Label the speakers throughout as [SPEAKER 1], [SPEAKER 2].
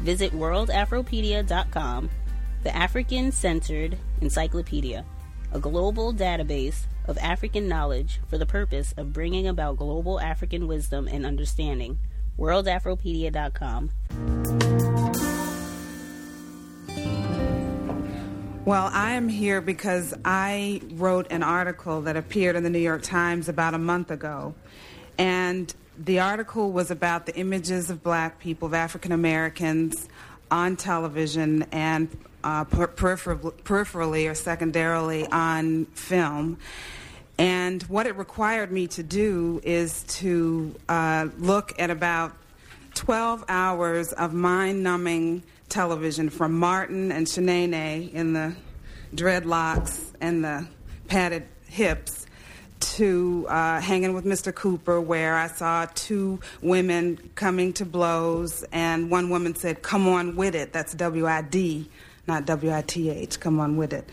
[SPEAKER 1] Visit worldafropedia.com, the African centered encyclopedia, a global database of African knowledge for the purpose of bringing about global African wisdom and understanding. worldafropedia.com.
[SPEAKER 2] Well, I am here because I wrote an article that appeared in the New York Times about a month ago. And the article was about the images of black people, of African Americans on television and uh, per- peripherally or secondarily on film. And what it required me to do is to uh, look at about 12 hours of mind numbing television from Martin and Shanae in the dreadlocks and the padded hips to uh, Hanging with Mr. Cooper, where I saw two women coming to blows, and one woman said, Come on with it. That's W I D, not W I T H. Come on with it.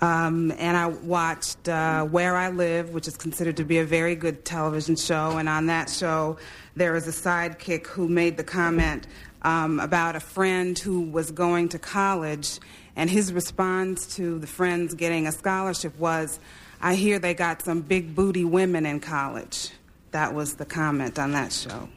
[SPEAKER 2] Um, and I watched uh, Where I Live, which is considered to be a very good television show. And on that show, there was a sidekick who made the comment um, about a friend who was going to college, and his response to the friends getting a scholarship was, I hear they got some big booty women in college. That was the comment on that show.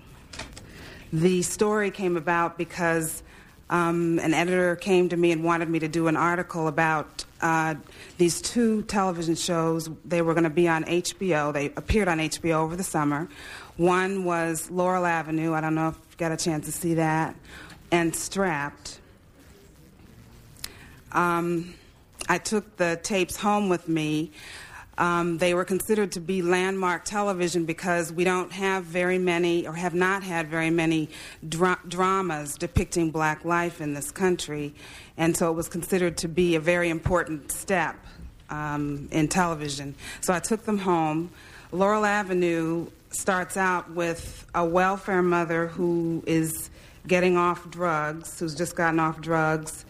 [SPEAKER 2] The story came about because um, an editor came to me and wanted me to do an article about uh, these two television shows. They were going to be on HBO. They appeared on HBO over the summer. One was Laurel Avenue. I don't know if you got a chance to see that. And Strapped. Um, I took the tapes home with me um, they were considered to be landmark television because we don't have very many, or have not had very many, dra- dramas depicting black life in this country. And so it was considered to be a very important step um, in television. So I took them home. Laurel Avenue starts out with a welfare mother who is getting off drugs, who's just gotten off drugs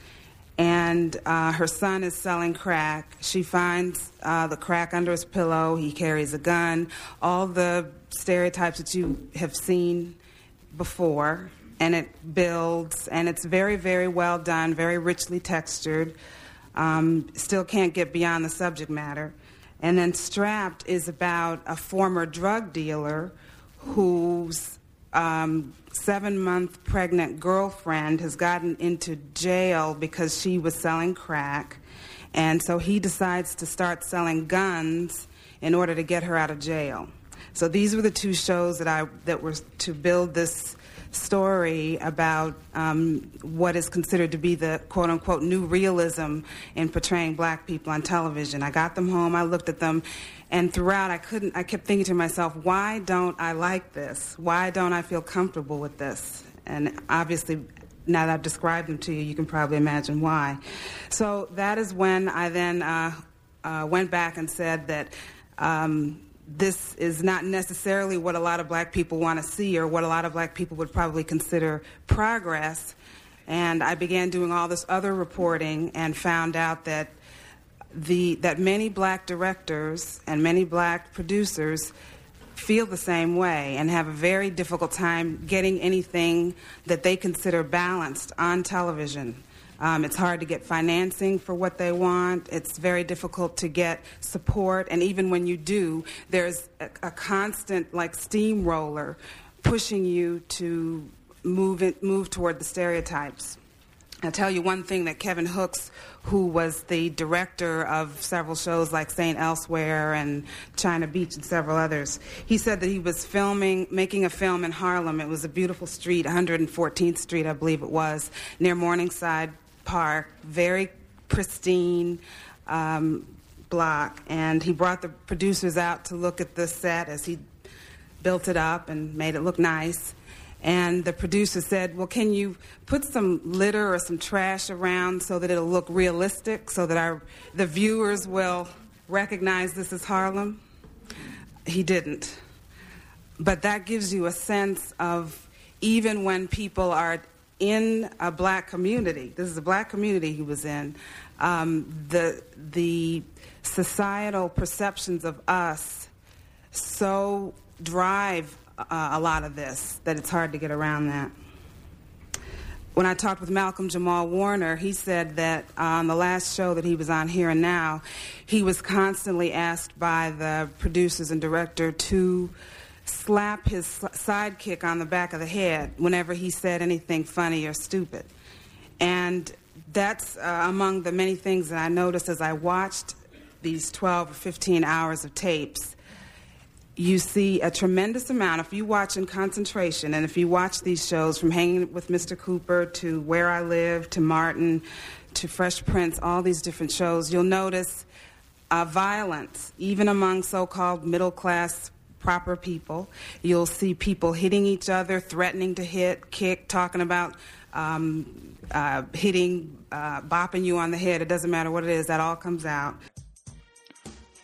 [SPEAKER 2] and uh, her son is selling crack. She finds uh, the crack under his pillow. He carries a gun. All the stereotypes that you have seen before, and it builds, and it's very, very well done, very richly textured. Um, still can't get beyond the subject matter. And then Strapped is about a former drug dealer who's um, seven month pregnant girlfriend has gotten into jail because she was selling crack. And so he decides to start selling guns in order to get her out of jail. So these were the two shows that I that were to build this story about um, what is considered to be the quote unquote new realism in portraying black people on television. I got them home, I looked at them, and throughout I couldn't, I kept thinking to myself, why don't I like this? Why don't I feel comfortable with this? And obviously, now that I've described them to you, you can probably imagine why. So that is when I then uh, uh, went back and said that. Um, this is not necessarily what a lot of black people want to see or what a lot of black people would probably consider progress. And I began doing all this other reporting and found out that the that many black directors and many black producers feel the same way and have a very difficult time getting anything that they consider balanced on television. Um, it's hard to get financing for what they want. It's very difficult to get support. And even when you do, there's a, a constant, like, steamroller pushing you to move, it, move toward the stereotypes. I'll tell you one thing that Kevin Hooks, who was the director of several shows like St. Elsewhere and China Beach and several others, he said that he was filming, making a film in Harlem. It was a beautiful street, 114th Street, I believe it was, near Morningside Park, very pristine um, block. And he brought the producers out to look at the set as he built it up and made it look nice. And the producer said, Well, can you put some litter or some trash around so that it'll look realistic, so that our, the viewers will recognize this is Harlem? He didn't. But that gives you a sense of even when people are in a black community, this is a black community he was in, um, the, the societal perceptions of us so drive uh, a lot of this, that it's hard to get around that. When I talked with Malcolm Jamal Warner, he said that on the last show that he was on Here and Now, he was constantly asked by the producers and director to slap his sidekick on the back of the head whenever he said anything funny or stupid. And that's uh, among the many things that I noticed as I watched these 12 or 15 hours of tapes you see a tremendous amount. If you watch in concentration, and if you watch these shows from Hanging with Mr. Cooper to Where I Live to Martin to Fresh Prince, all these different shows, you'll notice uh, violence, even among so called middle class proper people. You'll see people hitting each other, threatening to hit, kick, talking about um, uh, hitting, uh, bopping you on the head. It doesn't matter what it is, that all comes out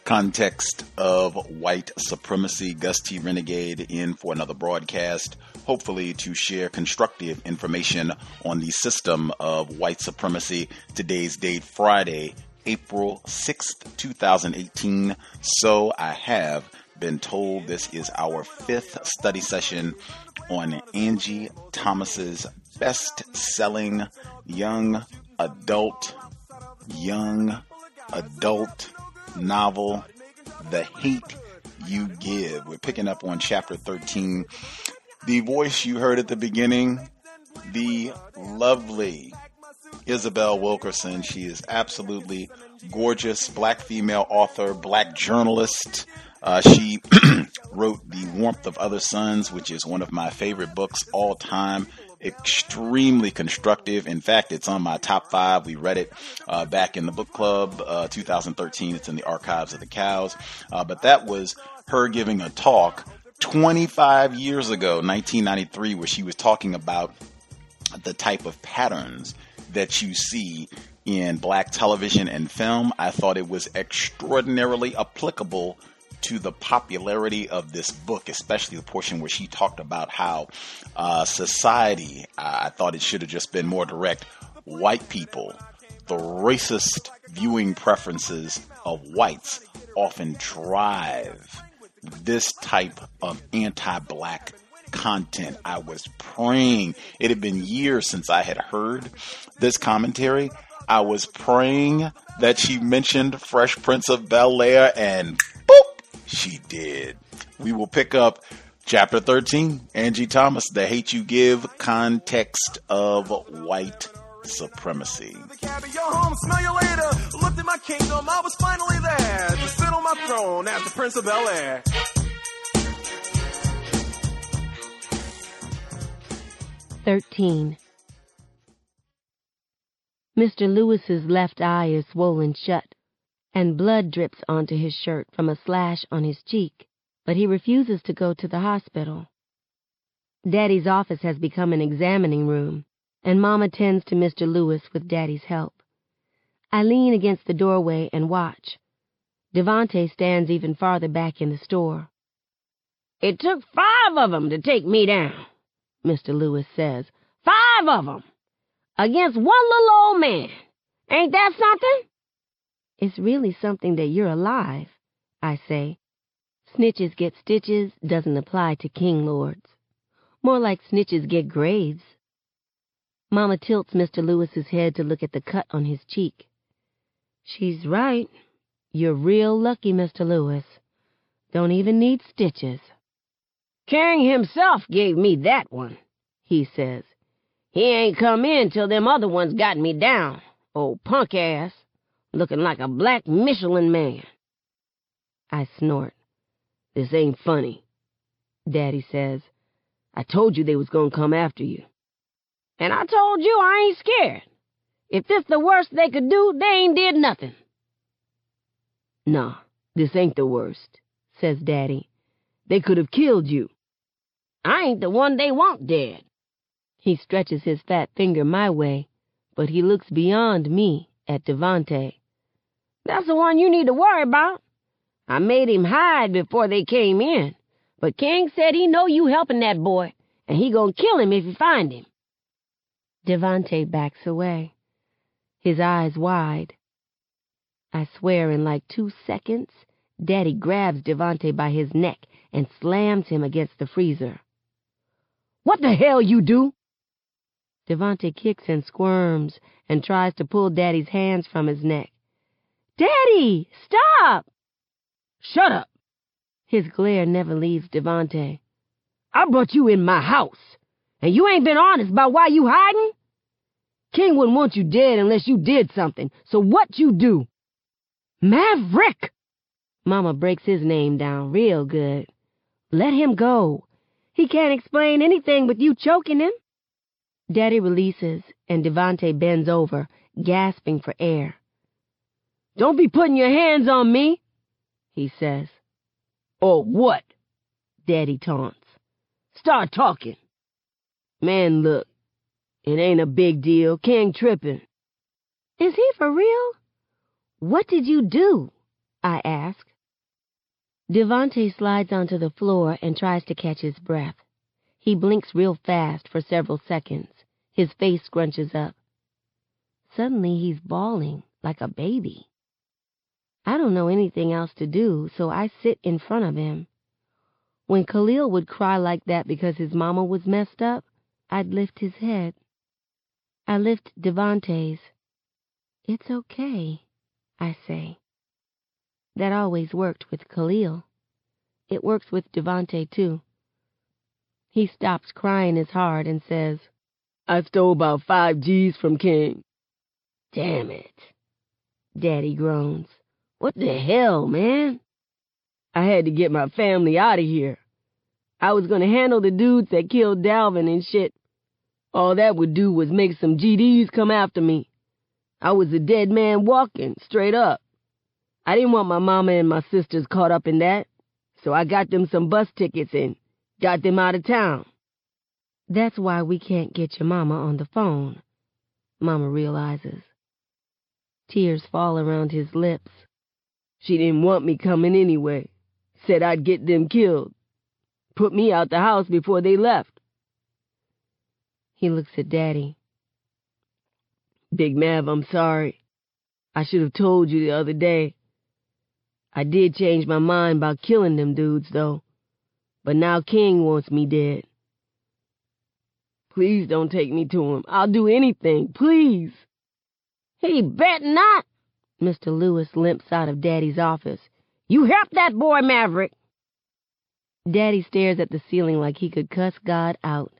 [SPEAKER 3] context of white supremacy. Gus T. Renegade in for another broadcast, hopefully to share constructive information on the system of white supremacy. Today's date, Friday, April 6th, 2018. So I have been told this is our fifth study session on Angie Thomas's best selling young adult, young adult novel, The Hate U Give. We're picking up on chapter 13. The voice you heard at the beginning, the lovely Isabel Wilkerson. She is absolutely gorgeous, black female author, black journalist. Uh, she wrote The Warmth of Other Suns, which is one of my favorite books all time extremely constructive. In fact, it's on my top five. We read it uh, back in the book club, uh, 2013. It's in the archives of the COWS. Uh, but that was her giving a talk 25 years ago, 1993, where she was talking about the type of patterns that you see in black television and film. I thought it was extraordinarily applicable to the popularity of this book, especially the portion where she talked about how uh, society, I thought it should have just been more direct, white people, the racist viewing preferences of whites often drive this type of anti black content. I was praying. It had been years since I had heard this commentary. I was praying that she mentioned Fresh Prince of Bel Air and she did. We will pick up chapter 13, Angie Thomas, The Hate U Give, Context of White Supremacy. smell you later. Looked at my kingdom, I was finally there to sit on my throne as the Prince of Bel Air.
[SPEAKER 4] Thirteen. Mr. Lewis's left eye is swollen shut and blood drips onto his shirt from a slash on his cheek, but he refuses to go to the hospital. Daddy's office has become an examining room, and Mama tends to Mr. Lewis with Daddy's help. I lean against the doorway and watch. Devante stands even farther back in the store. It took five of 'em to take me down, Mr. Lewis says. Five of 'em! Against one little old man. Ain't that something? It's really something that you're alive, I say. Snitches get stitches doesn't apply to king lords. More like snitches get grades. Mama tilts Mr. Lewis's head to look at the cut on his cheek. She's right. You're real lucky, Mr. Lewis. Don't even need stitches. King himself gave me that one, he says. He ain't come in till them other ones got me down. Old punk ass, looking like a black Michelin man. I snort. This ain't funny. Daddy says, I told you they was gonna come after you. And I told you I ain't scared. If this the worst they could do, they ain't did nothing. Nah, this ain't the worst, says Daddy. They could have killed you. I ain't the one they want dead. He stretches his fat finger my way, but he looks beyond me at Devante. That's the one you need to worry about. I made him hide before they came in, but King said he know you helping that boy, and he gonna kill him if you find him. Devante backs away, his eyes wide. I swear in like two seconds, Daddy grabs Devante by his neck and slams him against the freezer. What the hell you do? Devante kicks and squirms and tries to pull Daddy's hands from his neck. Daddy, stop! Shut up! His glare never leaves Devante. I brought you in my house, and you ain't been honest about why you hiding? King wouldn't want you dead unless you did something, so what you do? Maverick! Mama breaks his name down real good. Let him go. He can't explain anything with you choking him. Daddy releases, and Devante bends over, gasping for air. Don't be putting your hands on me, he says. Or what? Daddy taunts. Start talking. Man, look, it ain't a big deal. King tripping. Is he for real? What did you do? I ask. Devante slides onto the floor and tries to catch his breath. He blinks real fast for several seconds. His face scrunches up. Suddenly he's bawling like a baby. I don't know anything else to do, so I sit in front of him. When Khalil would cry like that because his mama was messed up, I'd lift his head. I lift Devante's. It's okay, I say. That always worked with Khalil. It works with Devante, too. He stops crying as hard and says, I stole about five G's from King. Damn it. Daddy groans. What the hell, man? I had to get my family out of here. I was gonna handle the dudes that killed Dalvin and shit. All that would do was make some GDs come after me. I was a dead man walking, straight up. I didn't want my mama and my sisters caught up in that, so I got them some bus tickets and got them out of town. That's why we can't get your mama on the phone, Mama realizes. Tears fall around his lips. She didn't want me coming anyway. Said I'd get them killed. Put me out the house before they left. He looks at Daddy. Big Mav, I'm sorry. I should have told you the other day. I did change my mind about killing them dudes, though. But now King wants me dead. Please don't take me to him. I'll do anything, please. He bet not. Mr. Lewis limps out of Daddy's office. You help that boy, Maverick. Daddy stares at the ceiling like he could cuss God out.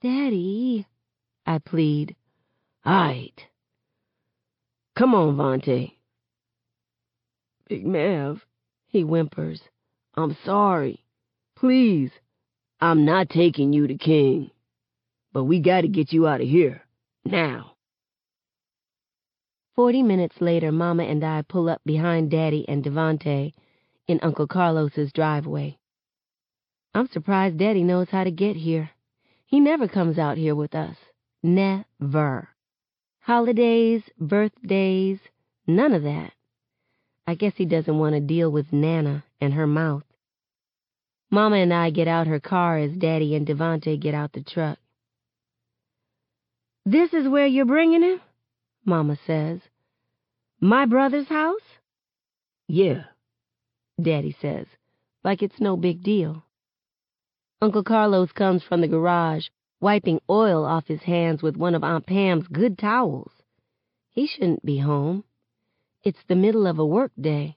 [SPEAKER 4] Daddy, I plead. All right. Come on, Vontae. Big Mav, he whimpers. I'm sorry. Please. I'm not taking you to King. But we gotta get you out of here. Now. Forty minutes later, Mama and I pull up behind Daddy and Devante in Uncle Carlos's driveway. I'm surprised Daddy knows how to get here. He never comes out here with us. Never. Holidays, birthdays, none of that. I guess he doesn't want to deal with Nana and her mouth. Mama and I get out her car as Daddy and Devante get out the truck. This is where you're bringing him? Mama says. My brother's house? Yeah, Daddy says, like it's no big deal. Uncle Carlos comes from the garage, wiping oil off his hands with one of Aunt Pam's good towels. He shouldn't be home. It's the middle of a work day,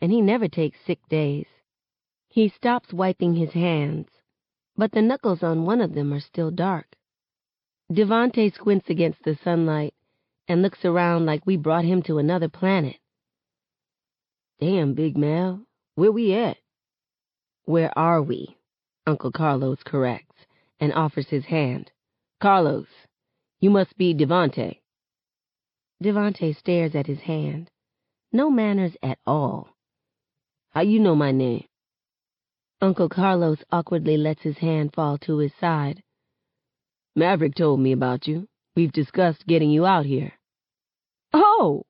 [SPEAKER 4] and he never takes sick days. He stops wiping his hands, but the knuckles on one of them are still dark. Devante squints against the sunlight and looks around like we brought him to another planet. Damn, Big Mav, where we at? Where are we? Uncle Carlos corrects and offers his hand. Carlos, you must be Devante. Devante stares at his hand. No manners at all. How you know my name? Uncle Carlos awkwardly lets his hand fall to his side. Maverick told me about you. We've discussed getting you out here. Oh,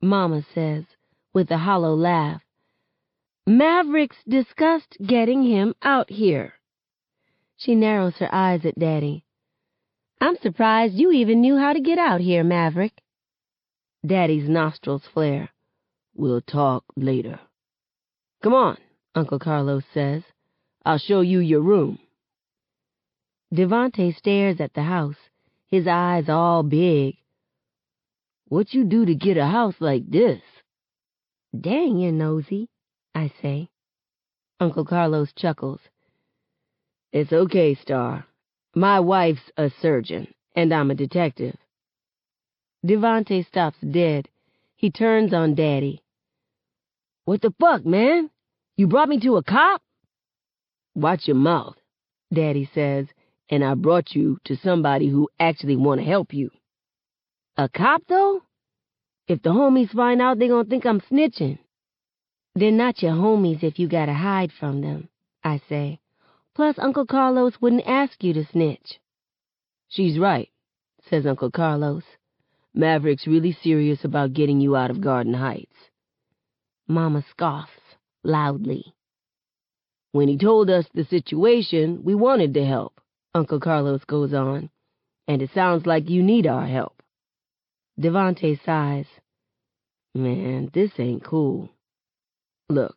[SPEAKER 4] Mama says, with a hollow laugh. Maverick's discussed getting him out here. She narrows her eyes at Daddy. I'm surprised you even knew how to get out here, Maverick. Daddy's nostrils flare. We'll talk later. Come on, Uncle Carlos says. I'll show you your room. Devante stares at the house, his eyes all big. What you do to get a house like this? Dang, you're nosy, I say. Uncle Carlos chuckles. It's okay, Starr. My wife's a surgeon, and I'm a detective. Devante stops dead. He turns on Daddy. What the fuck, man? You brought me to a cop? Watch your mouth, Daddy says, and I brought you to somebody who actually want to help you. A cop, though? If the homies find out, they gonna think I'm snitching. They're not your homies if you gotta hide from them, I say. Plus, Uncle Carlos wouldn't ask you to snitch. She's right, says Uncle Carlos. Maverick's really serious about getting you out of Garden Heights. Mama scoffs loudly. When he told us the situation, we wanted to help, Uncle Carlos goes on, and it sounds like you need our help. Devante sighs. Man, this ain't cool. Look,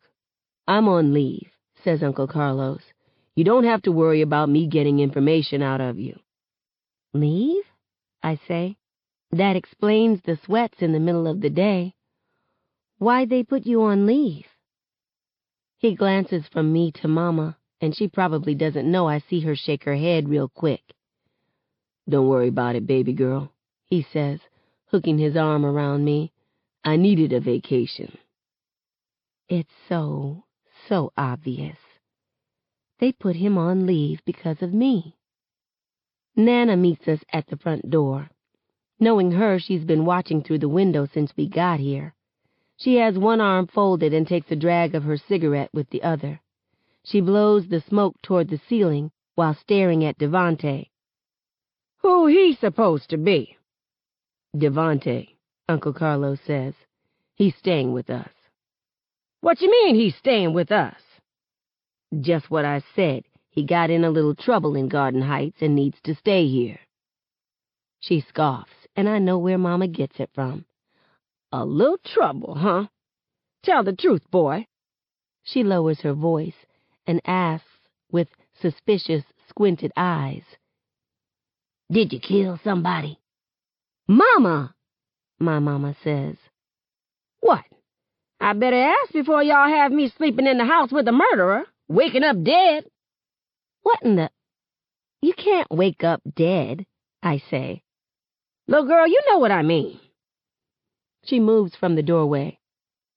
[SPEAKER 4] I'm on leave, says Uncle Carlos. You don't have to worry about me getting information out of you. Leave? I say. That explains the sweats in the middle of the day. Why'd they put you on leave? He glances from me to Mama, and she probably doesn't know I see her shake her head real quick. Don't worry about it, baby girl, he says, hooking his arm around me. I needed a vacation. It's so, so obvious. They put him on leave because of me. Nana meets us at the front door. Knowing her, she's been watching through the window since we got here. She has one arm folded and takes a drag of her cigarette with the other. She blows the smoke toward the ceiling while staring at Devante. Who he supposed to be? Devante, Uncle Carlos says. He's staying with us. What you mean he's staying with us? Just what I said. He got in a little trouble in Garden Heights and needs to stay here. She scoffs, and I know where Mama gets it from. A little trouble, huh? Tell the truth, boy. She lowers her voice and asks with suspicious, squinted eyes. Did you kill somebody? Mama, my mama says. What? I better ask before y'all have me sleeping in the house with a murderer, waking up dead. What in the... You can't wake up dead, I say. Little girl, you know what I mean. She moves from the doorway.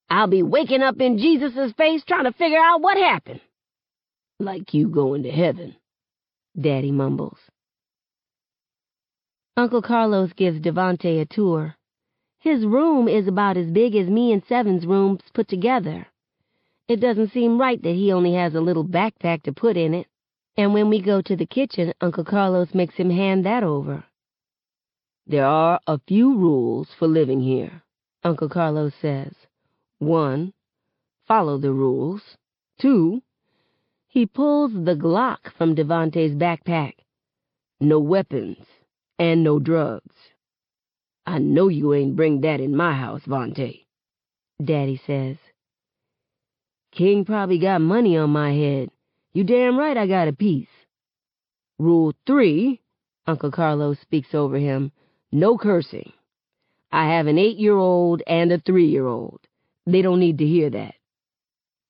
[SPEAKER 4] I'll be waking up in Jesus' face trying to figure out what happened. Like you going to heaven, Daddy mumbles. Uncle Carlos gives Devante a tour. His room is about as big as me and Seven's rooms put together. It doesn't seem right that he only has a little backpack to put in it, and when we go to the kitchen, Uncle Carlos makes him hand that over. There are a few rules for living here, Uncle Carlos says. One, follow the rules. Two, he pulls the Glock from Devante's backpack. No weapons and no drugs. I know you ain't bring that in my house, Vontae, Daddy says. King probably got money on my head. You damn right I got a piece. Rule three, Uncle Carlos speaks over him, no cursing. I have an eight-year-old and a three-year-old. They don't need to hear that.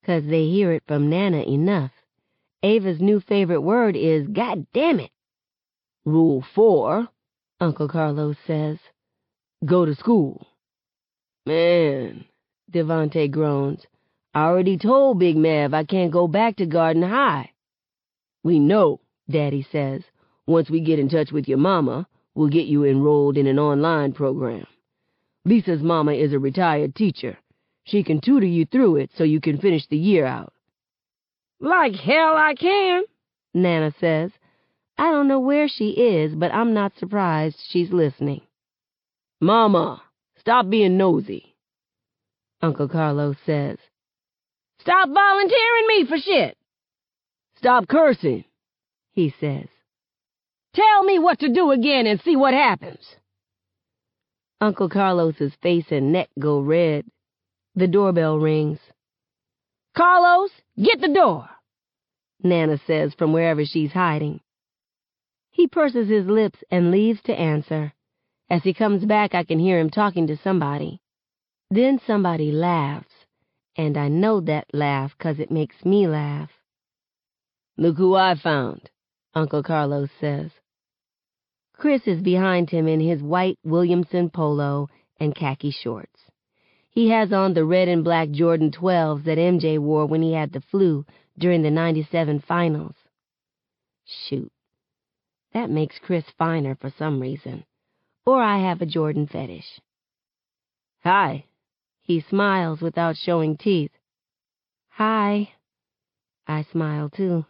[SPEAKER 4] 'Cause they hear it from Nana enough. Ava's new favorite word is God damn it. Rule four, Uncle Carlos says. Go to school. Man, Devante groans. I already told Big Mav I can't go back to Garden High. We know, Daddy says. Once we get in touch with your mama, we'll get you enrolled in an online program. Lisa's mama is a retired teacher. She can tutor you through it so you can finish the year out.
[SPEAKER 5] Like hell I can,
[SPEAKER 4] Nana says. I don't know where she is, but I'm not surprised she's listening.
[SPEAKER 5] Mama, stop being nosy,
[SPEAKER 4] Uncle Carlos says.
[SPEAKER 5] Stop volunteering me for shit.
[SPEAKER 4] Stop cursing, he says.
[SPEAKER 5] Tell me what to do again and see what happens.
[SPEAKER 4] Uncle Carlos's face and neck go red. The doorbell rings.
[SPEAKER 5] Carlos, get the door,
[SPEAKER 4] Nana says from wherever she's hiding. He purses his lips and leaves to answer. As he comes back, I can hear him talking to somebody. Then somebody laughs, and I know that laugh 'cause it makes me laugh.
[SPEAKER 5] Look who I found, Uncle Carlos says.
[SPEAKER 4] Chris is behind him in his white Williamson polo and khaki shorts. He has on the red and black Jordan 12s that MJ wore when he had the flu during the 97 finals. Shoot. That makes Chris finer for some reason. Or I have a Jordan fetish.
[SPEAKER 5] Hi.
[SPEAKER 4] He smiles without showing teeth. Hi. I smile too.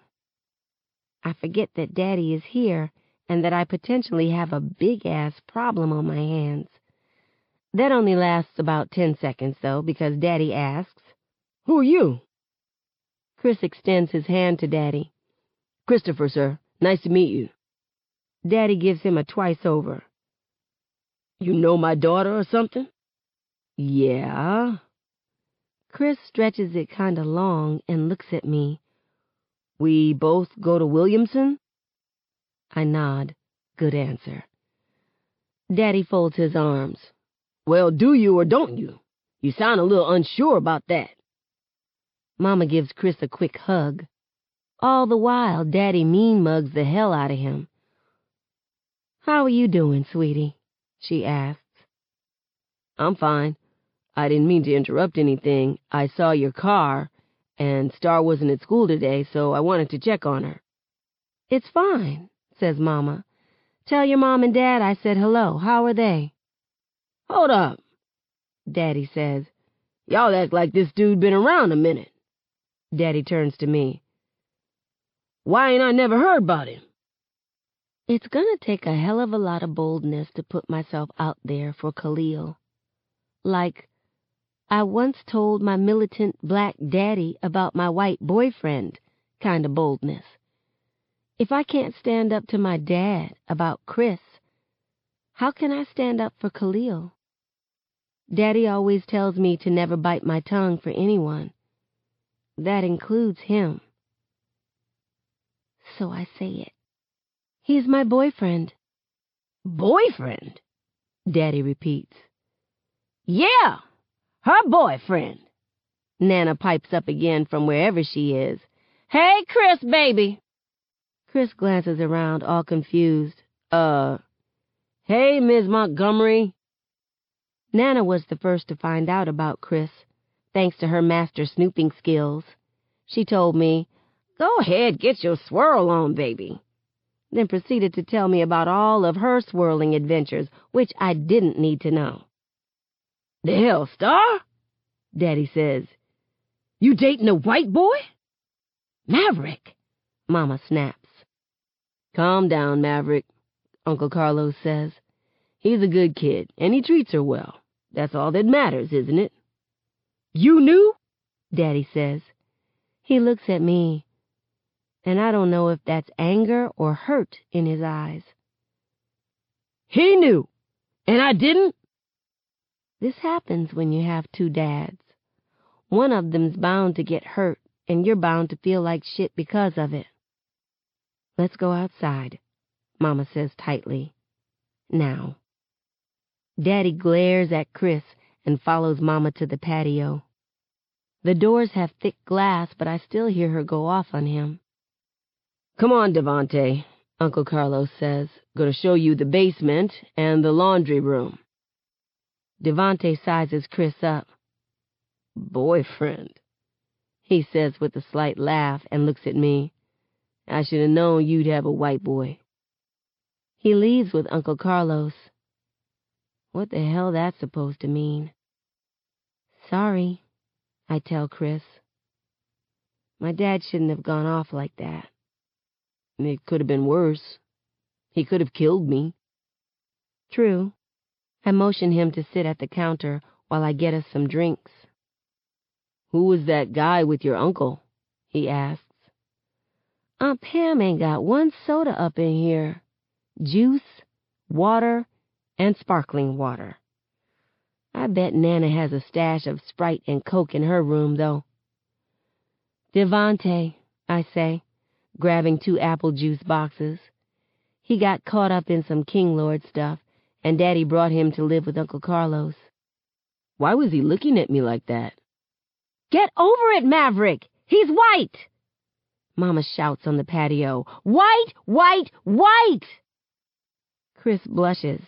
[SPEAKER 4] I forget that Daddy is here and that I potentially have a big-ass problem on my hands. That only lasts about ten seconds, though, because Daddy asks,
[SPEAKER 5] Who are you?
[SPEAKER 4] Chris extends his hand to Daddy.
[SPEAKER 5] Christopher, sir. Nice to meet you.
[SPEAKER 4] Daddy gives him a twice-over.
[SPEAKER 5] You know my daughter or something?
[SPEAKER 4] Yeah. Chris stretches it kinda long and looks at me.
[SPEAKER 5] We both go to Williamson?
[SPEAKER 4] I nod. Good answer. Daddy folds his arms.
[SPEAKER 5] Well, do you or don't you? You sound a little unsure about that.
[SPEAKER 4] Mama gives Chris a quick hug. All the while, Daddy mean mugs the hell out of him. How are you doing, sweetie? she asks.
[SPEAKER 5] I'm fine. I didn't mean to interrupt anything. I saw your car, and Starr wasn't at school today, so I wanted to check on her.
[SPEAKER 4] It's fine, says Mama. Tell your mom and dad I said hello. How are they?
[SPEAKER 5] Hold up,
[SPEAKER 4] Daddy says.
[SPEAKER 5] Y'all act like this dude been around a minute.
[SPEAKER 4] Daddy turns to me.
[SPEAKER 5] Why ain't I never heard about him?
[SPEAKER 4] It's gonna take a hell of a lot of boldness to put myself out there for Khalil. Like, I once told my militant black daddy about my white boyfriend kind of boldness. If I can't stand up to my dad about Chris, how can I stand up for Khalil? Daddy always tells me to never bite my tongue for anyone. That includes him. So I say it. He's my boyfriend.
[SPEAKER 5] Boyfriend?
[SPEAKER 4] Daddy repeats.
[SPEAKER 5] Yeah, her boyfriend.
[SPEAKER 4] Nana pipes up again from wherever she is.
[SPEAKER 5] Hey, Chris, baby.
[SPEAKER 4] Chris glances around, all confused.
[SPEAKER 5] Uh, hey, Miss Montgomery.
[SPEAKER 4] Nana was the first to find out about Chris, thanks to her master snooping skills. She told me,
[SPEAKER 5] Go ahead, get your swirl on, baby.
[SPEAKER 4] Then proceeded to tell me about all of her swirling adventures, which I didn't need to know.
[SPEAKER 5] The hell, Starr?
[SPEAKER 4] Daddy says.
[SPEAKER 5] You dating a white boy? Maverick,
[SPEAKER 4] Mama snaps.
[SPEAKER 5] Calm down, Maverick, Uncle Carlos says. He's a good kid, and he treats her well. That's all that matters, isn't it? You knew?
[SPEAKER 4] Daddy says. He looks at me, and I don't know if that's anger or hurt in his eyes.
[SPEAKER 5] He knew, and I didn't?
[SPEAKER 4] This happens when you have two dads. One of them's bound to get hurt, and you're bound to feel like shit because of it. Let's go outside, Mama says tightly. Now. Daddy glares at Chris and follows Mama to the patio. The doors have thick glass, but I still hear her go off on him.
[SPEAKER 5] Come on, Devante, Uncle Carlos says.
[SPEAKER 6] Gonna show you the basement and the laundry room.
[SPEAKER 4] Devante sizes Chris up.
[SPEAKER 6] Boyfriend, he says with a slight laugh and looks at me. I should have known you'd have a white boy.
[SPEAKER 4] He leaves with Uncle Carlos. What the hell that's supposed to mean? Sorry, I tell Chris. My dad shouldn't have gone off like that.
[SPEAKER 6] It could have been worse. He could have killed me.
[SPEAKER 4] True. I motion him to sit at the counter while I get us some drinks.
[SPEAKER 6] Who was that guy with your uncle? he asks.
[SPEAKER 4] Aunt Pam ain't got one soda up in here. Juice, water, and sparkling water. I bet Nana has a stash of Sprite and Coke in her room, though. Devante, I say, grabbing two apple juice boxes. He got caught up in some King Lord stuff, and Daddy brought him to live with Uncle Carlos.
[SPEAKER 6] Why was he looking at me like that?
[SPEAKER 4] Get over it, Maverick! He's white! Mama shouts on the patio. White, white, white! Chris blushes,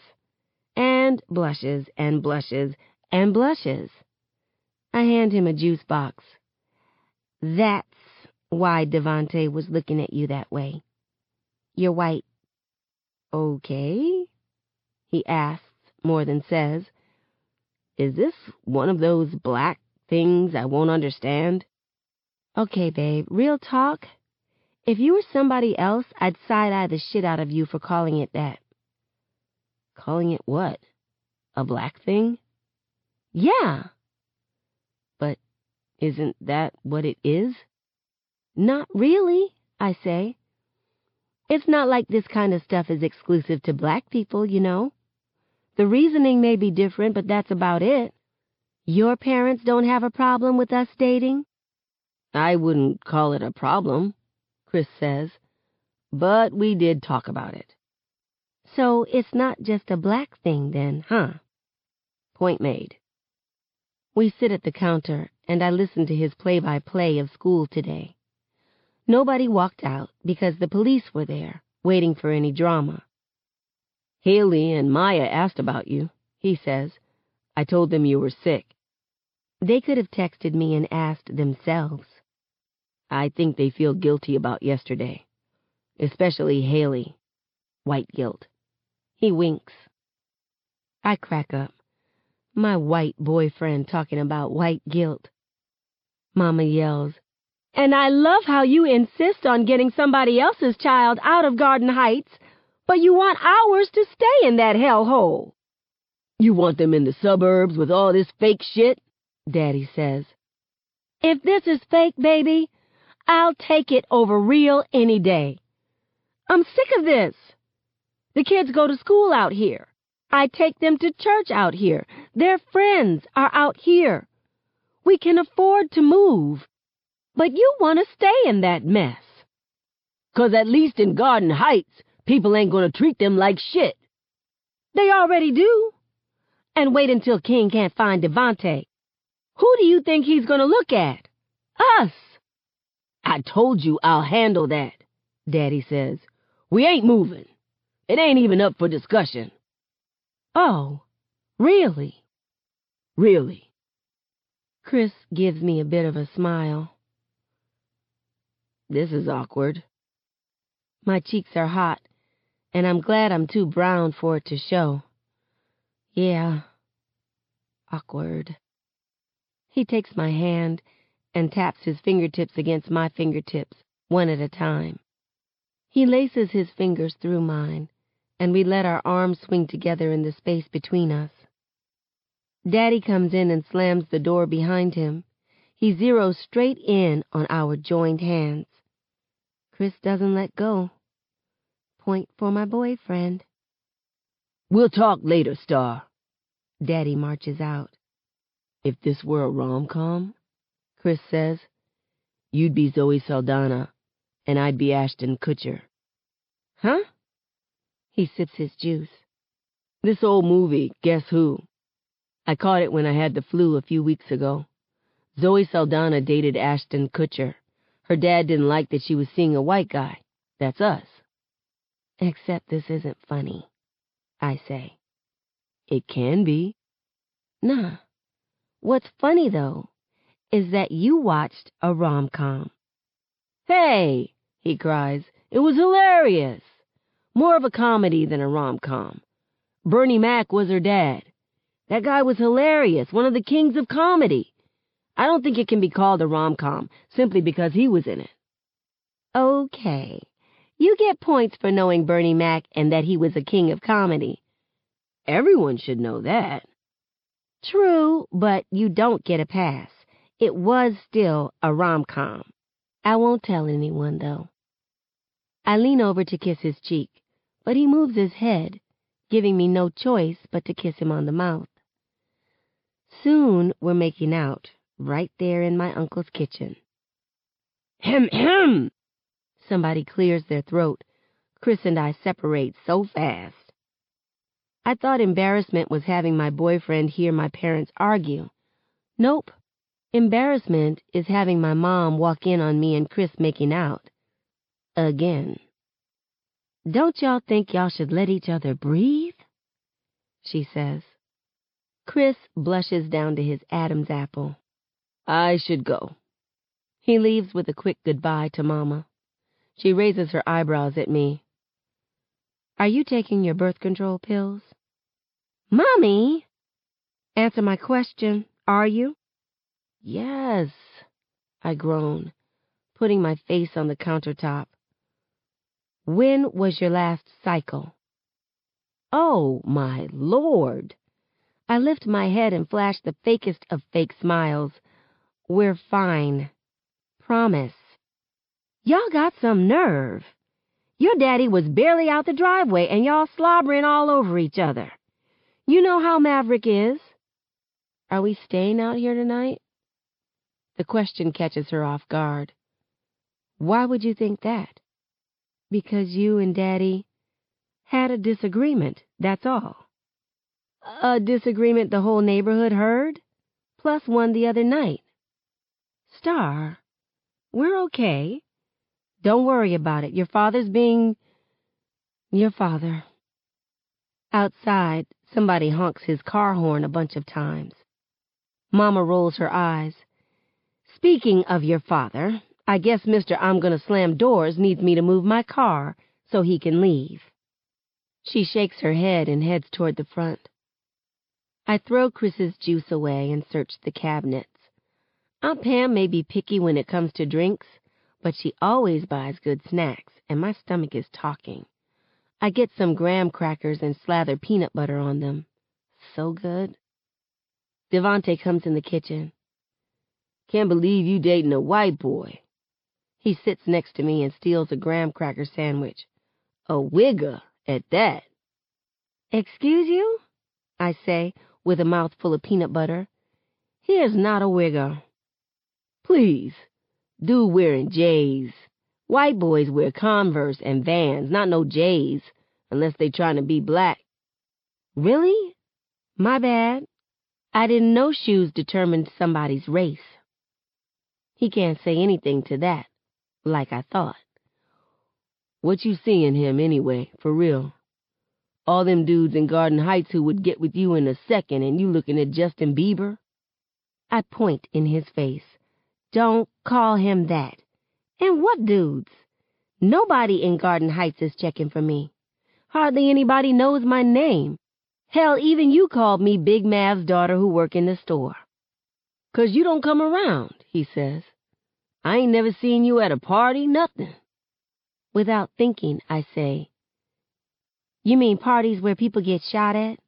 [SPEAKER 4] and blushes, and blushes, and blushes. I hand him a juice box. That's why Devante was looking at you that way. You're white.
[SPEAKER 6] Okay, he asks more than says. Is this one of those black things I won't understand?
[SPEAKER 4] Okay, babe, real talk. If you were somebody else, I'd side-eye the shit out of you for calling it that.
[SPEAKER 6] Calling it what? A black thing?
[SPEAKER 4] Yeah.
[SPEAKER 6] But isn't that what it is?
[SPEAKER 4] Not really, I say. It's not like this kind of stuff is exclusive to black people, you know. The reasoning may be different, but that's about it. Your parents don't have a problem with us dating?
[SPEAKER 6] I wouldn't call it a problem, Chris says, but we did talk about it.
[SPEAKER 4] So it's not just a black thing then, huh?
[SPEAKER 6] Point made.
[SPEAKER 4] We sit at the counter, and I listen to his play-by-play of school today. Nobody walked out because the police were there, waiting for any drama.
[SPEAKER 6] Haley and Maya asked about you, he says. I told them you were sick.
[SPEAKER 4] They could have texted me and asked themselves.
[SPEAKER 6] I think they feel guilty about yesterday. Especially Haley. White guilt.
[SPEAKER 4] He winks. I crack up. My white boyfriend talking about white guilt. Mama yells, And I love how you insist on getting somebody else's child out of Garden Heights, but you want ours to stay in that hellhole.
[SPEAKER 6] You want them in the suburbs with all this fake shit? Daddy says.
[SPEAKER 4] If this is fake, baby, I'll take it over real any day. I'm sick of this. The kids go to school out here. I take them to church out here. Their friends are out here. We can afford to move. But you want to stay in that mess.
[SPEAKER 6] 'Cause at least in Garden Heights, people ain't gonna treat them like shit.
[SPEAKER 4] They already do. And wait until King can't find Devante. Who do you think he's gonna look at? Us.
[SPEAKER 6] I told you I'll handle that, Daddy says. We ain't moving. It ain't even up for discussion.
[SPEAKER 4] Oh, really?
[SPEAKER 6] Really.
[SPEAKER 4] Chris gives me a bit of a smile.
[SPEAKER 6] This is awkward.
[SPEAKER 4] My cheeks are hot, and I'm glad I'm too brown for it to show. Yeah, awkward. He takes my hand and taps his fingertips against my fingertips, one at a time. He laces his fingers through mine, and we let our arms swing together in the space between us. Daddy comes in and slams the door behind him. He zeroes straight in on our joined hands. Chris doesn't let go. Point for my boyfriend.
[SPEAKER 6] We'll talk later, Starr.
[SPEAKER 4] Daddy marches out.
[SPEAKER 6] If this were a rom-com, Chris says, you'd be Zoe Saldana, and I'd be Ashton Kutcher.
[SPEAKER 4] Huh? He sips his juice.
[SPEAKER 6] This old movie, Guess Who? I caught it when I had the flu a few weeks ago. Zoe Saldana dated Ashton Kutcher. Her dad didn't like that she was seeing a white guy. That's us.
[SPEAKER 4] Except this isn't funny, I say.
[SPEAKER 7] It can be.
[SPEAKER 4] Nah. What's funny, though, is that you watched a rom-com.
[SPEAKER 7] Hey, he cries, it was hilarious. More of a comedy than a rom-com. Bernie Mac was her dad. That guy was hilarious, one of the kings of comedy. I don't think it can be called a rom-com simply because he was in it.
[SPEAKER 4] Okay. You get points for knowing Bernie Mac and that he was a king of comedy.
[SPEAKER 7] Everyone should know that.
[SPEAKER 4] True, but you don't get a pass. It was still a rom-com. I won't tell anyone, though. I lean over to kiss his cheek, but he moves his head, giving me no choice but to kiss him on the mouth. Soon we're making out, right there in my uncle's kitchen.
[SPEAKER 7] Hem, hem!
[SPEAKER 4] Somebody clears their throat. Chris and I separate so fast. I thought embarrassment was having my boyfriend hear my parents argue. Nope. Embarrassment is having my mom walk in on me and Chris making out. Again. Don't y'all think y'all should let each other breathe? She says. Chris blushes down to his Adam's apple.
[SPEAKER 7] I should go.
[SPEAKER 4] He leaves with a quick goodbye to Mama. She raises her eyebrows at me. Are you taking your birth control pills? Mommy! Answer my question. Are you? Yes, I groan, putting my face on the countertop. When was your last cycle? Oh, my lord! I lift my head and flash the fakest of fake smiles. We're fine. Promise. Y'all got some nerve. Your daddy was barely out the driveway and y'all slobbering all over each other. You know how Maverick is. Are we staying out here tonight? The question catches her off guard. Why would you think that? Because you and Daddy had a disagreement, that's all. A disagreement the whole neighborhood heard, plus one the other night. Starr, we're okay. Don't worry about it. Your father's being... your father. Outside, somebody honks his car horn a bunch of times. Mama rolls her eyes. Speaking of your father, I guess Mr. I'm gonna slam doors needs me to move my car so he can leave. She shakes her head and heads toward the front. I throw Chris's juice away and search the cabinets. Aunt Pam may be picky when it comes to drinks, but she always buys good snacks, and my stomach is talking. I get some graham crackers and slather peanut butter on them. So good. Devante comes in the kitchen.
[SPEAKER 7] Can't believe you dating a white boy.
[SPEAKER 4] He sits next to me and steals a graham cracker sandwich.
[SPEAKER 7] A wigger at that.
[SPEAKER 4] Excuse you? I say, with a mouthful of peanut butter. Here's not a wigger.
[SPEAKER 7] Please, Dude wearing J's. White boys wear Converse and Vans, not no J's, unless they trying to be black.
[SPEAKER 4] Really? My bad. I didn't know shoes determined somebody's race. He can't say anything to that, like I thought.
[SPEAKER 7] What you see in him, anyway, for real? All them dudes in Garden Heights who would get with you in a second and you looking at Justin Bieber?
[SPEAKER 4] I point in his face. Don't call him that. And what dudes? Nobody in Garden Heights is checking for me. Hardly anybody knows my name. Hell, even you called me Big Mav's daughter who work in the store.
[SPEAKER 7] 'Cause you don't come around, he says. I ain't never seen you at a party, nothing.
[SPEAKER 4] Without thinking, I say, You mean parties where people get shot at?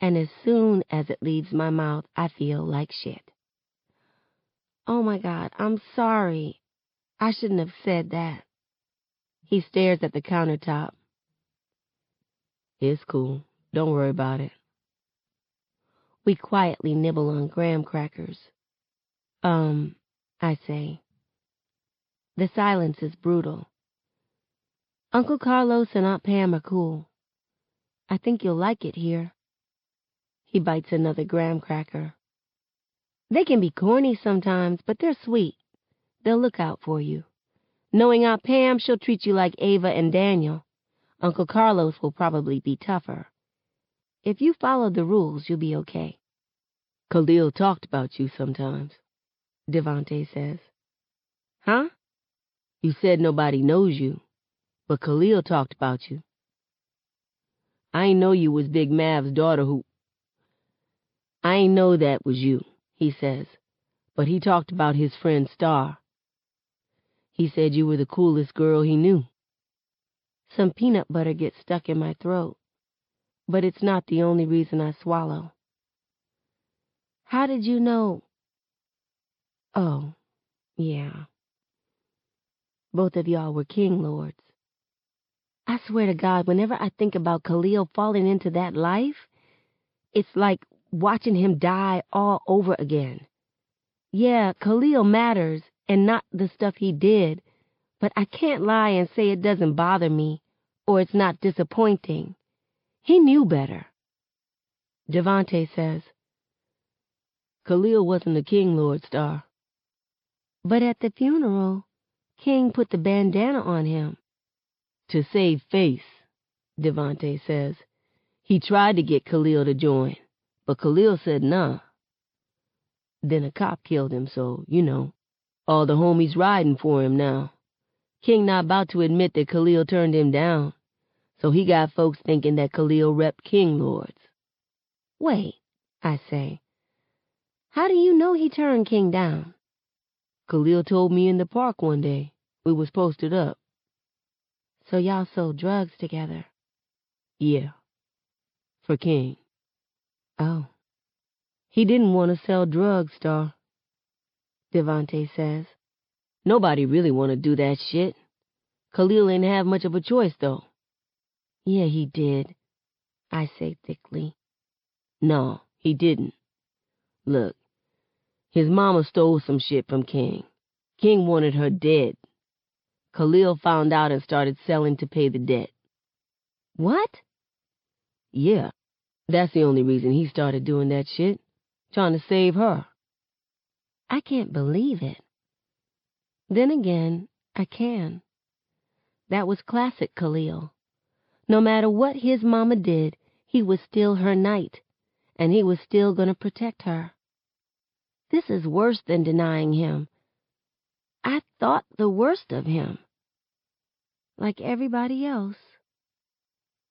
[SPEAKER 4] And as soon as it leaves my mouth, I feel like shit. Oh my God, I'm sorry. I shouldn't have said that. He stares at the countertop.
[SPEAKER 7] It's cool. Don't worry about it.
[SPEAKER 4] We quietly nibble on graham crackers. Um, I say. The silence is brutal. Uncle Carlos and Aunt Pam are cool. I think you'll like it here. He bites another graham cracker. They can be corny sometimes, but they're sweet. They'll look out for you. Knowing Aunt Pam, she'll treat you like Ava and Daniel.
[SPEAKER 8] Uncle Carlos will probably be tougher. If you follow the rules, you'll be okay.
[SPEAKER 4] Khalil talked about you sometimes,
[SPEAKER 8] Devante says.
[SPEAKER 4] Huh? You said nobody knows you, but Khalil talked about you. I ain't know you was Big Mav's daughter who... I ain't know that was you, he says, but he talked about his friend Starr. He said you were the coolest girl he knew.
[SPEAKER 8] Some peanut butter gets stuck in my throat, but it's not the only reason I swallow. How did you know? Oh, yeah. Both of y'all were king lords. I swear to God, whenever I think about Khalil falling into that life, it's like watching him die all over again. Yeah, Khalil matters, and not the stuff he did, but I can't lie and say it doesn't bother me, or it's not disappointing. He knew better. Devante says,
[SPEAKER 4] Khalil wasn't a King Lord Starr.
[SPEAKER 8] But at the funeral, King put the bandana on him.
[SPEAKER 4] To save face, Devante says. He tried to get Khalil to join, but Khalil said nah. Then a cop killed him, so, you know, all the homies riding for him now. King not about to admit that Khalil turned him down, so he got folks thinking that Khalil repped King Lords.
[SPEAKER 8] Wait, I say. How do you know he turned King down?
[SPEAKER 4] Khalil told me in the park one day. We was posted up.
[SPEAKER 8] So y'all sold drugs together?
[SPEAKER 4] Yeah. For King.
[SPEAKER 8] Oh.
[SPEAKER 4] He didn't want to sell drugs, Starr.
[SPEAKER 8] Devante says.
[SPEAKER 4] Nobody really want to do that shit. Khalil ain't have much of a choice, though.
[SPEAKER 8] Yeah, he did, I say thickly.
[SPEAKER 4] No, he didn't. Look, his mama stole some shit from King. King wanted her dead. Khalil found out and started selling to pay the debt.
[SPEAKER 8] What?
[SPEAKER 4] Yeah, that's the only reason he started doing that shit. Trying to save her.
[SPEAKER 8] I can't believe it. Then again, I can. That was classic Khalil. No matter what his mama did, he was still her knight, and he was still going to protect her. This is worse than denying him. I thought the worst of him. Like everybody else.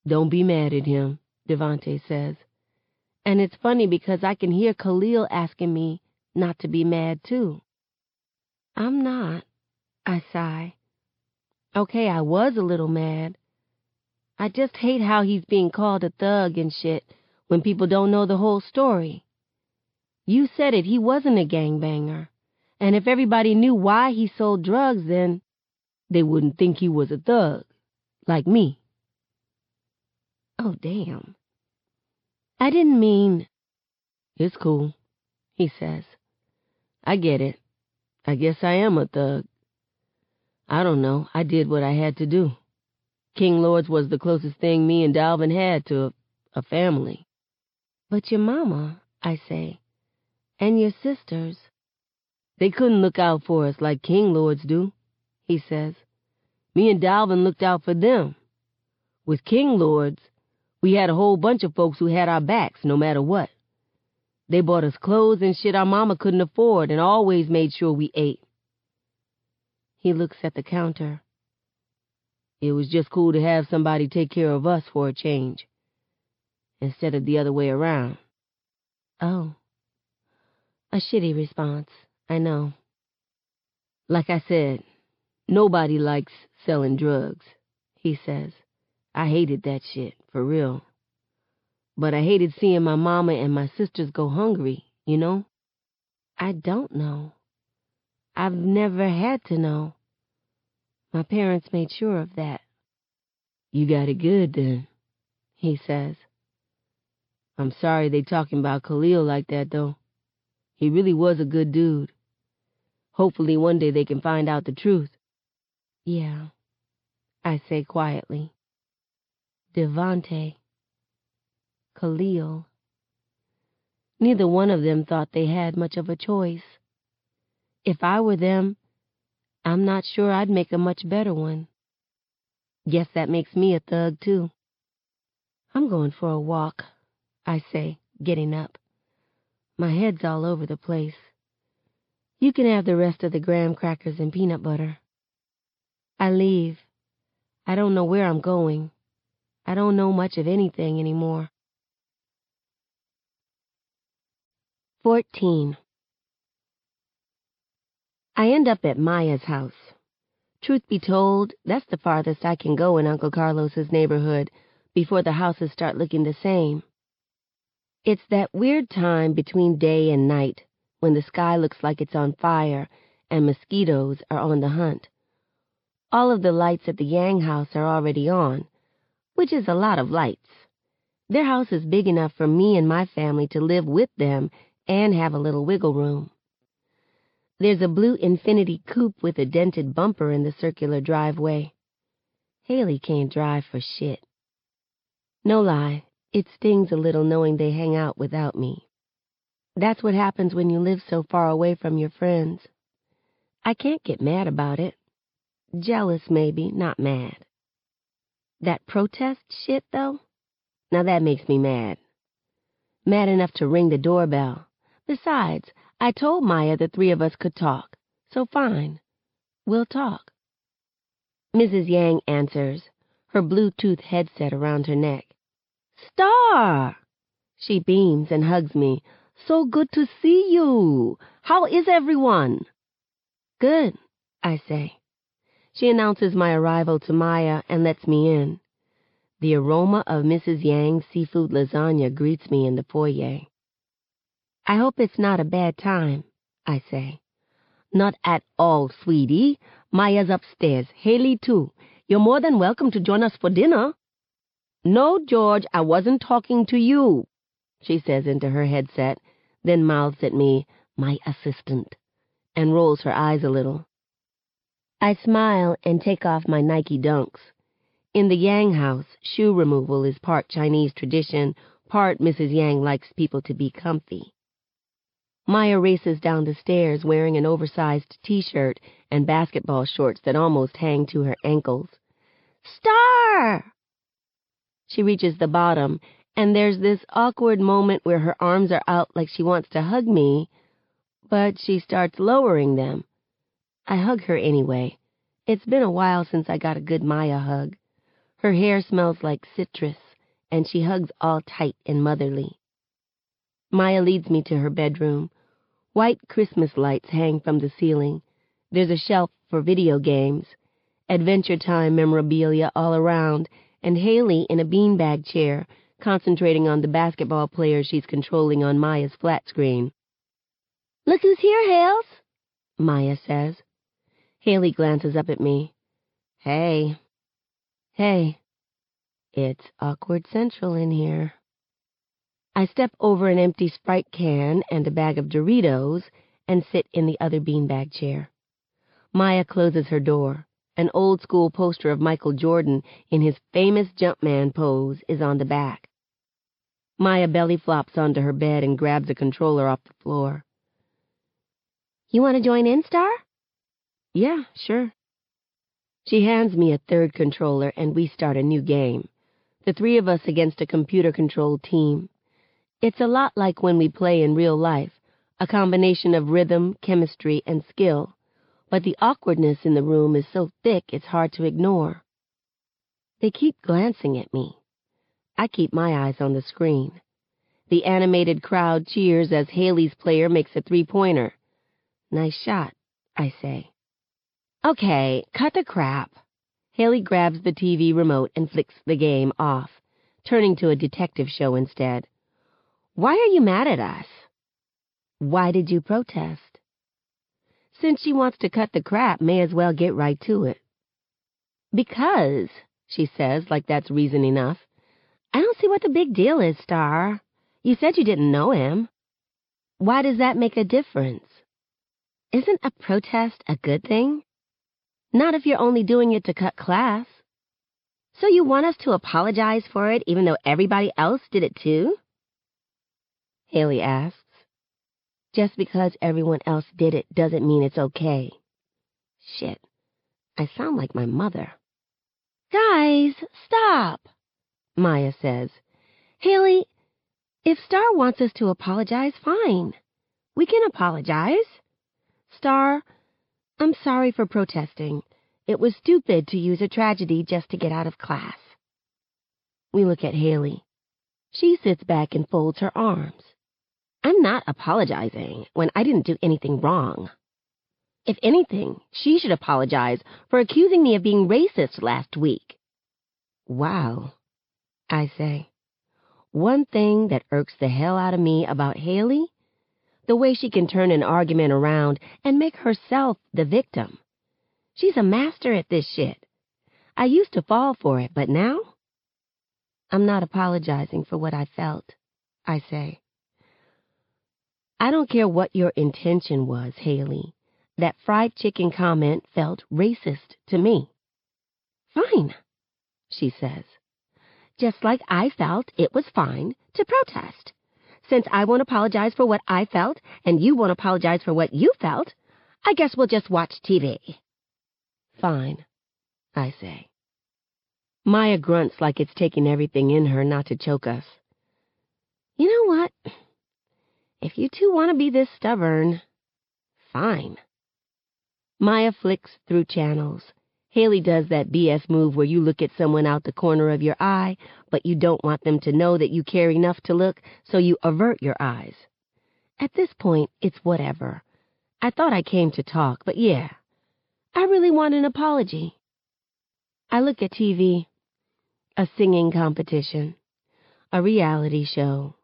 [SPEAKER 4] Don't be mad at him, Devante says.
[SPEAKER 8] And it's funny because I can hear Khalil asking me not to be mad, too. I'm not, I sigh. Okay, I was a little mad. I just hate how he's being called a thug and shit when people don't know the whole story. You said it, he wasn't a gangbanger. And if everybody knew why he sold drugs, then
[SPEAKER 4] they wouldn't think he was a thug, like me.
[SPEAKER 8] Oh, damn. I didn't mean...
[SPEAKER 4] It's cool, he says. I get it. I guess I am a thug. I don't know. I did what I had to do. King Lords was the closest thing me and Dalvin had to a, a family.
[SPEAKER 8] But your mama, I say, and your sisters.
[SPEAKER 4] They couldn't look out for us like King Lords do, he says. Me and Dalvin looked out for them. With King Lords, we had a whole bunch of folks who had our backs no matter what. They bought us clothes and shit our mama couldn't afford and always made sure we ate.
[SPEAKER 8] He looks at the counter.
[SPEAKER 4] It was just cool to have somebody take care of us for a change, instead of the other way around.
[SPEAKER 8] Oh. A shitty response, I know.
[SPEAKER 4] Like I said, nobody likes selling drugs, he says. I hated that shit, for real. But I hated seeing my mama and my sisters go hungry, you know?
[SPEAKER 8] I don't know. I've never had to know. My parents made sure of that.
[SPEAKER 4] You got it good then, he says. I'm sorry they talking about Khalil like that, though. He really was a good dude. Hopefully one day they can find out the truth.
[SPEAKER 8] Yeah, I say quietly. Devante. Khalil. Neither one of them thought they had much of a choice. If I were them, I'm not sure I'd make a much better one.
[SPEAKER 4] Guess that makes me a thug, too. I'm going for a walk, I say, getting up. My head's all over the place. You can have the rest of the graham crackers and peanut butter. I leave. I don't know where I'm going. I don't know much of anything anymore. 14. I end up at Maya's house. Truth be told, that's the farthest I can go in Uncle Carlos's neighborhood before the houses start looking the same. It's that weird time between day and night when the sky looks like it's on fire and mosquitoes are on the hunt. All of the lights at the Yang house are already on, which is a lot of lights. Their house is big enough for me and my family to live with them and have a little wiggle room. There's a blue Infiniti coupe with a dented bumper in the circular driveway. Hailey can't drive for shit. No lie, it stings a little knowing they hang out without me. That's what happens when you live so far away from your friends. I can't get mad about it. Jealous, maybe, not mad. That protest shit, though? Now that makes me mad. Mad enough to ring the doorbell. Besides, I told Maya the three of us could talk, so fine. We'll talk. Mrs. Yang answers, her Bluetooth headset around her neck. Starr! She beams and hugs me. So good to see you. How is everyone? Good, I say. She announces my arrival to Maya and lets me in. The aroma of Mrs. Yang's seafood lasagna greets me in the foyer. I hope it's not a bad time, I say. Not at all, sweetie. Maya's upstairs. Hailey, too. You're more than welcome to join us for dinner. No, George, I wasn't talking to you, she says into her headset, then mouths at me, my assistant, and rolls her eyes a little. I smile and take off my Nike dunks. In the Yang house, shoe removal is part Chinese tradition, part Mrs. Yang likes people to be comfy. Maya races down the stairs wearing an oversized t-shirt and basketball shorts that almost hang to her ankles. Starr! She reaches the bottom, and there's this awkward moment where her arms are out like she wants to hug me, but she starts lowering them. I hug her anyway. It's been a while since I got a good Maya hug. Her hair smells like citrus, and she hugs all tight and motherly. Maya leads me to her bedroom. White Christmas lights hang from the ceiling. There's a shelf for video games, Adventure Time memorabilia all around, and Hailey in a beanbag chair, concentrating on the basketball player she's controlling on Maya's flat screen. Look who's here, Hales, Maya says. Hailey glances up at me. Hey. Hey. It's awkward central in here. I step over an empty Sprite can and a bag of Doritos and sit in the other beanbag chair. Maya closes her door. An old school poster of Michael Jordan in his famous Jumpman pose is on the back. Maya belly flops onto her bed and grabs a controller off the floor. You want to join in, Starr? Yeah, sure. She hands me a third controller and we start a new game. The three of us against a computer controlled team. It's a lot like when we play in real life, a combination of rhythm, chemistry, and skill, but the awkwardness in the room is so thick it's hard to ignore. They keep glancing at me. I keep my eyes on the screen. The animated crowd cheers as Hailey's player makes a three-pointer. Nice shot, I say. Okay, cut the crap. Hailey grabs the TV remote and flicks the game off, turning to a detective show instead. Why are you mad at us? Why did you protest? Since she wants to cut the crap, may as well get right to it. Because, she says, like that's reason enough. I don't see what the big deal is, Starr. You said you didn't know him. Why does that make a difference? Isn't a protest a good thing? Not if you're only doing it to cut class. So you want us to apologize for it even though everybody else did it too? Hailey asks. Just because everyone else did it doesn't mean it's okay. Shit, I sound like my mother. Guys, stop, Maya says. Hailey, if Starr wants us to apologize, fine. We can apologize. Starr, I'm sorry for protesting. It was stupid to use a tragedy just to get out of class. We look at Hailey. She sits back and folds her arms. I'm not apologizing when I didn't do anything wrong. If anything, she should apologize for accusing me of being racist last week. Wow, I say. One thing that irks the hell out of me about Hailey? The way she can turn an argument around and make herself the victim. She's a master at this shit. I used to fall for it, but now? I'm not apologizing for what I felt, I say. I don't care what your intention was, Hailey. That fried chicken comment felt racist to me. Fine, she says. Just like I felt it was fine to protest. Since I won't apologize for what I felt and you won't apologize for what you felt, I guess we'll just watch TV. Fine, I say. Maya grunts like it's taking everything in her not to choke us. You know what? If you two want to be this stubborn, fine. Maya flicks through channels. Hailey does that BS move where you look at someone out the corner of your eye, but you don't want them to know that you care enough to look, so you avert your eyes. At this point, it's whatever. I thought I came to talk, but yeah, I really want an apology. I look at TV a singing competition, a reality show,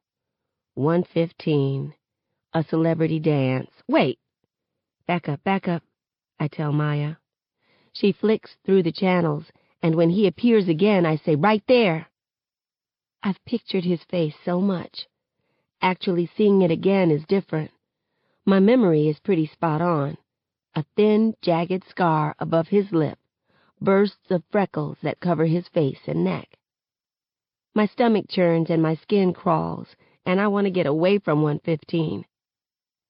[SPEAKER 4] 115, a celebrity dance. Wait! Back up, back up, I tell Maya. She flicks through the channels, and when he appears again, I say, right there. I've pictured his face so much. Actually seeing it again is different. My memory is pretty spot on. A thin, jagged scar above his lip bursts of freckles that cover his face and neck. My stomach churns and my skin crawls, and I want to get away from 115.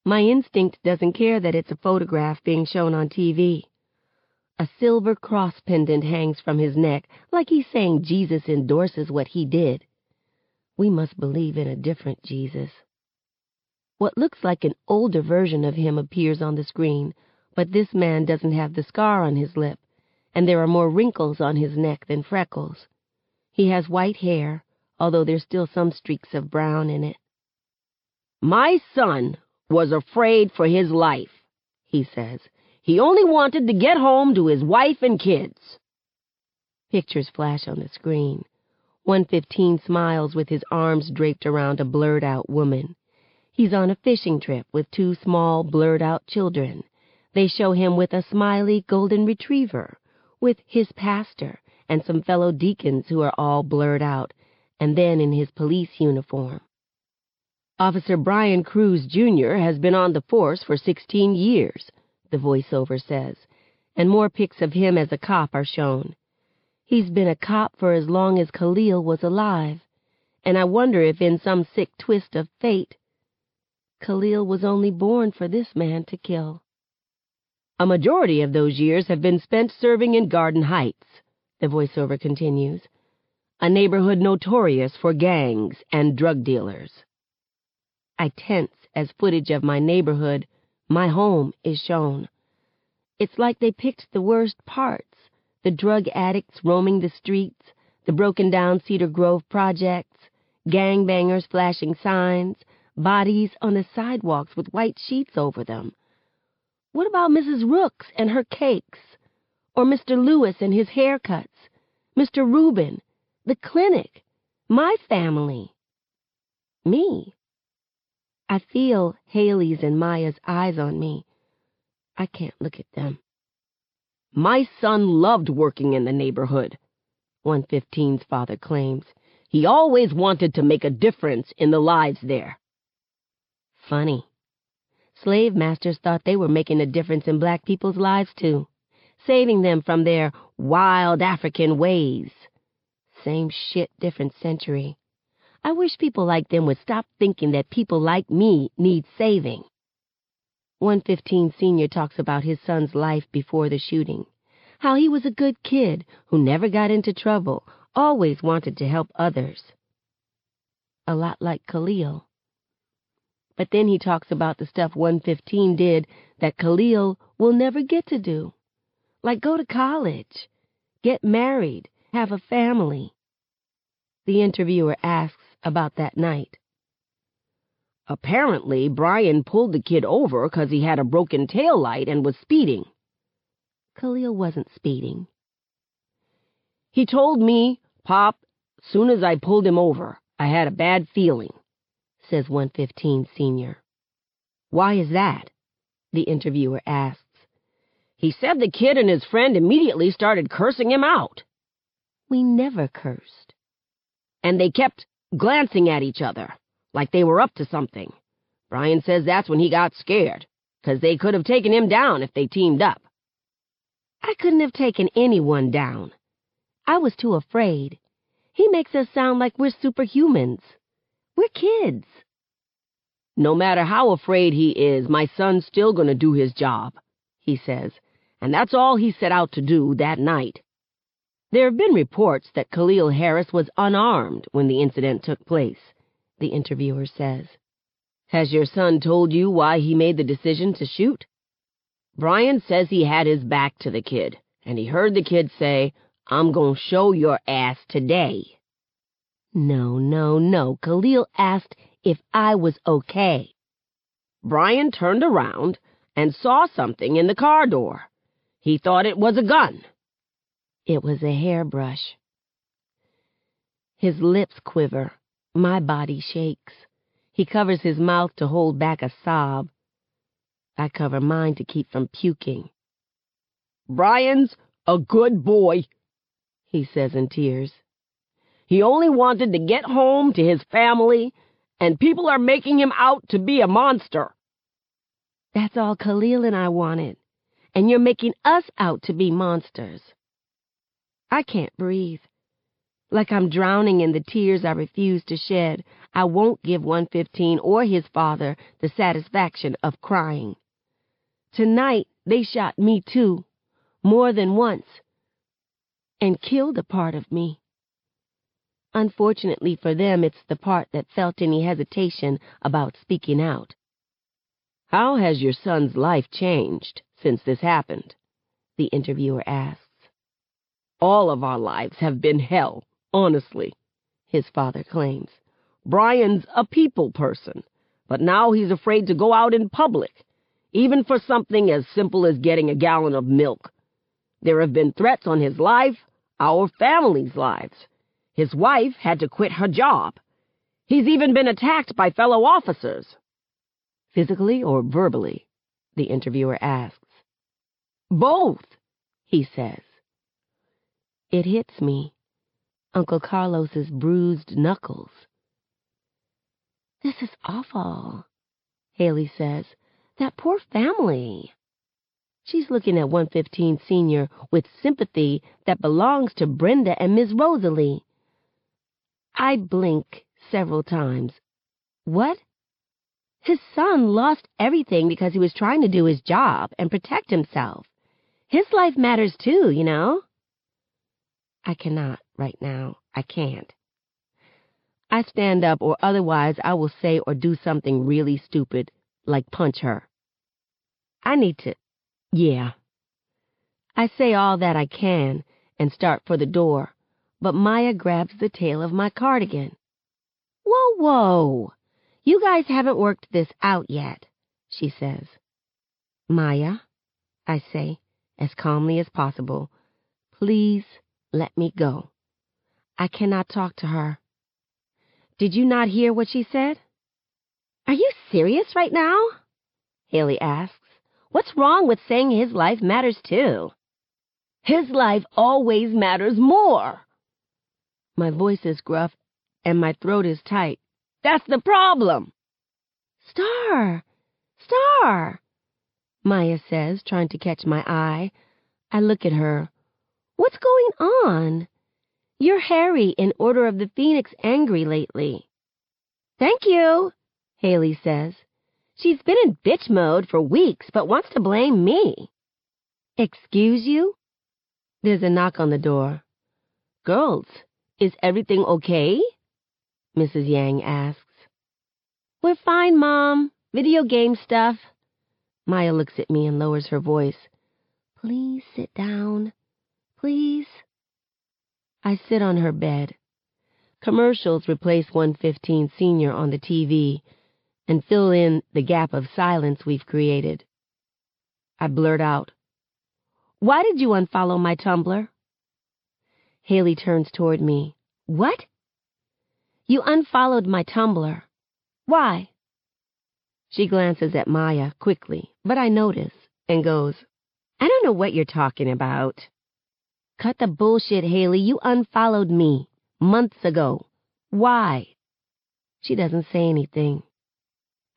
[SPEAKER 4] My instinct doesn't care that it's a photograph being shown on TV. A silver cross pendant hangs from his neck, like he's saying Jesus endorses what he did. We must believe in a different Jesus. What looks like an older version of him appears on the screen, but this man doesn't have the scar on his lip and there are more wrinkles on his neck than freckles. He has white hair, although there's still some streaks of brown in it. My son was afraid for his life, he says. He only wanted to get home to his wife and kids. Pictures flash on the screen. 115 smiles with his arms draped around a blurred out woman. He's on a fishing trip with two small, blurred out children. They show him with a smiley golden retriever with his pastor and some fellow deacons who are all blurred out, and then in his police uniform. Officer Brian Cruz, Jr. has been on the force for 16 years, the voiceover says, and more pics of him as a cop are shown. He's been a cop for as long as Khalil was alive, and I wonder if in some sick twist of fate, Khalil was only born for this man to kill. A majority of those years have been spent serving in Garden Heights, the voiceover continues, a neighborhood notorious for gangs and drug dealers. I tense as footage of my neighborhood, my home, is shown. It's like they picked the worst parts the drug addicts roaming the streets, the broken down Cedar Grove projects, gangbangers flashing signs, bodies on the sidewalks with white sheets over them what about Mrs. Rooks and her cakes? Or Mr. Lewis and his haircuts? Mr. Reuben? The clinic? My family? Me? I feel Hailey's and Maya's eyes on me. I can't look at them. My son loved working in the neighborhood, 115's father claims. He always wanted to make a difference in the lives there. Funny. Slave masters thought they were making a difference in black people's lives, too, saving them from their wild African ways. Same shit, different century. I wish people like them would stop thinking that people like me need saving. 115 Senior talks about his son's life before the shooting, how he was a good kid who never got into trouble, always wanted to help others. A lot like Khalil. But then he talks about the stuff 115 did that Khalil will never get to do. Like go to college, get married, have a family. The interviewer asks about that night.
[SPEAKER 9] Apparently, Brian pulled the kid over because he had a broken tail light and was speeding.
[SPEAKER 4] Khalil wasn't speeding.
[SPEAKER 9] He told me, Pop, soon as I pulled him over, I had a bad feeling,
[SPEAKER 4] says 115 Senior.
[SPEAKER 9] Why is that?
[SPEAKER 4] The interviewer asks.
[SPEAKER 9] He said the kid and his friend immediately started cursing him out.
[SPEAKER 4] We never cursed.
[SPEAKER 9] And they kept glancing at each other like they were up to something. Brian says that's when he got scared, because they could have taken him down if they teamed up.
[SPEAKER 4] I couldn't have taken anyone down. I was too afraid. He makes us sound like we're superhumans. We're kids.
[SPEAKER 9] No matter how afraid he is, my son's still to do his job, he says, and that's all he set out to do that night. There have been reports that Khalil Harris was unarmed when the incident took place the interviewer says. Has your son told you why he made the decision to shoot? Brian says he had his back to the kid, and he heard the kid say, I'm going to show your ass today.
[SPEAKER 4] No, no, no. Khalil asked if I was okay.
[SPEAKER 9] Brian turned around and saw something in the car door. He thought it was a gun.
[SPEAKER 4] It was a hairbrush. His lips quiver my body shakes. He covers his mouth to hold back a sob. I cover mine to keep from puking.
[SPEAKER 9] Brian's a good boy, he says in tears. He only wanted to get home to his family, and people are making him out to be a monster.
[SPEAKER 4] That's all Khalil and I wanted, and you're making us out to be monsters. I can't breathe. Like I'm drowning in the tears I refuse to shed, I won't give 115 or his father the satisfaction of crying. Tonight they shot me too, more than once, and killed a part of me. Unfortunately for them, it's the part that felt any hesitation about speaking out.
[SPEAKER 9] How has your son's life changed since this happened? The interviewer asks. All of our lives have been hell, honestly, his father claims. Brian's a people person, but now he's afraid to go out in public, even for something as simple as getting a gallon of milk. There have been threats on his life, our family's lives. His wife had to quit her job. He's even been attacked by fellow officers.
[SPEAKER 4] Physically or verbally? The interviewer asks.
[SPEAKER 9] Both, he says.
[SPEAKER 4] It hits me. Uncle Carlos's bruised knuckles. This is awful, Hailey says. That poor family. She's looking at 115 Senior with sympathy that belongs to Brenda and Miss Rosalie. I blink several times. What? His son lost everything because he was trying to do his job and protect himself. His life matters too, you know. I cannot right now. I can't. I stand up, or otherwise I will say or do something really stupid, like punch her. I need to. Yeah. I say all that I can and start for the door, but Maya grabs the tail of my cardigan. Whoa, whoa! You guys haven't worked this out yet, she says. Maya, I say, as calmly as possible, please let me go. I cannot talk to her. Did you not hear what she said? Are you serious right now? Hailey asks. What's wrong with saying his life matters too? His life always matters more. My voice is gruff and my throat is tight. That's the problem. Starr! Starr! Maya says, trying to catch my eye. I look at her. What's going on? You're Harry in Order of the Phoenix angry lately. Thank you, Hailey says. She's been in bitch mode for weeks, but wants to blame me. Excuse you? There's a knock on the door. Girls, is everything okay? Mrs. Yang asks. We're fine, Mom. Video game stuff. Maya looks at me and lowers her voice. Please sit down. Please. I sit on her bed. Commercials replace 115 Senior on the TV and fill in the gap of silence we've created. I blurt out, Why did you unfollow my Tumblr? Hailey turns toward me. What? You unfollowed my Tumblr. Why? She glances at Maya quickly, but I notice and goes, I don't know what you're talking about. Cut the bullshit, Hailey. You unfollowed me months ago. Why? She doesn't say anything.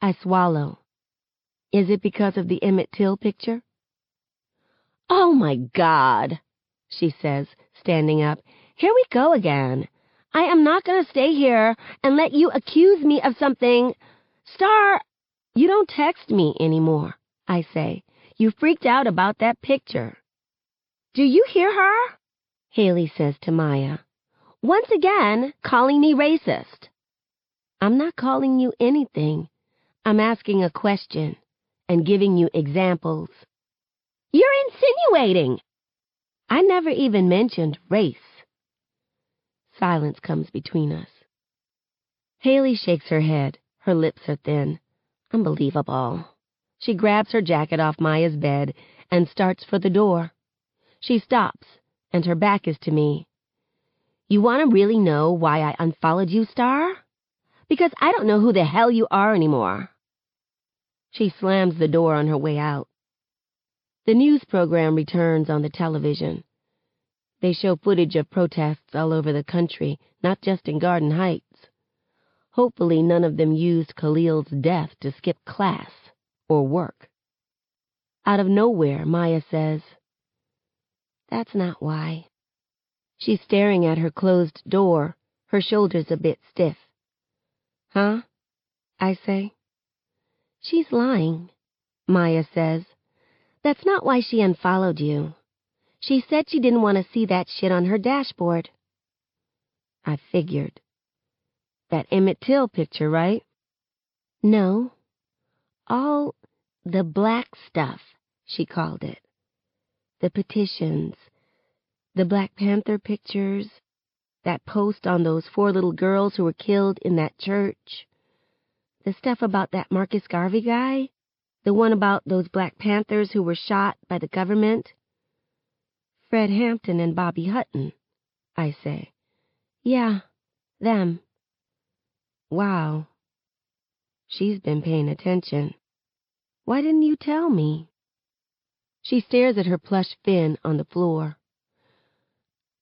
[SPEAKER 4] I swallow. Is it because of the Emmett Till picture? Oh my God, she says, standing up. Here we go again. I am not going to stay here and let you accuse me of something. Starr, you don't text me anymore, I say. You freaked out about that picture. Do you hear her? Hailey says to Maya. Once again, calling me racist. I'm not calling you anything. I'm asking a question and giving you examples. You're insinuating. I never even mentioned race. Silence comes between us. Hailey shakes her head. Her lips are thin. Unbelievable. She grabs her jacket off Maya's bed and starts for the door. She stops, and her back is to me. You want to really know why I unfollowed you, Starr? Because I don't know who the hell you are anymore. She slams the door on her way out. The news program returns on the television. They show footage of protests all over the country, not just in Garden Heights. Hopefully none of them used Khalil's death to skip class or work. Out of nowhere, Maya says, That's not why. She's staring at her closed door, her shoulders a bit stiff. Huh? I say. She's lying, Maya says. That's not why she unfollowed you. She said she didn't want to see that shit on her dashboard. I figured. That Emmett Till picture, right? No. All the black stuff, she called it. The petitions, the Black Panther pictures, that post on those four little girls who were killed in that church, the stuff about that Marcus Garvey guy, the one about those Black Panthers who were shot by the government. Fred Hampton and Bobby Hutton, I say. Yeah, them. Wow. She's been paying attention. Why didn't you tell me? She stares at her plush Finn on the floor.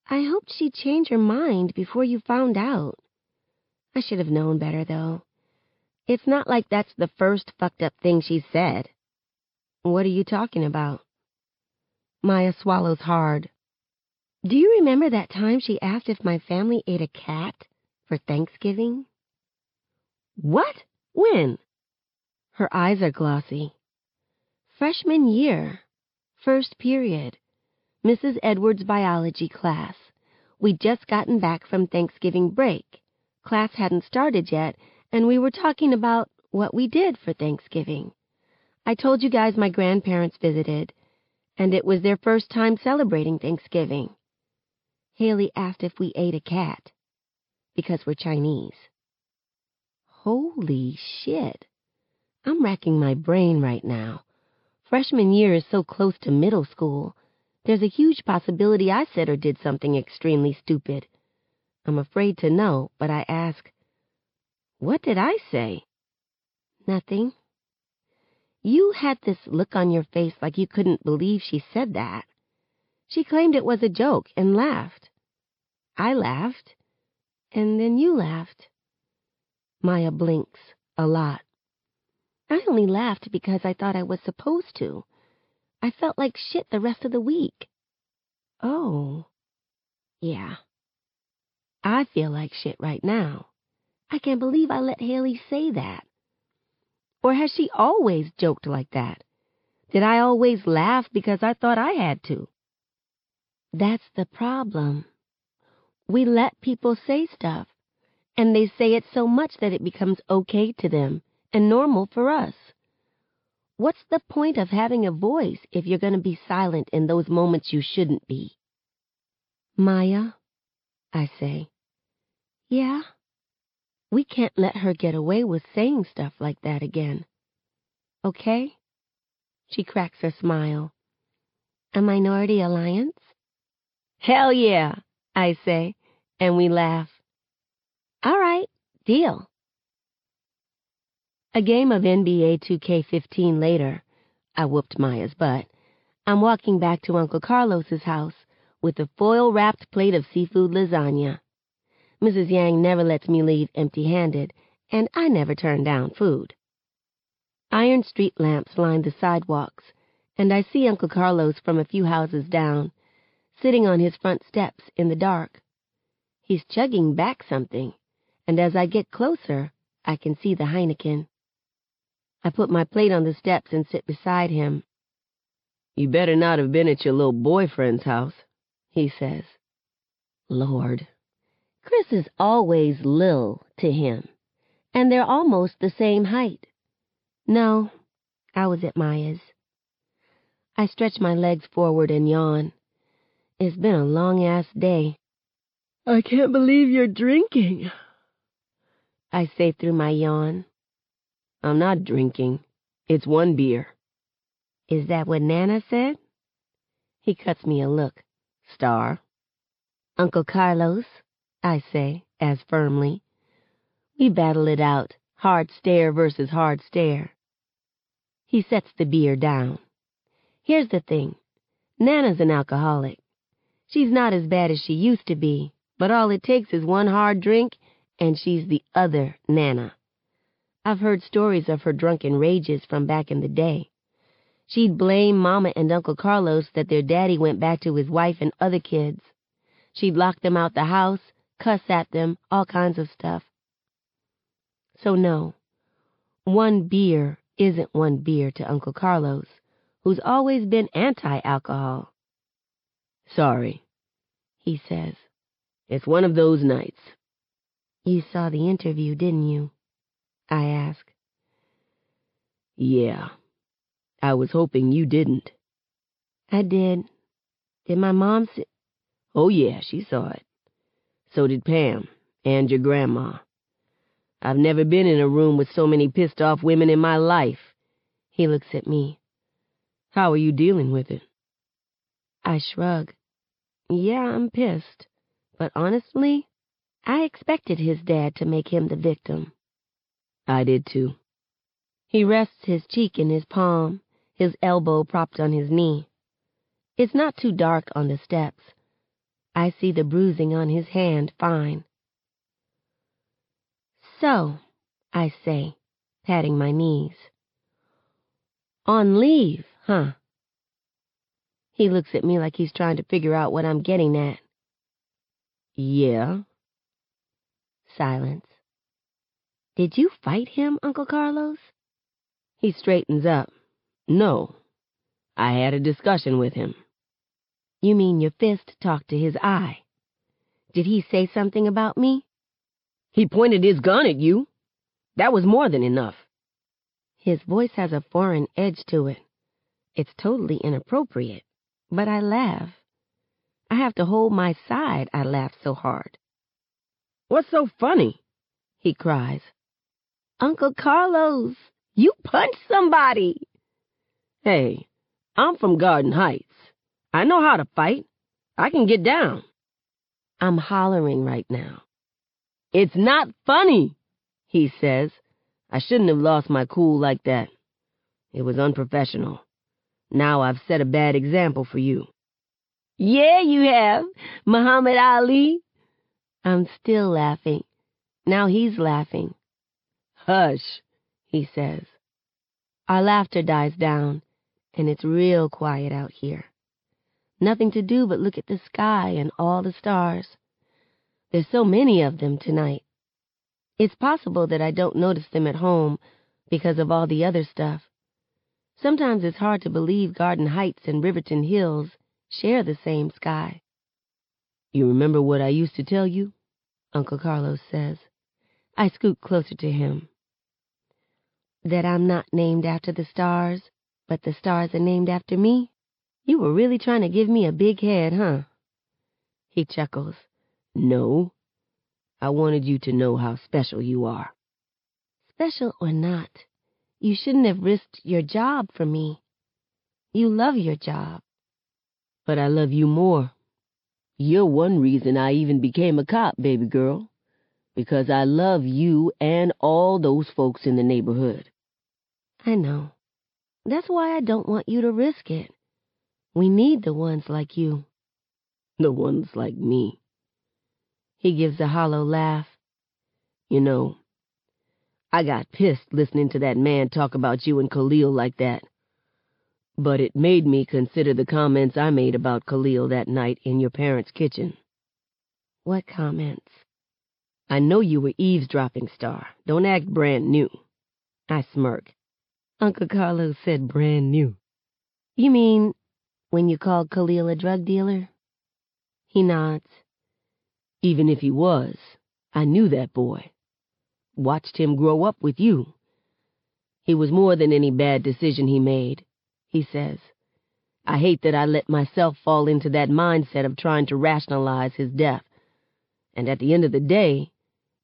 [SPEAKER 4] I hoped she'd change her mind before you found out. I should have known better, though. It's not like that's the first fucked up thing she's said. What are you talking about? Maya swallows hard. Do you remember that time she asked if my family ate a cat for Thanksgiving? What? When? Her eyes are glossy. Freshman year. First period. Mrs. Edwards' biology class. We'd just gotten back from Thanksgiving break. Class hadn't started yet, and we were talking about what we did for Thanksgiving. I told you guys my grandparents visited, and it was their first time celebrating Thanksgiving. Hailey asked if we ate a cat, because we're Chinese. Holy shit. I'm racking my brain right now. Freshman year is so close to middle school. There's a huge possibility I said or did something extremely stupid. I'm afraid to know, but I ask, What did I say? Nothing. You had this look on your face like you couldn't believe she said that. She claimed it was a joke and laughed. I laughed, and then you laughed. Maya blinks a lot. I only laughed because I thought I was supposed to. I felt like shit the rest of the week. Oh. Yeah. I feel like shit right now. I can't believe I let Hailey say that. Or has she always joked like that? Did I always laugh because I thought I had to? That's the problem. We let people say stuff, and they say it so much that it becomes okay to them and normal for us. What's the point of having a voice if you're going to be silent in those moments you shouldn't be? Maya, I say. Yeah? We can't let her get away with saying stuff like that again. Okay? She cracks her smile. A minority alliance? Hell yeah, I say, and we laugh. All right, deal. A game of NBA 2K15 later, I whooped Maya's butt. I'm walking back to Uncle Carlos's house with a foil-wrapped plate of seafood lasagna. Mrs. Yang never lets me leave empty-handed, and I never turn down food. Iron street lamps line the sidewalks, and I see Uncle Carlos from a few houses down, sitting on his front steps in the dark. He's chugging back something, and as I get closer, I can see the Heineken. I put my plate on the steps and sit beside him.
[SPEAKER 10] You better not have been at your little boyfriend's house, he says.
[SPEAKER 4] Lord. Chris is always Lil to him, and they're almost the same height. No, I was at Maya's. I stretch my legs forward and yawn. It's been a long-ass day.
[SPEAKER 10] I can't believe you're drinking,
[SPEAKER 4] I say through my yawn.
[SPEAKER 10] I'm not drinking. It's one beer.
[SPEAKER 4] Is that what Nana said? He cuts me a look.
[SPEAKER 10] Starr.
[SPEAKER 4] Uncle Carlos, I say, as firmly. We battle it out, hard stare versus hard stare. He sets the beer down. Here's the thing. Nana's an alcoholic. She's not as bad as she used to be, but all it takes is one hard drink, and she's the other Nana. I've heard stories of her drunken rages from back in the day. She'd blame Mama and Uncle Carlos that their daddy went back to his wife and other kids. She'd lock them out the house, cuss at them, all kinds of stuff. So no, one beer isn't one beer to Uncle Carlos, who's always been anti-alcohol.
[SPEAKER 10] Sorry, he says. It's one of those nights.
[SPEAKER 4] You saw the interview, didn't you? I ask.
[SPEAKER 10] Yeah. I was hoping you didn't.
[SPEAKER 4] I did. Did my mom see?
[SPEAKER 10] Oh, yeah, she saw it. So did Pam, and your grandma. I've never been in a room with so many pissed off women in my life. He looks at me. How are you dealing with it?
[SPEAKER 4] I shrug. Yeah, I'm pissed. But honestly, I expected his dad to make him the victim.
[SPEAKER 10] I did too.
[SPEAKER 4] He rests his cheek in his palm, his elbow propped on his knee. It's not too dark on the steps. I see the bruising on his hand fine. So, I say, patting my knees. On leave, huh? He looks at me like he's trying to figure out what I'm getting at.
[SPEAKER 10] Yeah.
[SPEAKER 4] Silence. Did you fight him, Uncle Carlos?
[SPEAKER 10] He straightens up. No. I had a discussion with him.
[SPEAKER 4] You mean your fist talked to his eye? Did he say something about me?
[SPEAKER 10] He pointed his gun at you. That was more than enough.
[SPEAKER 4] His voice has a foreign edge to it. It's totally inappropriate, but I laugh. I have to hold my side, I laugh so hard.
[SPEAKER 10] What's so funny?
[SPEAKER 4] He cries. Uncle Carlos, you punched somebody.
[SPEAKER 10] Hey, I'm from Garden Heights. I know how to fight. I can get down.
[SPEAKER 4] I'm hollering right now.
[SPEAKER 10] It's not funny, he says. I shouldn't have lost my cool like that. It was unprofessional. Now I've set a bad example for you.
[SPEAKER 4] Yeah, you have, Muhammad Ali. I'm still laughing. Now he's laughing.
[SPEAKER 10] Hush, he says.
[SPEAKER 4] Our laughter dies down, and it's real quiet out here. Nothing to do but look at the sky and all the stars. There's so many of them tonight. It's possible that I don't notice them at home because of all the other stuff. Sometimes it's hard to believe Garden Heights and Riverton Hills share the same sky. You remember what I used to tell you? Uncle Carlos says. I scoot closer to him. That I'm not named after the stars, but the stars are named after me? You were really trying to give me a big head, huh? He chuckles. No. I wanted you to know how special you are. Special or not, you shouldn't have risked your job for me. You love your job. But I love you more. You're one reason I even became a cop, baby girl. Because I love you and all those folks in the neighborhood. I know. That's why I don't want you to risk it. We need the ones like you. The ones like me. He gives a hollow laugh. You know, I got pissed listening to that man talk about you and Khalil like that. But it made me consider the comments I made about Khalil that night in your parents' kitchen. What comments? I know you were eavesdropping, Starr. Don't act brand new. I smirk. Uncle Carlos said brand new. You mean when you called Khalil a drug dealer? He nods. Even if he was, I knew that boy watched him grow up with you. He was more than any bad decision he made, he says. I hate that I let myself fall into that mindset of trying to rationalize his death. And at the end of the day,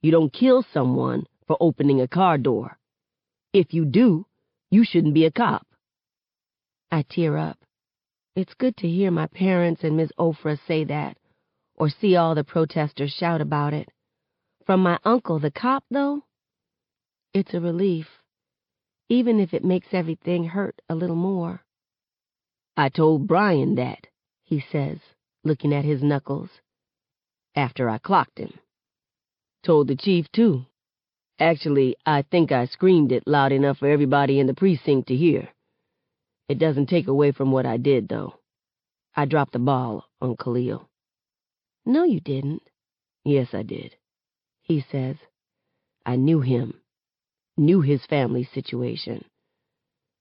[SPEAKER 4] you don't kill someone for opening a car door. If you do, you shouldn't be a cop. I tear up. It's good to hear my parents and Miss Ofrah say that, or see all the protesters shout about it. From my uncle, the cop, though, it's a relief, even if it makes everything hurt a little more. I told Brian that, he says, looking at his knuckles, after I clocked him. Told the chief, too. Actually, I think I screamed it loud enough for everybody in the precinct to hear. It doesn't take away from what I did, though. I dropped the ball on Khalil. No, you didn't. Yes, I did he says. I knew him, knew his family situation.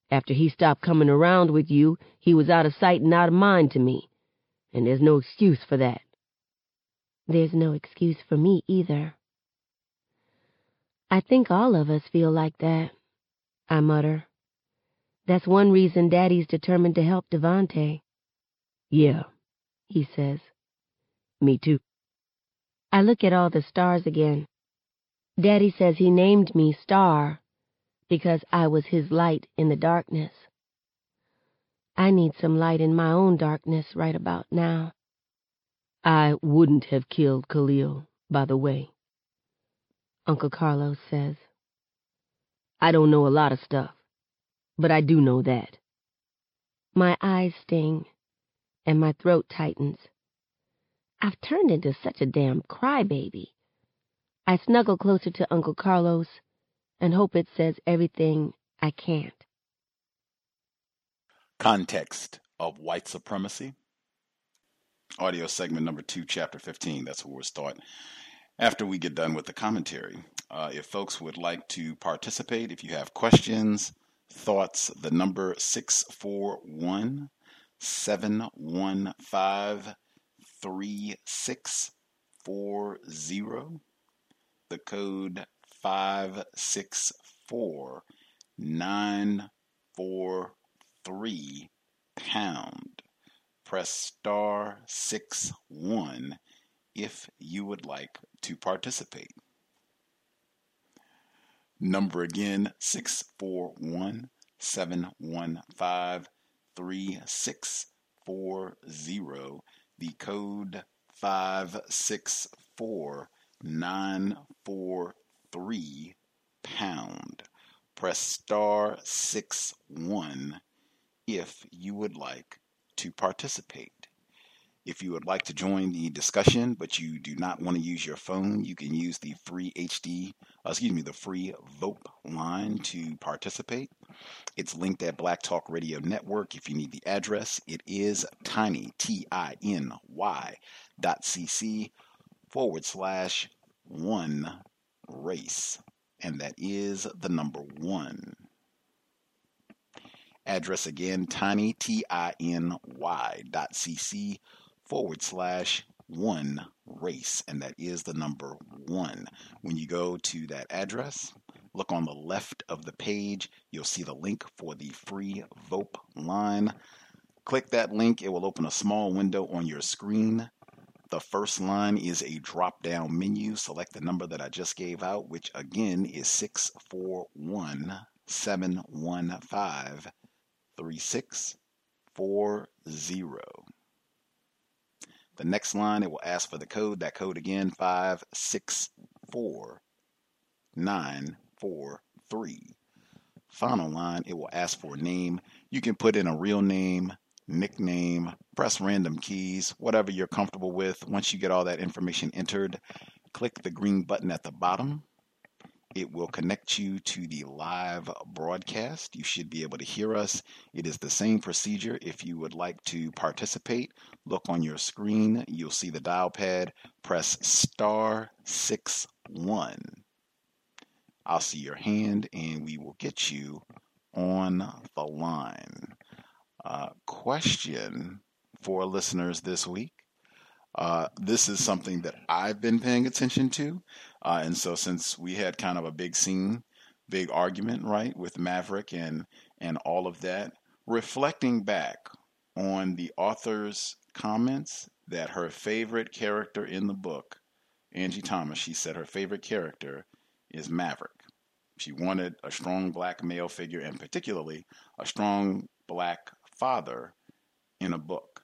[SPEAKER 4] After he stopped coming around with you, he was out of sight and out of mind to me, and there's no excuse for that. There's no excuse for me either. I think all of us feel like that, I mutter. That's one reason Daddy's determined to help DeVante. Yeah, he says. Me too. I look at all the stars again. Daddy says he named me Starr because I was his light in the darkness. I need some light in my own darkness right about now. I wouldn't have killed Khalil, by the way, Uncle Carlos says. I don't know a lot of stuff, but I do know that. My eyes sting, and my throat tightens. I've turned into such a damn crybaby. I snuggle closer to Uncle Carlos and hope it says everything I can't.
[SPEAKER 3] Context of white supremacy. Audio segment number two, chapter 15. That's where we'll start after we get done with the commentary. Uh, if folks would like to participate, if you have questions, thoughts, the number 641 715 3640. The code 564943 pound. Press star 6 1 if you would like to participate. Number again 641 715 3640 the code 564943 pound. Press star 6 1 if you would like to participate. If you would like to join the discussion, but you do not want to use your phone, you can use the free HD, uh, excuse me, the free VoIP line to participate. It's linked at Black Talk Radio Network. If you need the address, it is tiny, T I N Y dot cc forward slash one race. And that is the number one. Address again, tiny, T I N Y dot cc forward slash one race, and that is the number one. When you go to that address, look on the left of the page. You'll see the link for the free VoIP line. Click that link, it will open a small window on your screen. The first line is a drop down menu. Select the number that I just gave out, which again is 641 715 3640. The next line, it will ask for the code. That code again, 564943. Final line, it will ask for a name. You can put in a real name, nickname, press random keys, whatever you're comfortable with. Once you get all that information entered, click the green button at the bottom. It will connect you to the live broadcast. You should be able to hear us. It is the same procedure. If you would like to participate, look on your screen. You'll see the dial pad. Press star six one. I'll see your hand and we will get you on the line. Uh, question for listeners this week. Uh, this is something that I've been paying attention to. Uh, and so, since we had kind of a big scene, big argument, right, with Maverick and, and all of that, reflecting back on the author's comments that her favorite character in the book, Angie Thomas, she said her favorite character is Maverick. She wanted a strong black male figure, and particularly a strong black father in a book.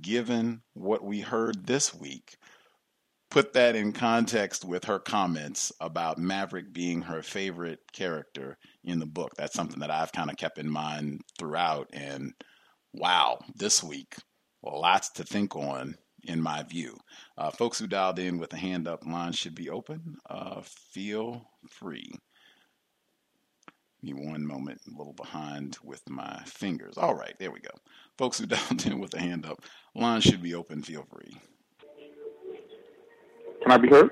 [SPEAKER 3] Given what we heard this week, put that in context with her comments about Maverick being her favorite character in the book. That's something that I've kind of kept in mind throughout. And wow, this week, lots to think on in my view. Uh, folks who dialed in with a hand up line should be open. Uh, feel free. Me one moment, a little behind with my fingers. All right, there we go. Folks who dialed in with a hand up, line should be open. Feel free.
[SPEAKER 11] Can I be heard?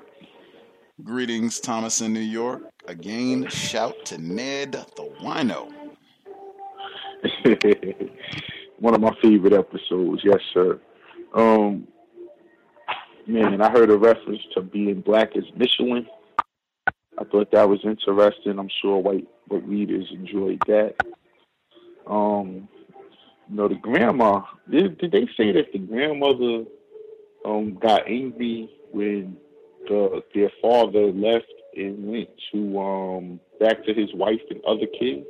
[SPEAKER 3] Greetings, Thomas in New York. Again, shout to Ned the Wino.
[SPEAKER 11] One of my favorite episodes, yes, sir. Um, man, I heard a reference to being black as Michelin. I thought that was interesting. I'm sure white white readers enjoyed that. Um, you know, the grandma. Did, did they say that the grandmother um got angry when the their father left and went to um back to his wife and other kids?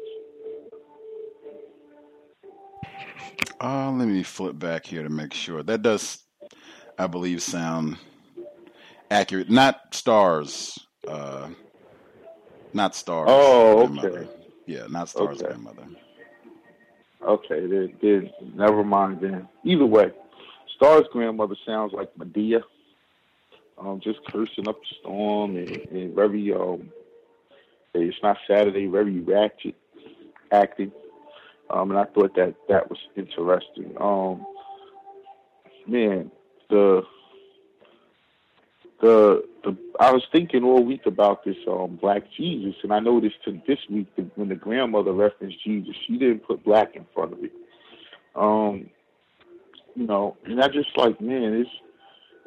[SPEAKER 3] Uh, let me flip back here to make sure. That does, I believe, sound accurate. Not stars. Uh, not stars.
[SPEAKER 11] Oh, okay.
[SPEAKER 3] Yeah, not stars
[SPEAKER 11] okay.
[SPEAKER 3] grandmother.
[SPEAKER 11] Okay, then, then never mind. Then either way, Starr's grandmother sounds like Madea um, just cursing up a storm and, and very um, it's not Saturday, very ratchet acting. Um, and I thought that that was interesting. Um, man, the the the I was thinking all week about this um black Jesus, and I noticed to this week that when the grandmother referenced Jesus, she didn't put black in front of it. Um, you know, and I just like, man, it's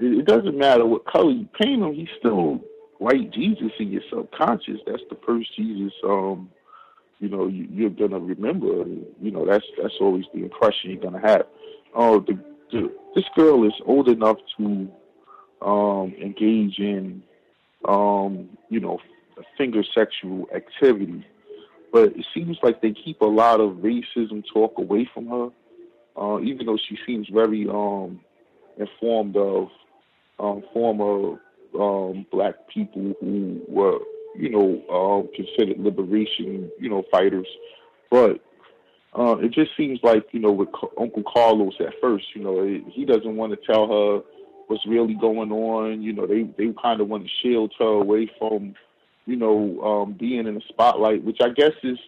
[SPEAKER 11] it, doesn't matter what color you paint him, he's still white Jesus in your subconscious. That's the first Jesus um, you know, you, you're gonna remember. You know, that's that's always the impression you're gonna have. Oh, the, the this girl is old enough to um, engage in, um, you know, finger sexual activity, but it seems like they keep a lot of racism talk away from her. Uh, even though she seems very um, informed of um, former um, black people who were, you know, um, considered liberation, you know, fighters. But uh, it just seems like, you know, with Uncle Carlos at first, you know, he doesn't want to tell her what's really going on. You know, they they kind of want to shield her away from, you know, um, being in the spotlight, which I guess is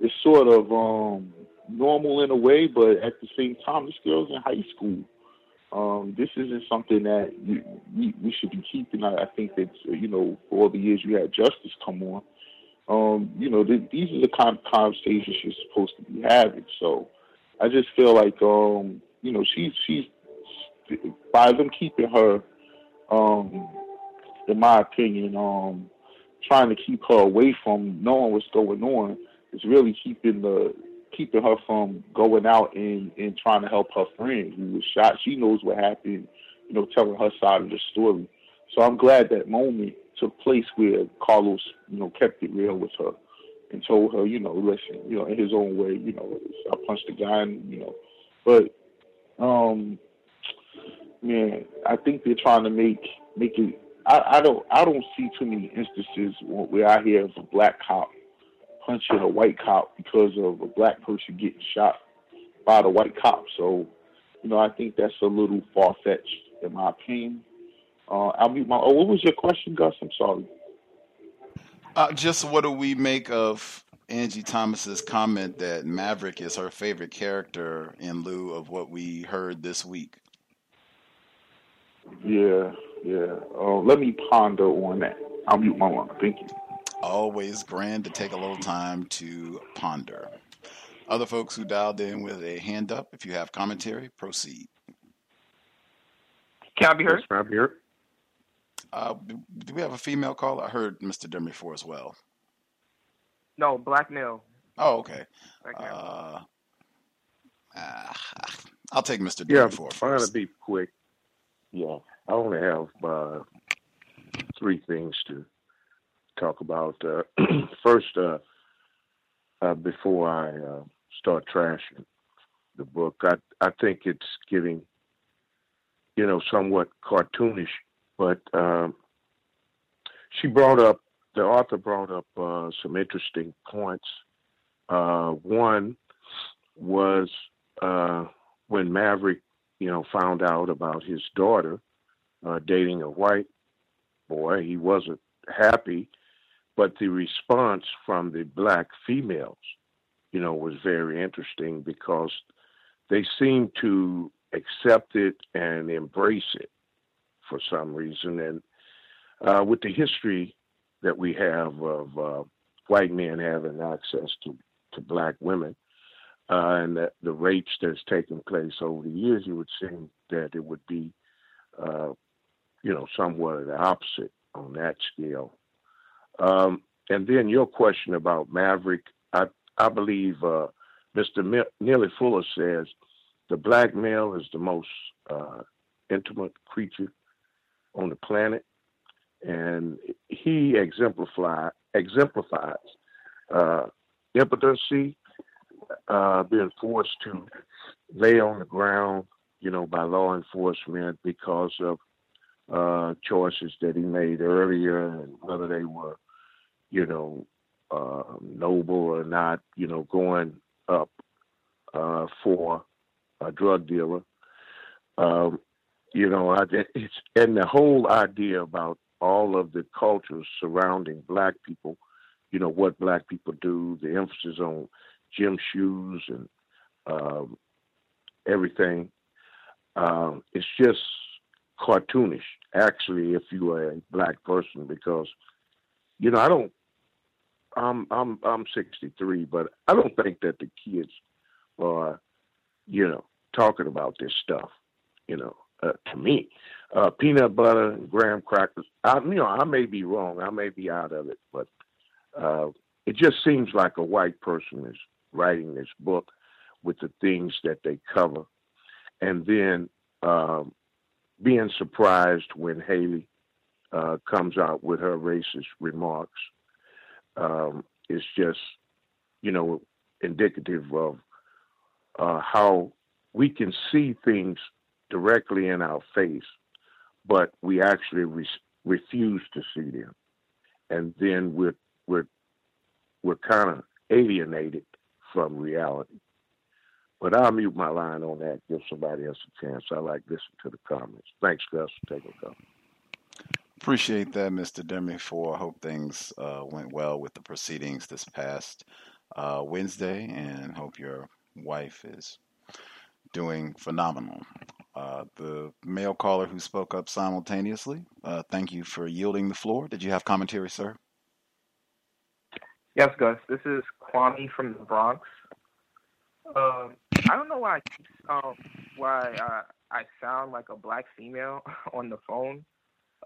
[SPEAKER 11] is sort of um, normal in a way, but at the same time, this girl's in high school um, this isn't something that you, we, we should be keeping. I, I think that you know, for all the years you had justice come on, um, you know, th- these are the kind of conversations you're supposed to be having. So, I just feel like, um, you know, she's she's by them keeping her, um, in my opinion, um, trying to keep her away from knowing what's going on is really keeping the keeping her from going out and and trying to help her friend who was shot. She knows what happened, you know, telling her side of the story. So I'm glad that moment took place where Carlos, you know, kept it real with her and told her, you know, listen, you know, in his own way, you know, I punched the guy, and you know, but um, man, I think they're trying to make make it. I, I don't I don't see too many instances where I hear of a black cop punching a white cop because of a black person getting shot by the white cop. So, you know, I think that's a little far fetched in my opinion. Uh, I'll mute my. Oh, what was your question, Gus? I'm sorry.
[SPEAKER 3] Uh, just what do we make of Angie Thomas's comment that Maverick is her favorite character in lieu of what we heard this week?
[SPEAKER 11] Yeah, yeah. Uh, let me ponder on that. I'll mute my line. Thank you.
[SPEAKER 3] Always grand to take a little time to ponder. Other folks who dialed in with a hand up, if you have commentary, proceed.
[SPEAKER 12] Can I be heard?
[SPEAKER 11] Yes, I'm here.
[SPEAKER 3] Uh, do we have a female caller? I heard Mr. Dermy as well.
[SPEAKER 12] No, black male.
[SPEAKER 3] Oh, okay.
[SPEAKER 12] Black male.
[SPEAKER 3] Uh, uh, I'll take Mr.
[SPEAKER 13] Yeah,
[SPEAKER 3] Dermy
[SPEAKER 13] I'm trying to be quick. Yeah, I only have uh, three things to talk about. Uh, first, uh, uh, before I uh, start trashing the book, I I think it's getting, you know, somewhat cartoonish. But um, she brought up the author brought up uh, some interesting points. One was when Maverick, you know, found out about his daughter uh, dating a white boy. He wasn't happy, but the response from the black females, you know, was very interesting because they seemed to accept it and embrace it for some reason. And uh, with the history that we have of uh, white men having access to, to black women uh, and the, the rapes that's taken place over the years, you would think that it would be, uh, you know, somewhat of the opposite on that scale. Um, and then your question about Maverick, I, I believe uh, Mr. Mi- Neely Fuller says the black male is the most uh, intimate creature on the planet, and he exemplifies uh, impotency, uh, being forced to lay on the ground, you know, by law enforcement because of uh, choices that he made earlier, and whether they were, you know, uh, noble or not, you know, going up uh, for a drug dealer. Um, you know, I, it's and the whole idea about all of the cultures surrounding black people, you know, what black people do, the emphasis on gym shoes and um, everything. Um, it's just cartoonish, actually, if you are a black person, because you know I don't. I'm I'm I'm 63, but I don't think that the kids are, you know, talking about this stuff. You know, uh, to me, uh, peanut butter and graham crackers. I, you know, I may be wrong. I may be out of it, but uh, it just seems like a white person is writing this book with the things that they cover, and then um, being surprised when Hailey uh, comes out with her racist remarks um, is just, you know, indicative of uh, how we can see things directly in our face, but we actually re- refuse to see them, and then we're we're we're kind of alienated from reality. But I'll mute my line on that. Give somebody else a chance. I like listening to the comments. Thanks, Gus, for taking a comment.
[SPEAKER 3] Appreciate that, Mr. Demi. For I hope things uh, went well with the proceedings this past uh, Wednesday, and hope your wife is doing phenomenal. Uh, the male caller who spoke up simultaneously, uh, thank you for yielding the floor. Did you have commentary, sir?
[SPEAKER 12] Yes, Gus. This is Kwame from the Bronx. Um, I don't know why I um, why I, I sound like a black female on the phone.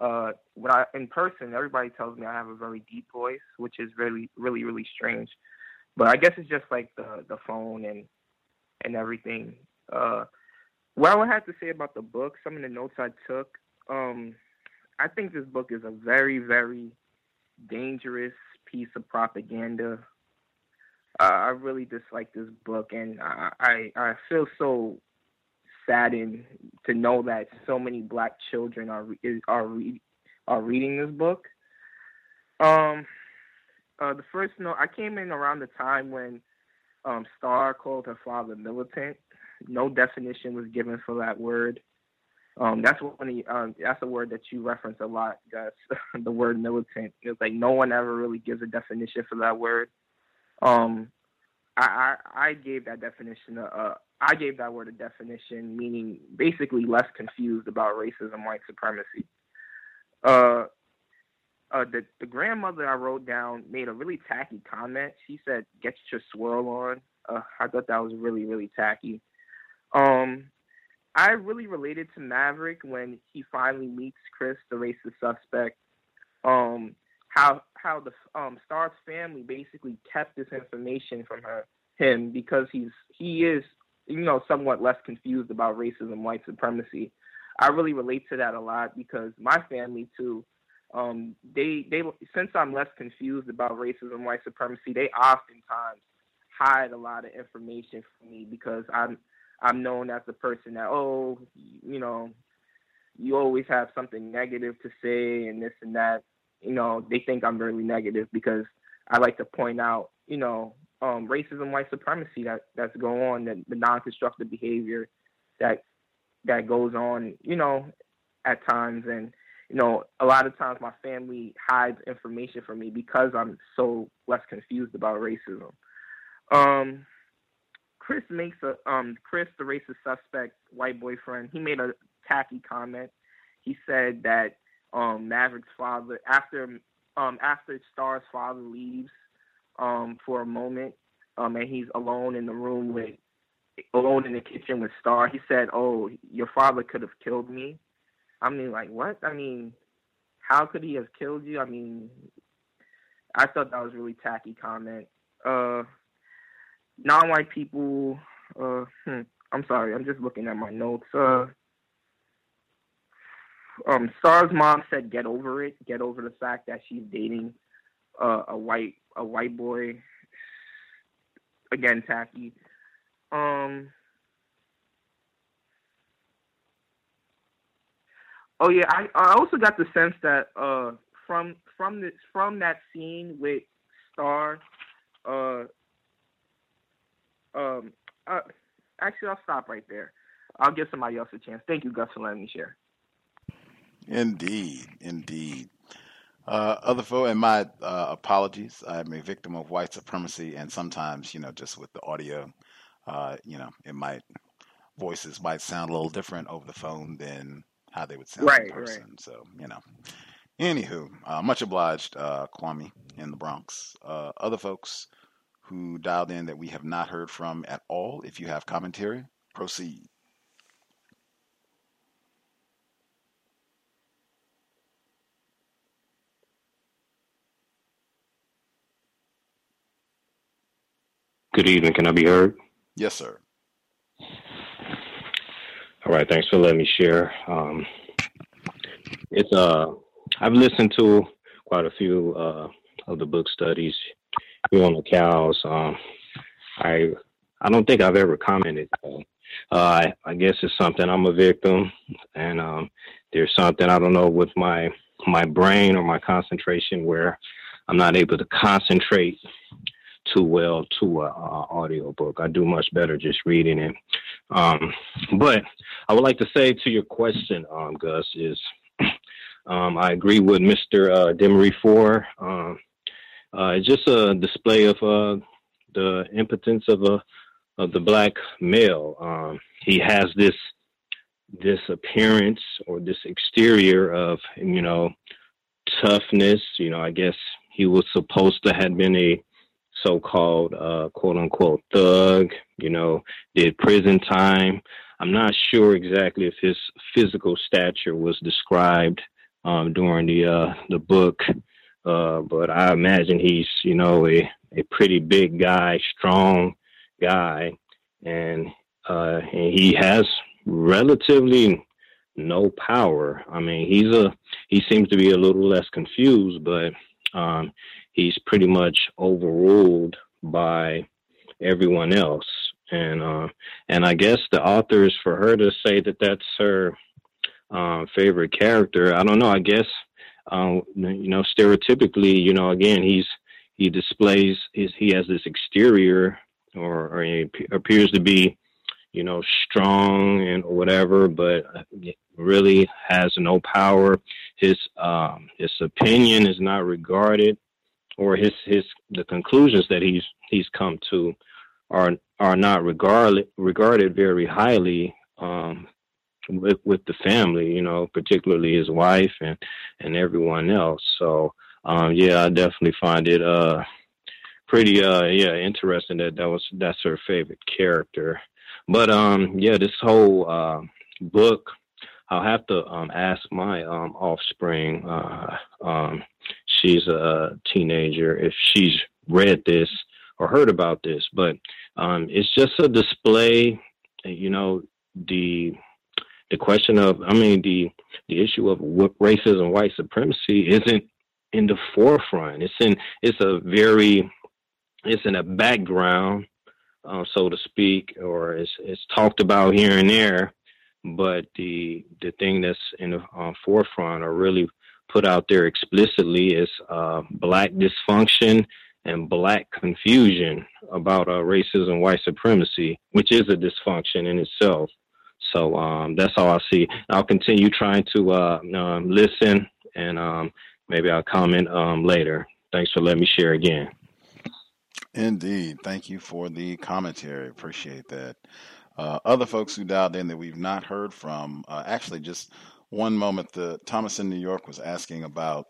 [SPEAKER 12] Uh, when I in person, everybody tells me I have a very deep voice, which is really, really, really strange. But I guess it's just like the the phone and and everything. Uh, what I would have to say about the book, some of the notes I took, um, I think this book is a very, very dangerous piece of propaganda. Uh, I really dislike this book, and I, I I feel so saddened to know that so many black children are are are reading this book. Um, uh, the first note I came in around the time when um, Starr called her father militant. No definition was given for that word. Um, that's one. He, um, that's a word that you reference a lot, Gus. the word militant. It's like no one ever really gives a definition for that word. Um, I, I, I gave that definition. A, I gave that word a definition, meaning basically less confused about racism, white supremacy. Uh, uh, the the grandmother I wrote down made a really tacky comment. She said, "Get your swirl on." Uh, I thought that was really really tacky. Um, I really related to Maverick when he finally meets Chris, the racist suspect. Um, how how the um Starr's family basically kept this information from her him because he's he is you know somewhat less confused about racism, white supremacy. I really relate to that a lot because my family too. Um, they they since I'm less confused about racism, white supremacy, they oftentimes hide a lot of information from me because I'm I'm known as the person that oh you know you always have something negative to say and this and that. You know they think I'm really negative because I like to point out you know um, racism, white supremacy that that's going on, the, the non-constructive behavior that that goes on, you know, at times, and you know, a lot of times my family hides information from me because I'm so less confused about racism. Um, Chris makes a um Chris, the racist suspect, white boyfriend, he made a tacky comment. He said that um Maverick's father after um after Starr's father leaves um for a moment, um and he's alone in the room with alone in the kitchen with Starr. He said, "Oh, your father could have killed me." I mean, like what? I mean, how could he have killed you? I mean, I thought that was really tacky comment. Uh, non-white people. Uh, hmm, I'm sorry, I'm just looking at my notes. Uh, um, Starr's mom said, "Get over it. Get over the fact that she's dating uh, a white a white boy." Again, tacky. Um. Oh yeah, I I also got the sense that uh from from this from that scene with Starr, uh, um, uh, actually I'll stop right there. I'll give somebody else a chance. Thank you, Gus, for letting me share.
[SPEAKER 3] Indeed, indeed. Uh, other folk, and my uh, apologies. I'm a victim of white supremacy, and sometimes, you know, just with the audio, uh, you know, it might voices might sound a little different over the phone than how they would sound
[SPEAKER 12] Right,
[SPEAKER 3] in
[SPEAKER 12] right.
[SPEAKER 3] person. So, you know. Anywho, uh, much obliged, uh, Kwame in the Bronx. Uh, other folks who dialed in that we have not heard from at all, if you have commentary, proceed.
[SPEAKER 14] Good evening. Can I be heard?
[SPEAKER 3] Yes, sir.
[SPEAKER 14] All right. Thanks for letting me share. Um, it's uh, I've listened to quite a few uh, of the book studies here on the COWS. Um, I I don't think I've ever commented. Uh, I I guess it's something I'm a victim, and um, there's something I don't know with my my brain or my concentration where I'm not able to concentrate too well to a, a audio book. I do much better just reading it. Um, but I would like to say to your question, um, Gus, is um, I agree with Mr. Uh, Demery for. Um, uh, it's just a display of uh, the impotence of a of the black male. Um, he has this this appearance or this exterior of you know toughness. You know, I guess he was supposed to have been a so-called uh, quote-unquote thug. You know, did prison time. I'm not sure exactly if his physical stature was described um, during the uh, the book, uh, but I imagine he's you know a a pretty big guy, strong guy, and uh, and he has relatively no power. I mean, he's a he seems to be a little less confused, but um, he's pretty much overruled by everyone else. And uh, and I guess the author is for her to say that that's her uh, favorite character. I don't know. I guess um, you know stereotypically, you know, again, he's he displays his, he has this exterior or, or he appears to be you know, strong and whatever, but really has no power. His um, his opinion is not regarded, or his his the conclusions that he's he's come to are are not regarded regarded very highly um, with with the family. You know, particularly his wife and and everyone else. So um, yeah, I definitely find it uh pretty uh yeah interesting that that was that's her favorite character but um, yeah, this whole uh, book, I'll have to um, ask my um, offspring. Uh, um, she's a teenager if she's read this or heard about this, but um, it's just a display. You know, the the question of, I mean, the the issue of racism, white supremacy isn't in the forefront. It's in it's a very it's in a background uh, so to speak, or it's, it's talked about here and there, but the the thing that's in the uh, forefront or really put out there explicitly is uh, black dysfunction and black confusion about uh, racism, white supremacy, which is a dysfunction in itself. So um, that's all I see. I'll continue trying to uh, um, listen, and um, maybe I'll comment um, later. Thanks for letting me share again.
[SPEAKER 3] Indeed. Thank you for the commentary. Appreciate that. Uh, other folks who dialed in that we've not heard from, uh, actually, just one moment. The Thomas in New York was asking about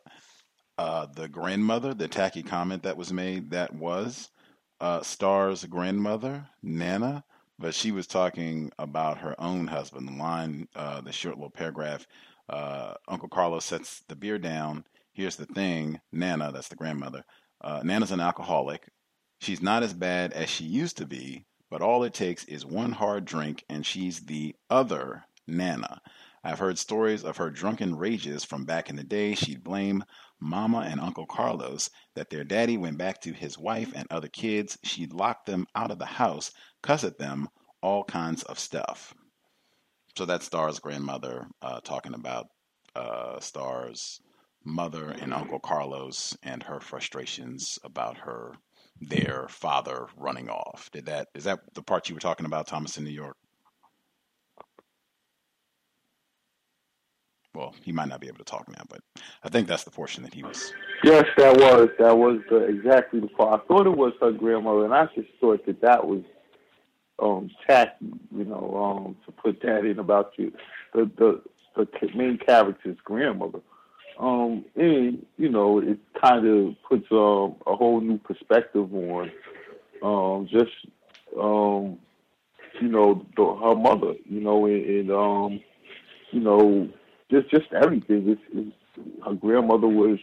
[SPEAKER 3] uh, the grandmother, the tacky comment that was made. That was uh, Starr's grandmother, Nana, but she was talking about her own husband. The line, uh, the short little paragraph. Uh, Uncle Carlos sets the beer down. Here's the thing, Nana, that's the grandmother. Nana's an alcoholic She's not as bad as she used to be, but all it takes is one hard drink and she's the other Nana. I've heard stories of her drunken rages from back in the day. She'd blame Mama and Uncle Carlos that their daddy went back to his wife and other kids. She'd lock them out of the house, cuss at them, all kinds of stuff. So that's Starr's grandmother uh, talking about uh, Starr's mother and Uncle Carlos and her frustrations about her their father running off. Did that is that the part you were talking about, Thomas in New York? Well, he might not be able to talk now, but I think that's the portion that he was.
[SPEAKER 11] Yes, that was that was the, exactly the part. I thought it was her grandmother, and I just thought that that was um tacky, you know, um to put that in about you, the the the main character's grandmother. Um, and you know, it kind of puts um, a whole new perspective on um, just um, you know the, her mother. You know, and, and um, you know, just just everything. It's, it's, her grandmother was,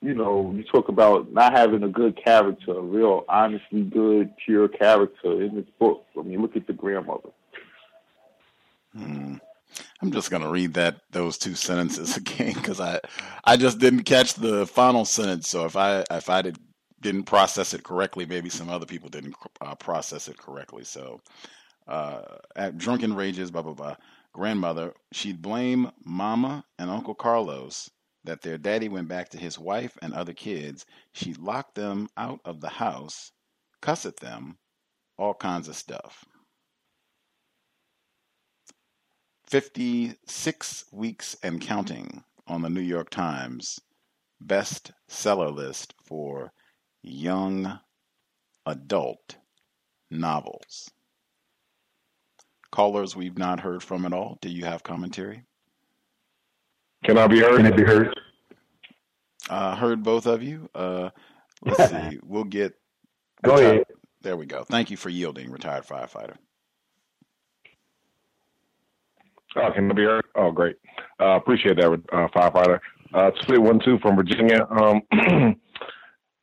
[SPEAKER 11] you know, you talk about not having a good character, a real honestly good, pure character in this book. I mean, look at the grandmother.
[SPEAKER 3] Hmm. I'm just gonna read that those two sentences again because I I just didn't catch the final sentence. So if I if I did didn't process it correctly, maybe some other people didn't uh, process it correctly. So uh, at drunken rages, blah blah blah. Grandmother, she'd blame Mama and Uncle Carlos that their daddy went back to his wife and other kids. She'd lock them out of the house, cuss at them, all kinds of stuff. 56 weeks and counting on the New York Times best seller list for young adult novels. Callers we've not heard from at all. Do you have commentary?
[SPEAKER 13] Can I be heard? Can it be heard?
[SPEAKER 3] Uh, heard both of you. Uh, let's see. We'll get
[SPEAKER 15] Go ahead.
[SPEAKER 3] There we go. Thank you for yielding, retired firefighter.
[SPEAKER 15] Oh, can I be heard? Oh, great. Uh, appreciate that, uh, firefighter. Uh, Split one two from Virginia. Um,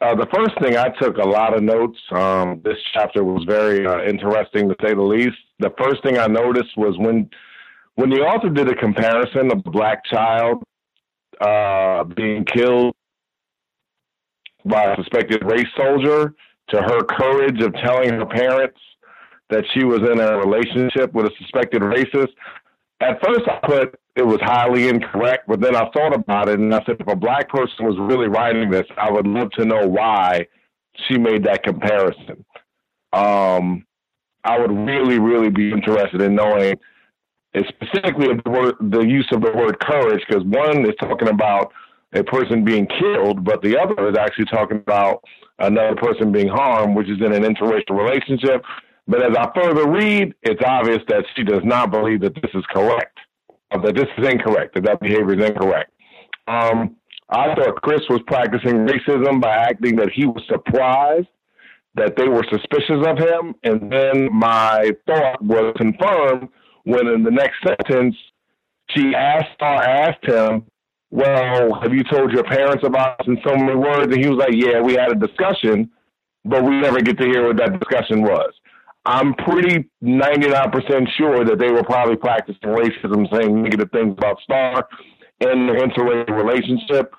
[SPEAKER 15] uh, the first thing I took a lot of notes. Um, this chapter was very uh, interesting to say the least. The first thing I noticed was when when the author did a comparison of a black child uh, being killed by a suspected race soldier to her courage of telling her parents that she was in a relationship with a suspected racist. At first, I put it was highly incorrect, but then I thought about it and I said, if a black person was really writing this, I would love to know why she made that comparison. Um, I would really, really be interested in knowing specifically the, word, the use of the word courage, because one is talking about a person being killed, but the other is actually talking about another person being harmed, which is in an interracial relationship. But as I further read, it's obvious that she does not believe that this is correct, that this is incorrect, that that behavior is incorrect. Um, I thought Chris was practicing racism by acting that he was surprised that they were suspicious of him. And then my thought was confirmed when in the next sentence, she asked or asked him, Well, have you told your parents about us in so many words? And he was like, Yeah, we had a discussion, but we never get to hear what that discussion was. I'm pretty 99% sure that they were probably practicing racism, saying negative things about Starr and their interracial relationship.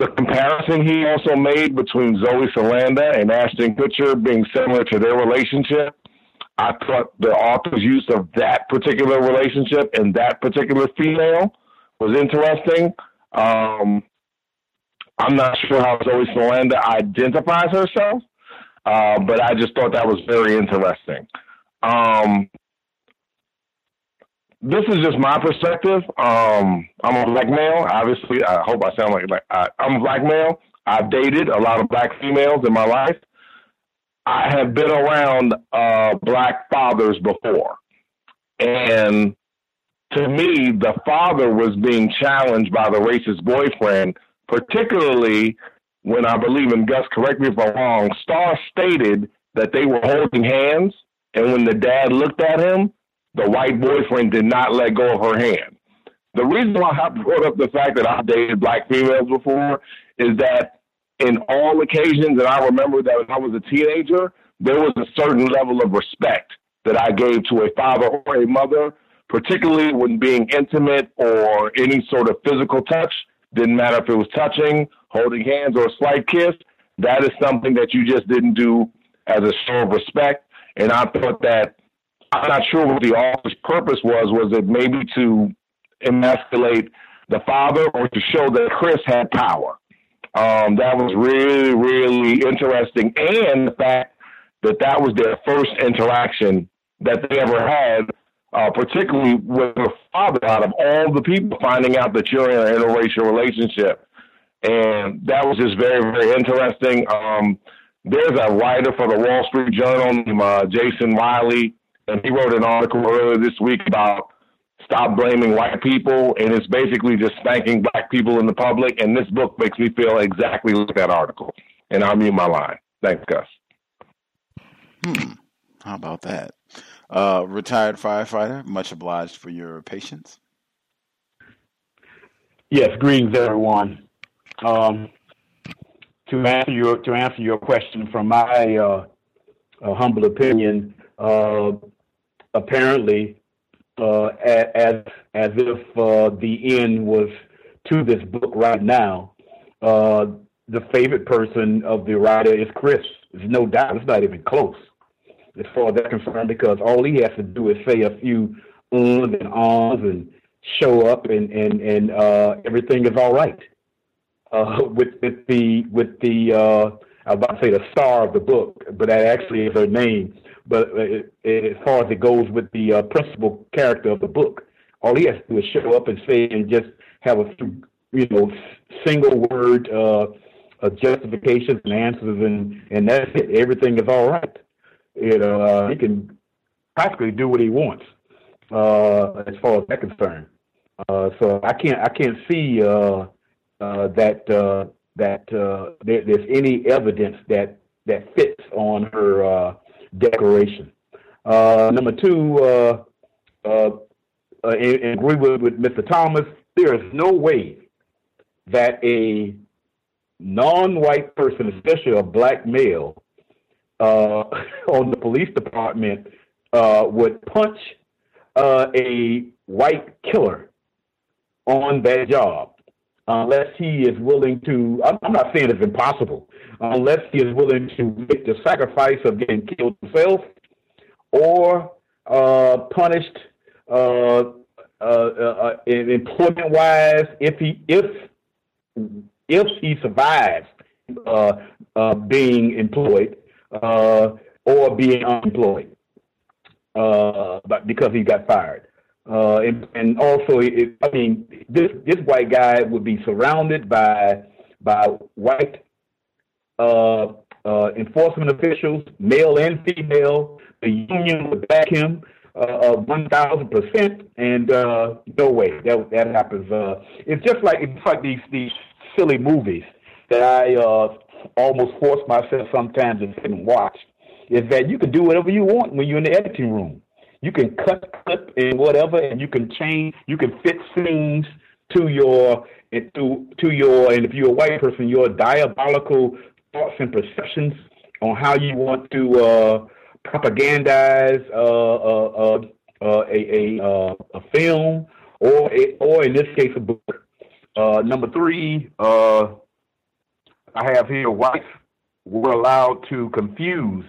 [SPEAKER 15] The comparison he also made between Zoe Saldana and Ashton Kutcher being similar to their relationship, I thought the author's use of that particular relationship and that particular female was interesting. Um, I'm not sure how Zoe Saldana identifies herself, uh, but I just thought that was very interesting. Um, this is just my perspective. Um, I'm a black male. Obviously, I hope I sound like, like I, I'm a black male. I've dated a lot of black females in my life. I have been around uh, black fathers before, and to me, the father was being challenged by the racist boyfriend, particularly when I believe in Gus. Correct me if I'm wrong. Starr stated that they were holding hands, and when the dad looked at him, the white boyfriend did not let go of her hand. The reason why I brought up the fact that I've dated black females before is that in all occasions, that I remember that when I was a teenager, there was a certain level of respect that I gave to a father or a mother, particularly when being intimate or any sort of physical touch. Didn't matter if it was touching, holding hands, or a slight kiss. That is something that you just didn't do as a show of respect. And I thought that I'm not sure what the author's purpose was. Was it maybe to emasculate the father or to show that Chris had power? Um, that was really, really interesting. And the fact that that was their first interaction that they ever had, uh, particularly with their father, out of all the people finding out that you're in an interracial relationship. And that was just very, very interesting. Um, there's a writer for the Wall Street Journal named uh, Jason Riley, and he wrote an article earlier this week about stop blaming white people, and it's basically just spanking black people in the public. And this book makes me feel exactly like that article. And I'll mute my line. Thanks, Gus.
[SPEAKER 3] Hmm. How about that? Uh, retired firefighter, much obliged for your patience.
[SPEAKER 16] Yes, greetings, everyone. Um, to answer your to answer your question, from my uh, uh, humble opinion, uh, apparently uh, as as if uh, the end was to this book right now. Uh, the favorite person of the writer is Chris. There's no doubt. It's not even close, as far as that's concerned, because all he has to do is say a few ums and ahs and show up, and and and uh, everything is all right. Uh, with with the with the uh, I was about to say the star of the book, but that actually is her name but uh, as far as it goes with the uh, principal character of the book, all he has to do is show up and say and just have a few, you know, single word uh, uh, justifications and answers, and and that's it. Everything is all right. You know, uh, he can practically do what he wants uh, as far as that's concerned. Uh, so I can't I can't see uh, uh, that uh, that uh, there, there's any evidence that that fits on her uh, declaration. Uh, number two, uh, uh, uh agree with, with Mr. Thomas. There is no way that a non-white person, especially a black male, uh, on the police department uh, would punch uh, a white killer on that job unless he is willing to. I'm not saying it's impossible, unless he is willing to make the sacrifice of getting killed himself or uh, punished uh, uh, uh employment wise if he if if he survives uh, uh, being employed or being unemployed because he got fired. Uh, and, and also, it, I mean, this this white guy would be surrounded by by white uh, uh, enforcement officials, male and female. The union would back him uh, one thousand percent, and uh, no way that that happens. Uh, it's just like it's like these these silly movies that I uh, almost force myself sometimes to sit and watch. Is that you can do whatever you want when you're in the editing room you can cut clip and whatever, and you can change, you can fit scenes to your to to your, and if you're a white person, your diabolical thoughts and perceptions on how you want to uh, propagandize uh, uh, uh, uh a a, uh, a film or a, or in this case a book. number three, I have here whites were allowed to confuse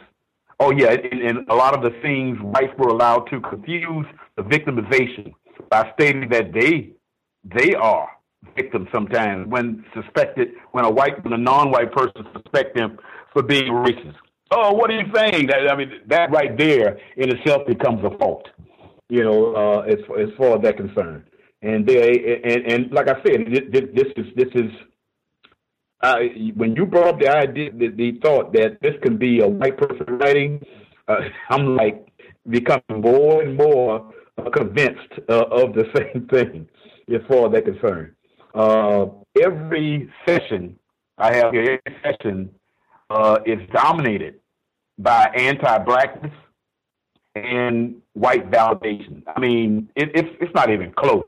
[SPEAKER 16] Oh yeah, and, and a lot of the things whites were allowed to confuse the victimization by stating that they they are victims sometimes when suspected when a white when a non-white person suspect them for being racist. Oh, what are you saying? That, I mean, that right there in itself becomes a fault. You know, uh, as as far as that concerned. And they and, and like I said, this, this is this is uh, when you brought up the idea, the, the thought that this can be a white person writing, uh, I'm like becoming more and more convinced uh, of the same thing as far as that concern. Uh, every session I have here, every session uh, is dominated by anti-blackness and white validation. I mean, it, it's it's not even close.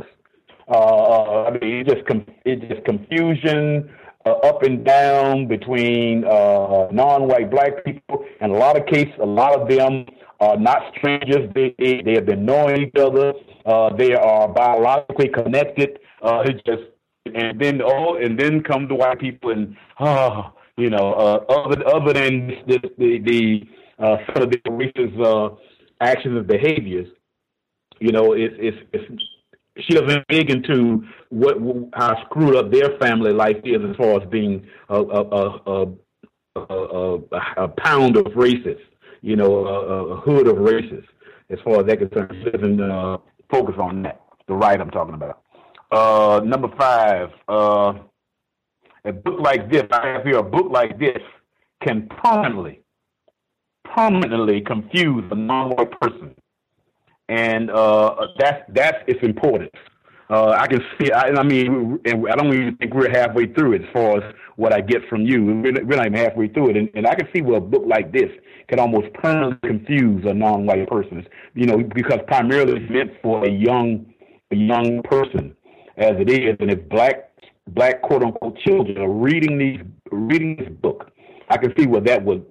[SPEAKER 16] Uh, I mean, it just com- it just confusion, uh, up and down between uh, non-white black people. and a lot of cases, a lot of them are not strangers. They they, they have been knowing each other. Uh, they are biologically connected. Uh, it just and then oh, and then come the white people and oh, you know, uh, other other than the the, the uh, sort of the racist uh, actions and behaviors, you know, it's it's it's she doesn't dig into what how screwed up their family life is as far as being a a a, a, a pound of racist, you know, a, a, hood of racist. As far as that concerned, she doesn't uh, focus on that. The right I'm talking about. Uh, number five, uh, a book like this. I have here a book like this can permanently, permanently confuse a non-white person and uh, that's that's it's important. Uh, I can see. I, I mean, and I don't even think we're halfway through it as far as what I get from you. We're we're not even halfway through it, and, and I can see where a book like this can almost permanently confuse a non-white person. You know, because primarily it's meant for a young, a young person, as it is, and if black, black quote unquote children are reading these, reading this book, I can see where that would,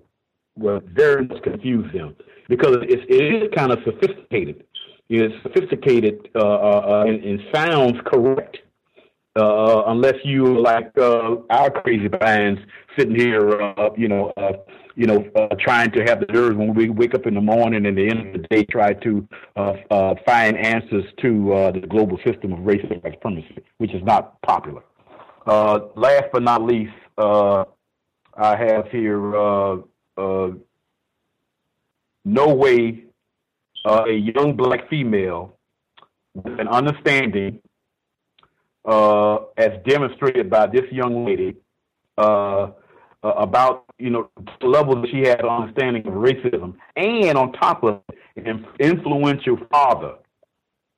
[SPEAKER 16] would very much confuse them because it's, it is kind of sophisticated. It's sophisticated uh, uh, and, and, sounds correct. Uh, unless you like uh, our crazy bands sitting here, uh, you know, uh, you know, trying to have the nerves when we wake up in the morning and the end of the day try to find answers to the global system of race and supremacy, which is not popular. last but not least, I have here no way uh, a young black female with an understanding, uh, as demonstrated by this young lady, uh, uh about you know the level that she had understanding of racism, and on top of it, an influential father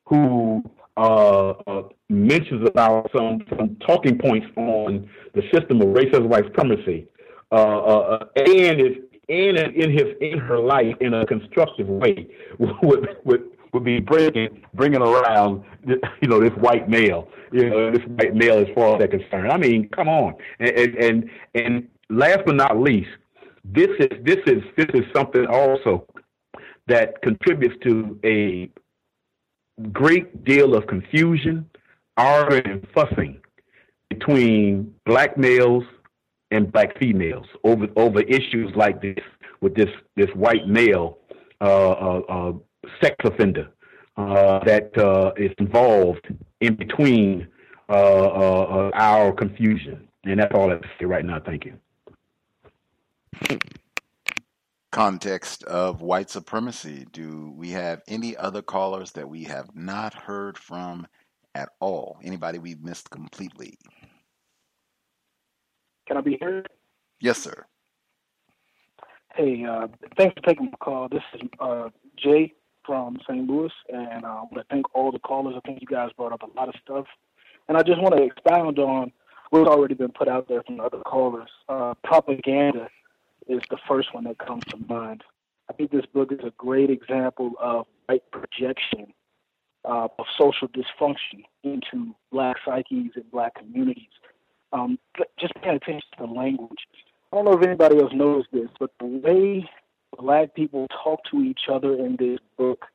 [SPEAKER 16] who uh, uh, mentions about some, some talking points on the system of racism white supremacy, and is in in his in her life in a constructive way would would would be bringing bringing around you know this white male you know this white male as far as they're concerned. I mean, come on, and and and last but not least, this is this is this is something also that contributes to a great deal of confusion, arguing, and fussing between black males and black females over over issues like this with this this white male uh, uh, uh, sex offender uh, that uh, is involved in between our confusion, and that's all I have to say right now. Thank you.
[SPEAKER 3] Context of white supremacy. Do we have any other callers that we have not heard from at all? Anybody we've missed completely?
[SPEAKER 17] Can I be heard?
[SPEAKER 3] Yes, sir.
[SPEAKER 17] Hey, uh, thanks for taking my call. This is uh, Jay from St. Louis, and uh, I want to thank all the callers. I think you guys brought up a lot of stuff, and I just want to expound on what's already been put out there from the other callers. Uh, propaganda is the first one that comes to mind. I think this book is a great example of white projection uh, of social dysfunction into black psyches and black communities um, just paying attention to the language. I don't know if anybody else knows this, but the way black people talk to each other in this book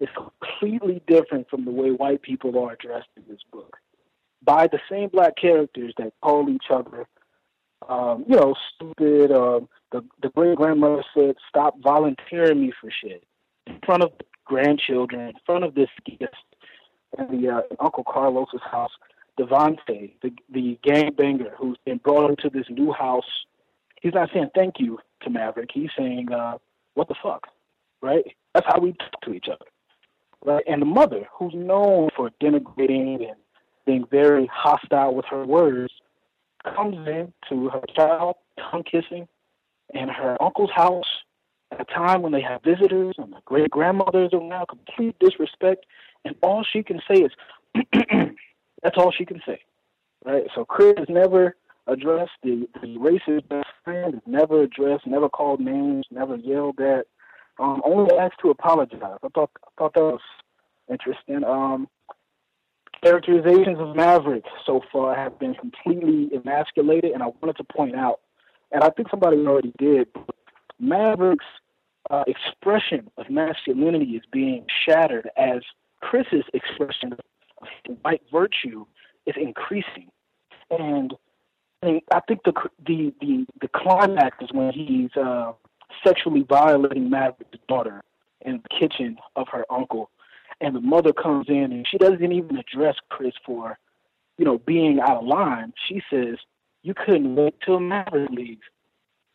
[SPEAKER 17] is completely different from the way white people are addressed in this book. By the same black characters that call each other, um, you know, stupid. Um, the the great grandmother said, "Stop volunteering me for shit," in front of grandchildren, in front of this guest, at the uh, Uncle Carlos's house. DeVante, the the gangbanger who's been brought into this new house, he's not saying thank you to Maverick. He's saying, uh, "What the fuck?" Right? That's how we talk to each other. Right? And the mother, who's known for denigrating and being very hostile with her words, comes in to her child, tongue kissing, in her uncle's house at a time when they have visitors and the great grandmothers around, complete disrespect, and all she can say is That's all she can say, right? So Chris has never addressed the, the racist best friend, never addressed, never called names, never yelled at, um, only asked to apologize. I thought I thought that was interesting. Um, characterizations of Maverick so far have been completely emasculated, and I wanted to point out, and I think somebody already did, Maverick's uh, expression of masculinity is being shattered as Chris's expression white virtue is increasing, and I think the the the the climax is when he's uh, sexually violating Maverick's daughter in the kitchen of her uncle, and the mother comes in and she doesn't even address Chris for, you know, being out of line. She says, "You couldn't wait till Maverick leaves."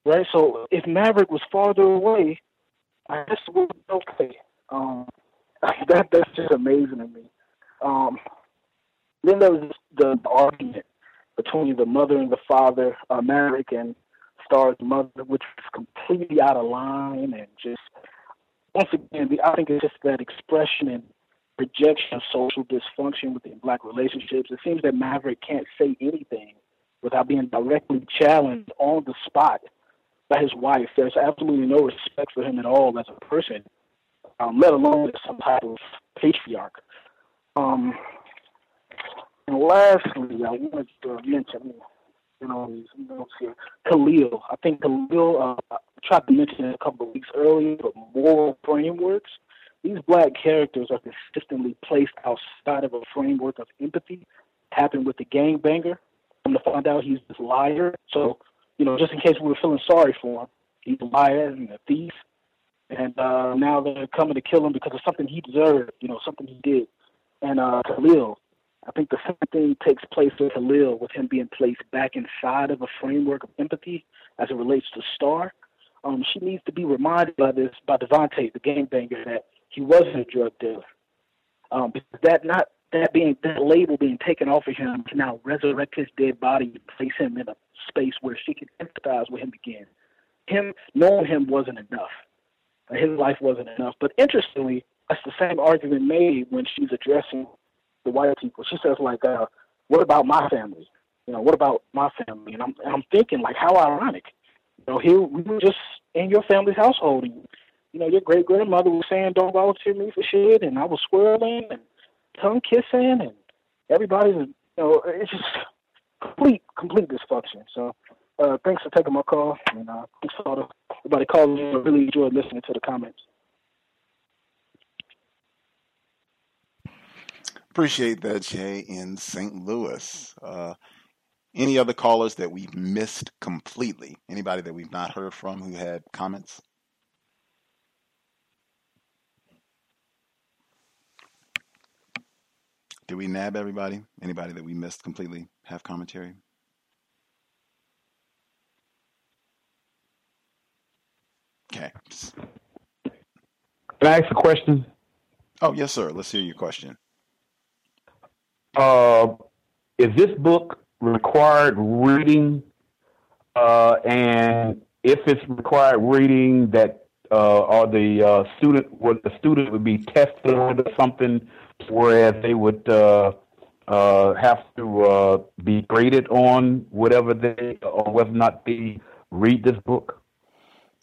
[SPEAKER 17] Right. So if Maverick was farther away, I guess it would be okay. Um, that that's just amazing to me. Um, then there was the, the argument between the mother and the father, uh, Maverick and Starr's mother, which was completely out of line and just once again, I think it's just that expression and projection of social dysfunction within black relationships. It seems that Maverick can't say anything without being directly challenged on the spot by his wife. There's absolutely no respect for him at all as a person, um, let alone as some type of patriarch. Um, and lastly, I wanted to mention, you know, here, Khalil. I think Khalil, uh, tried to mention it a couple of weeks earlier, but moral frameworks. These black characters are consistently placed outside of a framework of empathy. Happened with the gangbanger. I'm to find out he's this liar. So, you know, just in case we were feeling sorry for him, he's a liar and a thief. And uh, now they're coming to kill him because of something he deserved, you know, something he did and uh, Khalil. I think the same thing takes place with Khalil, with him being placed back inside of a framework of empathy as it relates to Starr. Um, she needs to be reminded by this, by DeVante, the gangbanger, that he wasn't a drug dealer. Um, that not that being that label being taken off of him can now resurrect his dead body and place him in a space where she can empathize with him again. Him knowing him wasn't enough. His life wasn't enough. But interestingly, that's the same argument made when she's addressing the white people. She says like, uh, "What about my family? You know, what about my family?" And I'm and I'm thinking like, how ironic. You know, here we were just in your family's household. And, you know, your great grandmother was saying, "Don't volunteer me for shit," and I was swirling and tongue kissing, and everybody's, you know, it's just complete, complete dysfunction. So, uh, thanks for taking my call, and uh, thanks for everybody calling in. I really enjoyed listening to the comments.
[SPEAKER 3] Appreciate that, Jay, in St. Louis. Uh, any other callers that we've missed completely? Anybody that we've not heard from who had comments? Did we nab everybody? Anybody that we missed completely have commentary? Okay.
[SPEAKER 16] Can I ask a question?
[SPEAKER 3] Oh, yes, sir. Let's hear your question.
[SPEAKER 16] Uh, is this book required reading? Uh, and if it's required reading, that uh, or the uh, student would the student would be tested on something, whereas they would uh, uh, have to uh, be graded on whatever they or whether or not they read this book.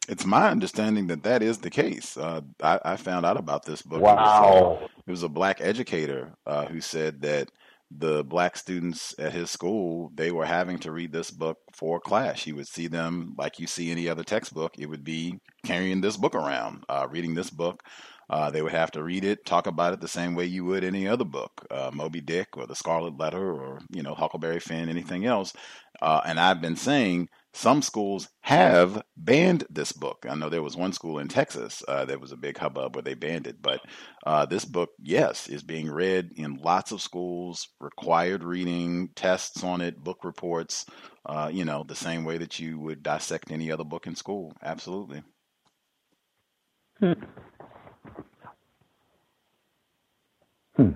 [SPEAKER 3] It's my understanding that that is the case. Uh, I, I found out about this book.
[SPEAKER 16] Wow.
[SPEAKER 3] It was, uh, it was a black educator uh, who said that the black students at his school they were having to read this book for class. You would see them like you see any other textbook. It would be carrying this book around, uh, reading this book. Uh, they would have to read it, talk about it the same way you would any other book, uh, Moby Dick or The Scarlet Letter or you know Huckleberry Finn, anything else. Uh, and I've been saying some schools have banned this book. I know there was one school in Texas uh, that was a big hubbub where they banned it, but uh, this book, yes, is being read in lots of schools, required reading, tests on it, book reports, uh, you know, the same way that you would dissect any other book in school. Absolutely.
[SPEAKER 16] Hmm. Hmm.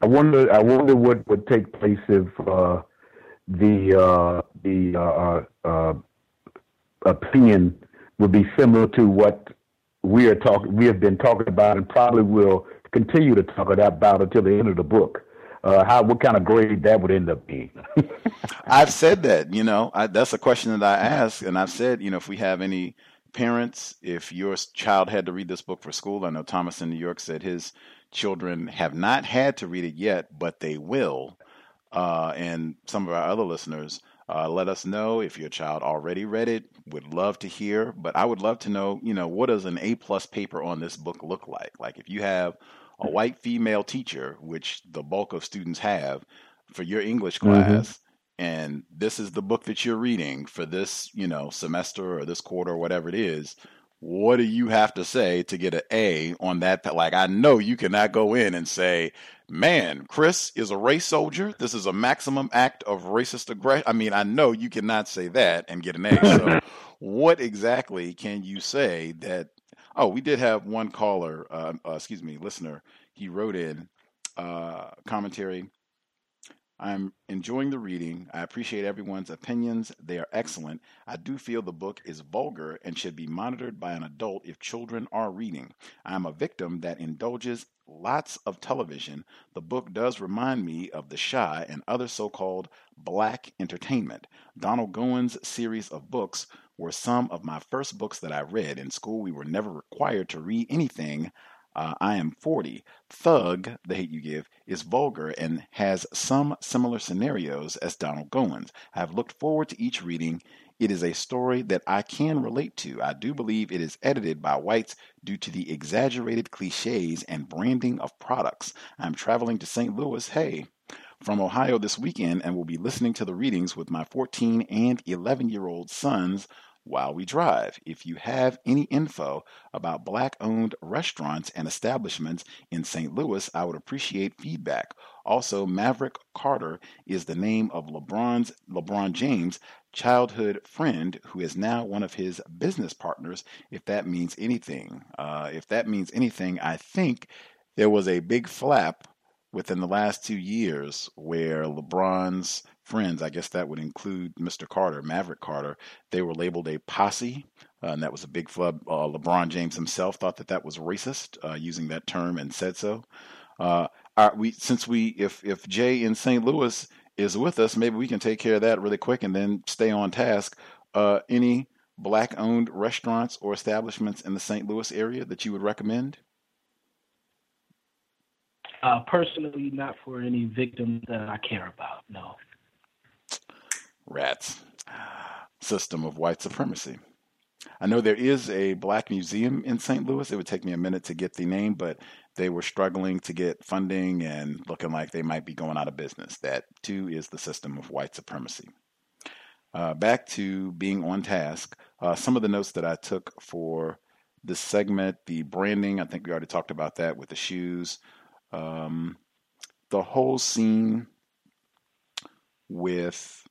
[SPEAKER 16] I wonder. I wonder what would take place if uh, the uh, the uh, uh, opinion would be similar to what we are talking. We have been talking about, and probably will continue to talk about until the end of the book. Uh, how what kind of grade that would end up being?
[SPEAKER 3] I've said that. You know, I, that's a question that I ask, and I've said, you know, if we have any parents, if your child had to read this book for school, I know Thomas in New York said his children have not had to read it yet, but they will. Uh, and some of our other listeners, uh, let us know if your child already read it. Would love to hear, but I would love to know, you know, what does an A plus paper on this book look like? Like if you have a white female teacher, which the bulk of students have, for your English class, mm-hmm. and this is the book that you're reading for this, you know, semester or this quarter or whatever it is what do you have to say to get an A on that? Like, I know you cannot go in and say, man, Chris is a race soldier. This is a maximum act of racist aggression. I mean, I know you cannot say that and get an A. So, what exactly can you say that? Oh, we did have one caller, uh, uh, excuse me, listener. He wrote in uh, commentary I'm enjoying the reading. I appreciate everyone's opinions. They are excellent. I do feel the book is vulgar and should be monitored by an adult if children are reading. I am a victim that indulges lots of television. The book does remind me of The Shy and other so called black entertainment. Donald Goines' series of books were some of my first books that I read. In school, we were never required to read anything uh, I am 40. Thug, The Hate U Give, is vulgar and has some similar scenarios as Donald Goines. I have looked forward to each reading. It is a story that I can relate to. I do believe it is edited by whites due to the exaggerated cliches and branding of products. I'm traveling to St. Louis, hey, from Ohio this weekend and will be listening to the readings with my 14 and 11 year old sons while we drive. If you have any info about black owned restaurants and establishments in St. Louis, I would appreciate feedback. Also, Maverick Carter is the name of LeBron's LeBron James' childhood friend who is now one of his business partners, if that means anything. Uh, if that means anything, I think there was a big flap within the last two years where LeBron's friends, I guess that would include Mr. Carter, Maverick Carter, they were labeled a posse. Uh, and that was a big flub. Uh, LeBron James himself thought that that was racist, uh, using that term, and said so. Uh, we since we if if Jay in St. Louis is with us, maybe we can take care of that really quick and then stay on task. Uh, any black owned restaurants or establishments in the St. Louis area that you would recommend?
[SPEAKER 17] Uh, personally, not for any victims that I care about, no.
[SPEAKER 3] Rats. System of white supremacy. I know there is a black museum in St. Louis. It would take me a minute to get the name, but they were struggling to get funding and looking like they might be going out of business. That too is the system of white supremacy. Uh, back to being on task. Uh, some of the notes that I took for this segment, the branding, I think we already talked about that with the shoes. Um, the whole scene with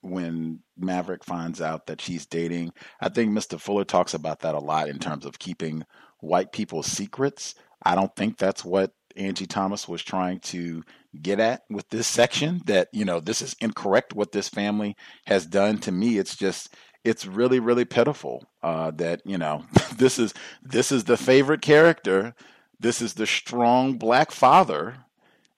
[SPEAKER 3] when Maverick finds out that she's dating. I think Mr. Fuller talks about that a lot in terms of keeping white people's secrets. I don't think that's what Angie Thomas was trying to get at with this section that, you know, this is incorrect what this family has done to me. It's just it's really really pitiful uh, that you know this is this is the favorite character this is the strong black father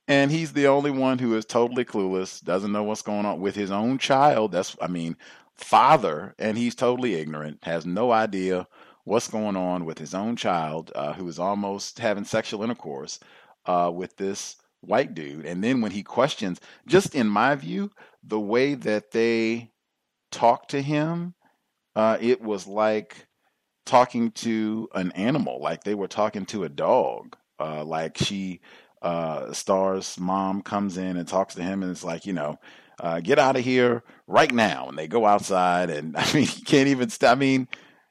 [SPEAKER 3] and he's the only one who is totally clueless doesn't know what's going on with his own child. That's i mean father and he's totally ignorant has no idea what's going on with his own child uh, who is almost having sexual intercourse uh, with this white dude. And then when he questions just in my view the way that they talk to him uh, it was like talking to an animal, like they were talking to a dog. Uh, like she, uh, Starr's mom comes in and talks to him, and it's like, you know, uh, get out of here right now. And they go outside, and I mean, he can't even. St- I mean,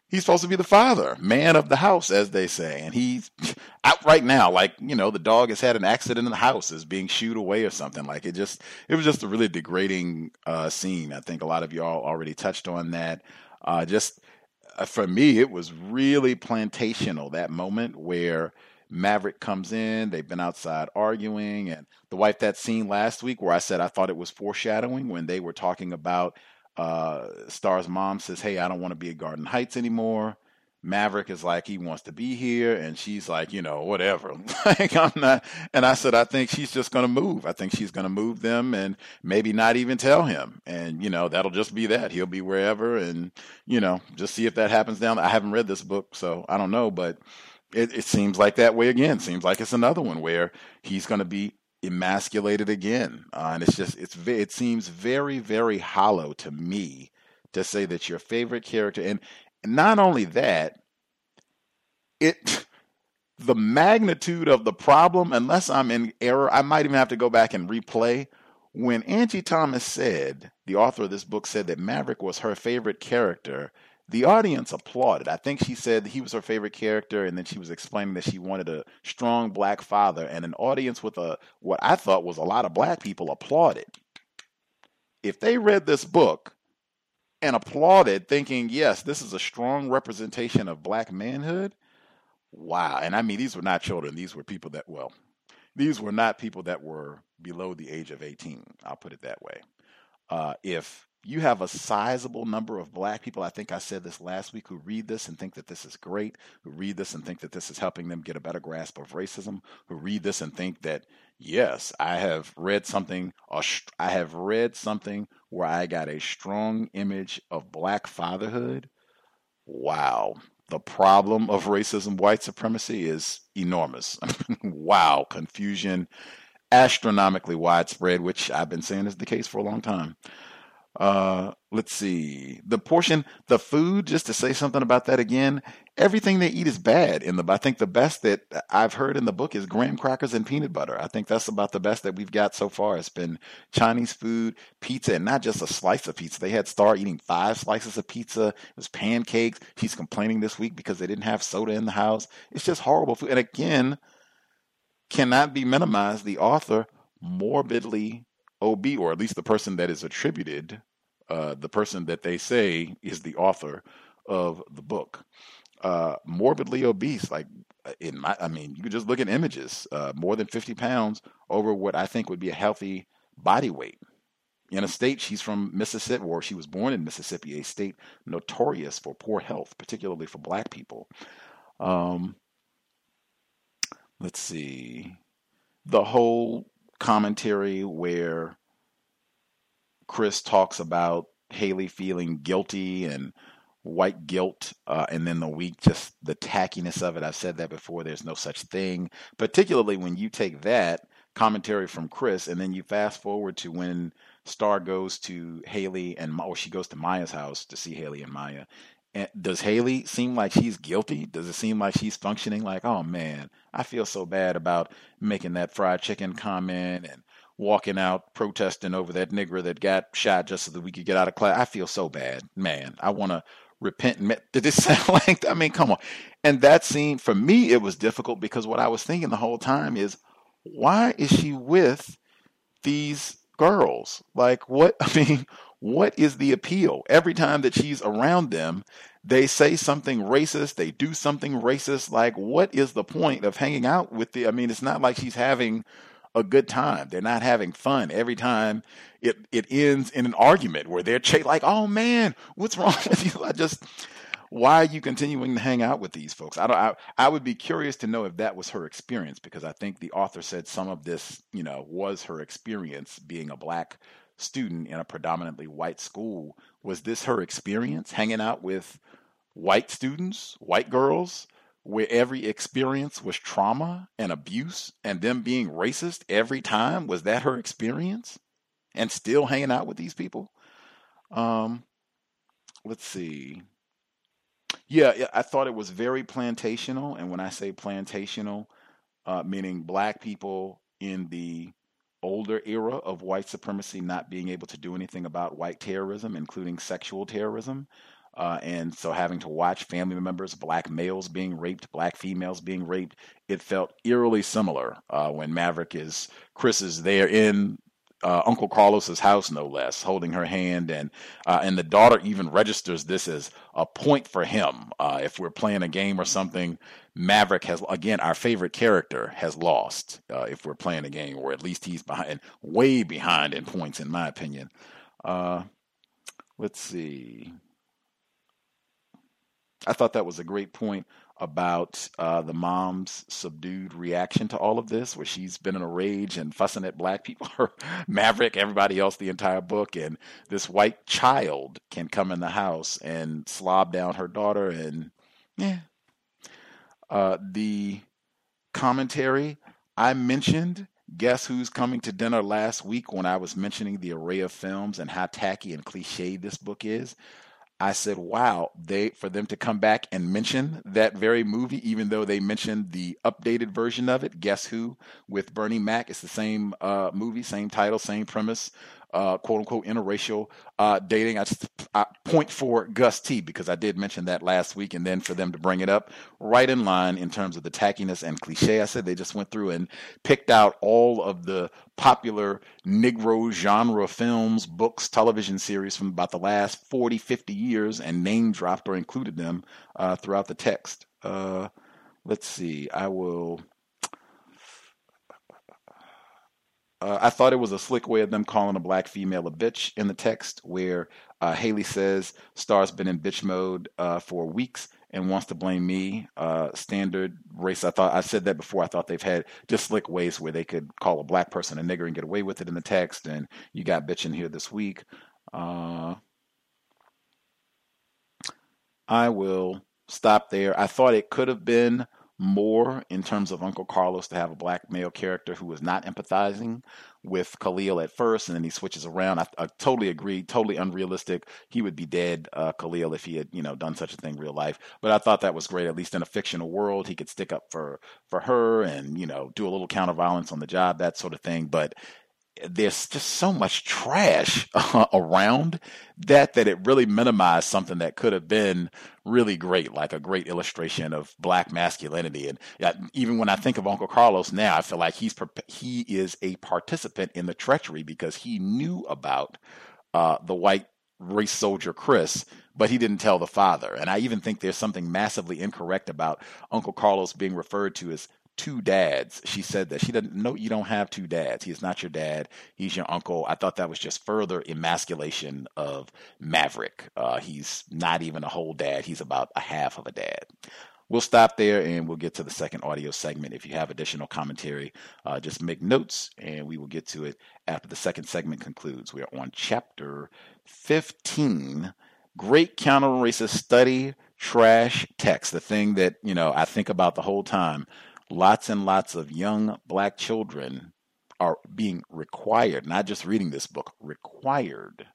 [SPEAKER 3] he's supposed to be the father, man of the house, as they say, and he's out right now. Like you know, the dog has had an accident in the house, is being shooed away or something. Like it just, it was just a really degrading uh, scene. I think a lot of y'all already touched on that. Uh, just for me, it was really plantational that moment where Maverick comes in. They've been outside arguing, and the wife that scene last week where I said I thought it was foreshadowing when they were talking about uh, Starr's mom says, "Hey, I don't want to be at Garden Heights anymore." Maverick is like he wants to be here, and she's like, you know, whatever. like I'm not. And I said, I think she's just going to move. I think she's going to move them, and maybe not even tell him. And you know, that'll just be that. He'll be wherever, and you know, just see if that happens down. I haven't read this book, so I don't know, but it, it seems like that way again. Seems like it's another one where he's going to be emasculated again, uh, and it's just it's it seems very very hollow to me to say that your favorite character and not only that, it the magnitude of the problem, unless I'm in error, I might even have to go back and replay. When Angie Thomas said, the author of this book said that Maverick was her favorite character, the audience applauded. I think she said he was her favorite character, and then she was explaining that she wanted a strong black father, and an audience with a what I thought was a lot of black people applauded. If they read this book and applauded, thinking, yes, this is a strong representation of black manhood. Wow. And I mean, these were not children. These were people that, well, these were not people that were below the age of 18. I'll put it that way. Uh, if you have a sizable number of black people, I think I said this last week, who read this and think that this is great, who read this and think that this is helping them get a better grasp of racism, who read this and think that, yes, I have read something, I have read something where I got a strong image of black fatherhood, wow, the problem of racism, white supremacy is enormous. wow, confusion astronomically widespread, which I've been saying is the case for a long time. Uh, let's see. The portion, the food, just to say something about that again, everything they eat is bad in the, I think the best that I've heard in the book is graham crackers and peanut butter. I think that's about the best that we've got so far. It's been Chinese food, pizza, and not just a slice of pizza. They had Starr eating five slices of pizza. It was pancakes. She's complaining this week because they didn't have soda in the house. It's just horrible food. And again, cannot be minimized. The author morbidly OB, or at least the person that is attributed, uh, the person that they say is the author of the book, uh, morbidly obese. Like uh, in my, I mean, you could just look at images, uh, more than 50 pounds over what I think would be a healthy body weight. In a state, she's from Mississippi, or she was born in Mississippi, a state notorious for poor health, particularly for black people. Um, let's see. The whole commentary where Chris talks about Hailey feeling guilty and white guilt, uh, and then the weak, just the tackiness of it. I've said that before. There's no such thing, particularly when you take that commentary from Chris, and then you fast forward to when Starr goes to Hailey and or she goes to Maya's house to see Hailey and Maya. And does Hailey seem like she's guilty? Does it seem like she's functioning like, oh man, I feel so bad about making that fried chicken comment and walking out protesting over that nigger that got shot just so that we could get out of class. I feel so bad, man. I want to repent. Did this sound like? I mean, come on. And that scene for me, it was difficult because what I was thinking the whole time is, why is she with these girls? Like, what? I mean, what is the appeal? Every time that she's around them, they say something racist, they do something racist. Like, what is the point of hanging out with the? I mean, it's not like she's having a good time. They're not having fun. Every time it it ends in an argument where they're ch- like, "Oh man, what's wrong with you?" I just why are you continuing to hang out with these folks? I don't. I, I would be curious to know if that was her experience because I think the author said some of this, you know, was her experience being a black student in a predominantly white school. Was this her experience hanging out with white students, white girls? where every experience was trauma and abuse and them being racist every time? Was that her experience? And still hanging out with these people? Um, let's see. Yeah, I thought it was very plantational. And when I say plantational, uh, meaning black people in the older era of white supremacy not being able to do anything about white terrorism, including sexual terrorism, uh, and so having to watch family members, black males being raped, black females being raped, it felt eerily similar uh, when Maverick is Chris is there in uh, Uncle Carlos's house, no less, holding her hand, and uh, and the daughter even registers this as a point for him. Uh, if we're playing a game or something, Maverick has again our favorite character has lost. Uh, if we're playing a game, or at least he's behind, way behind in points, in my opinion. let's see. I thought that was a great point about uh, the mom's subdued reaction to all of this, where she's been in a rage and fussing at black people, Maverick, everybody else, the entire book, and this white child can come in the house and slob down her daughter, and yeah. Uh, the commentary I mentioned. Guess who's coming to dinner last week when I was mentioning the array of films and how tacky and cliche this book is? I said, wow, they for them to come back and mention that very movie, even though they mentioned the updated version of it, Guess Who with Bernie Mac. It's the same uh, movie, same title, same premise uh, quote unquote interracial uh, dating. I, I point for Gus T because I did mention that last week, and then for them to bring it up right in line in terms of the tackiness and cliche. I said they just went through and picked out all of the popular Negro genre films, books, television series from about the last 40, 50 years and name dropped or included them uh, throughout the text. Uh, let's see. I will Uh, I thought it was a slick way of them calling a black female a bitch in the text, where uh, Hailey says Starr's been in bitch mode uh, for weeks and wants to blame me. Uh, standard race. I thought I said that before. I thought they've had just slick ways where they could call a black person a nigger and get away with it in the text. And you got bitch in here this week. Uh, I will stop there. I thought it could have been more in terms of Uncle Carlos to have a black male character who is not empathizing with Khalil at first, and then he switches around. I, I totally agree, totally unrealistic. He would be dead, uh, Khalil, if he had you know done such a thing real life. But I thought that was great. At least in a fictional world, he could stick up for for her and you know do a little counter violence on the job, that sort of thing. But there's just so much trash around that that it really minimized something that could have been really great, like a great illustration of black masculinity. And even when I think of Uncle Carlos now, I feel like he's he is a participant in the treachery because he knew about uh, the white race soldier Chris, but he didn't tell the father. And I even think there's something massively incorrect about Uncle Carlos being referred to as two dads. She said that she doesn't know you don't have two dads. He is not your dad. He's your uncle. I thought that was just further emasculation of Maverick. Uh, he's not even a whole dad. He's about a half of a dad. We'll stop there and we'll get to the second audio segment. If you have additional commentary, uh, just make notes and we will get to it after the second segment concludes. We are on chapter 15 great counter racist study, trash text, the thing that, you know, I think about the whole time. Lots and lots of young black children are being required, not just reading this book, required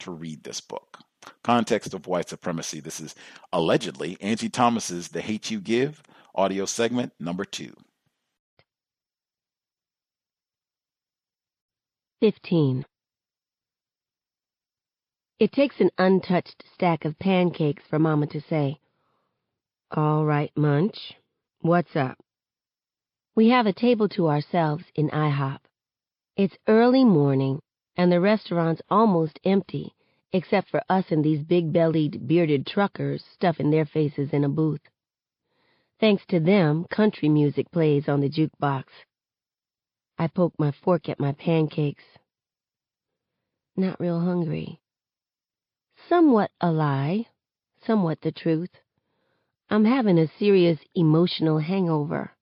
[SPEAKER 3] to read this book. Context of White Supremacy. This is allegedly Angie Thomas's The Hate U Give audio segment number two.
[SPEAKER 4] 15. It takes an untouched stack of pancakes for Mama to say, All right, Munch, what's up? We have a table to ourselves in IHOP. It's early morning, and the restaurant's almost empty, except for us and these big-bellied, bearded truckers stuffing their faces in a booth. Thanks to them, country music plays on the jukebox. I poke my fork at my pancakes. Not real hungry. Somewhat a lie, somewhat the truth. I'm having a serious emotional hangover.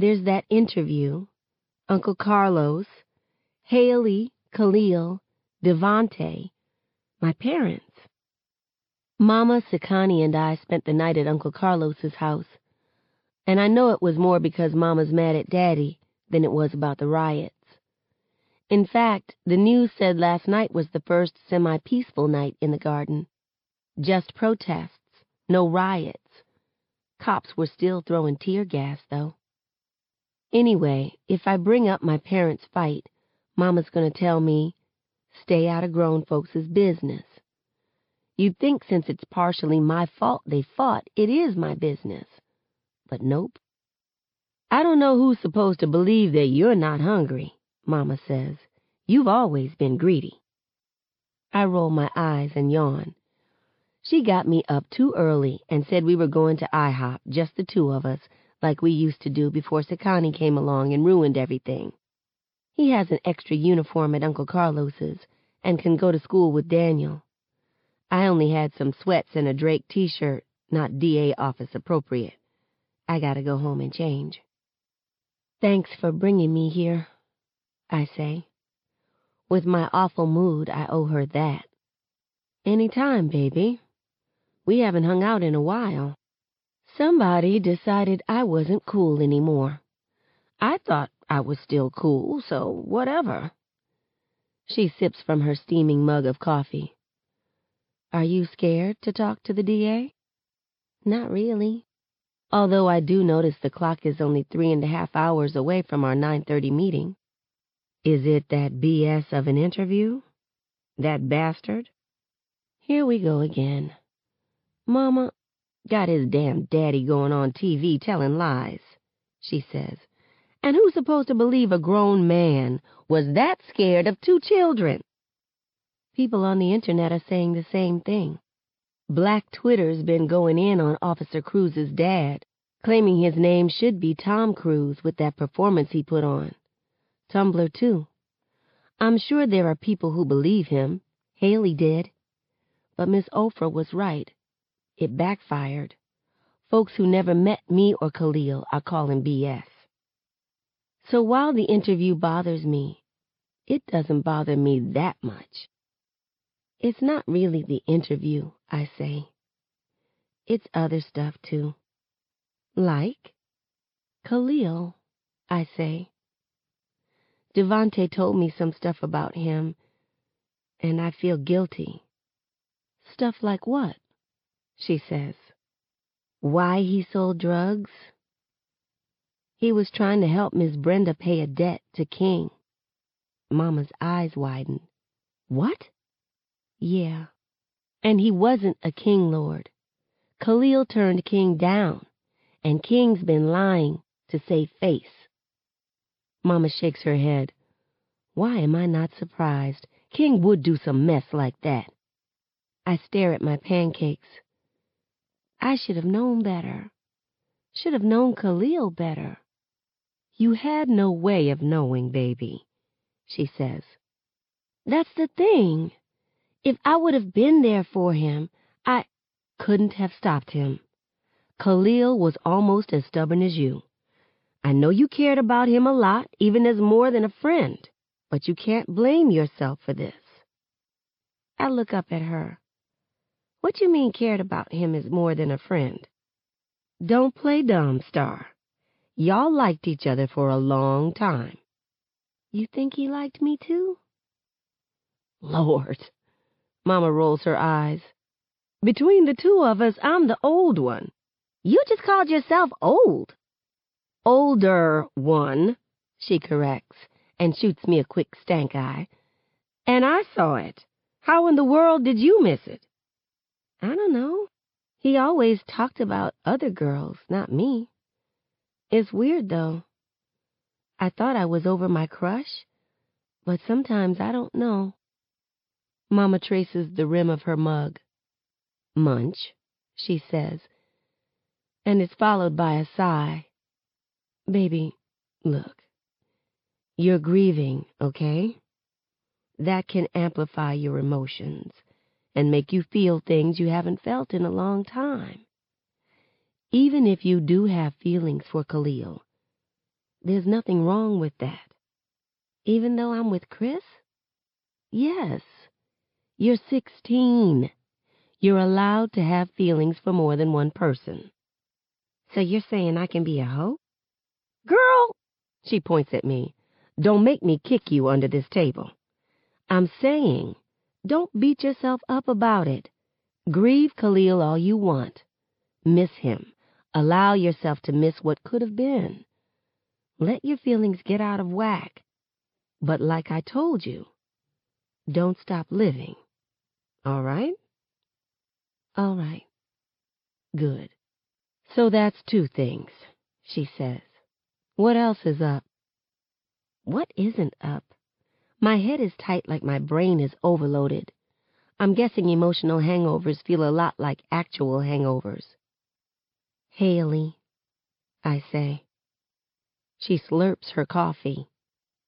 [SPEAKER 4] There's that interview, Uncle Carlos, Hailey, Khalil, DeVante, my parents. Mama, Sekani, and I spent the night at Uncle Carlos's house, and I know it was more because Mama's mad at Daddy than it was about the riots. In fact, the news said last night was the first semi-peaceful night in the garden. Just protests, no riots. Cops were still throwing tear gas, though. Anyway, if I bring up my parents' fight, Mama's going to tell me, stay out of grown folks' business. You'd think since it's partially my fault they fought, it is my business. But nope. I don't know who's supposed to believe that you're not hungry. Mama says. You've always been greedy. I roll my eyes and yawn. She got me up too early and said we were going to IHOP, just the two of us, like we used to do before Sekani came along and ruined everything. He has an extra uniform at Uncle Carlos's and can go to school with Daniel. I only had some sweats and a Drake t-shirt, not DA office appropriate. I gotta go home and change. Thanks for bringing me here, I say. With my awful mood, I owe her that. Any time, baby. We haven't hung out in a while. Somebody decided I wasn't cool anymore. I thought I was still cool, so whatever. She sips from her steaming mug of coffee. Are you scared to talk to the DA? Not really. Although I do notice the clock is only three and a half hours away from our 9.30 meeting. Is it that BS of an interview? That bastard? Here we go again. Mama got his damn daddy going on TV telling lies, she says. And who's supposed to believe a grown man was that scared of two children? People on the internet are saying the same thing. Black Twitter's been going in on Officer Cruise's dad, claiming his name should be Tom Cruise with that performance he put on. Tumblr, too. I'm sure there are people who believe him. Hailey did. But Miss Ofrah was right. It backfired. Folks who never met me or Khalil are calling BS. So while the interview bothers me, it doesn't bother me that much. It's not really the interview, I say. It's other stuff, too. Like? Khalil, I say. DeVante told me some stuff about him, and I feel guilty. Stuff like what? She says. Why he sold drugs? He was trying to help Miss Brenda pay a debt to King. Mama's eyes widen. What? Yeah. And he wasn't a King Lord. Khalil turned King down, and King's been lying to save face. Mama shakes her head. Why am I not surprised? King would do some mess like that. I stare at my pancakes. I should have known better. Should have known Khalil better. You had no way of knowing, baby, she says. That's the thing. If I would have been there for him, I couldn't have stopped him. Khalil was almost as stubborn as you. I know you cared about him a lot, even as more than a friend, but you can't blame yourself for this. I look up at her. What you mean cared about him as more than a friend? Don't play dumb, Starr. Y'all liked each other for a long time. You think he liked me too? Lord. Mama rolls her eyes. Between the two of us, I'm the old one. You just called yourself old. Older one, she corrects, and shoots me a quick stank eye. And I saw it. How in the world did you miss it? I don't know. He always talked about other girls, not me. It's weird, though. I thought I was over my crush, but sometimes I don't know. Mama traces the rim of her mug. Munch, she says, and is followed by a sigh. Baby, look. You're grieving, okay? That can amplify your emotions and make you feel things you haven't felt in a long time. Even if you do have feelings for Khalil, there's nothing wrong with that. Even though I'm with Chris? Yes. You're 16. You're allowed to have feelings for more than one person. So you're saying I can be a hoe? Girl, she points at me, don't make me kick you under this table. I'm saying, don't beat yourself up about it. Grieve Khalil all you want. Miss him. Allow yourself to miss what could have been. Let your feelings get out of whack. But like I told you, don't stop living. All right? All right. Good. So that's two things, she says. What else is up? What isn't up? My head is tight like my brain is overloaded. I'm guessing emotional hangovers feel a lot like actual hangovers. Hailey, I say. She slurps her coffee,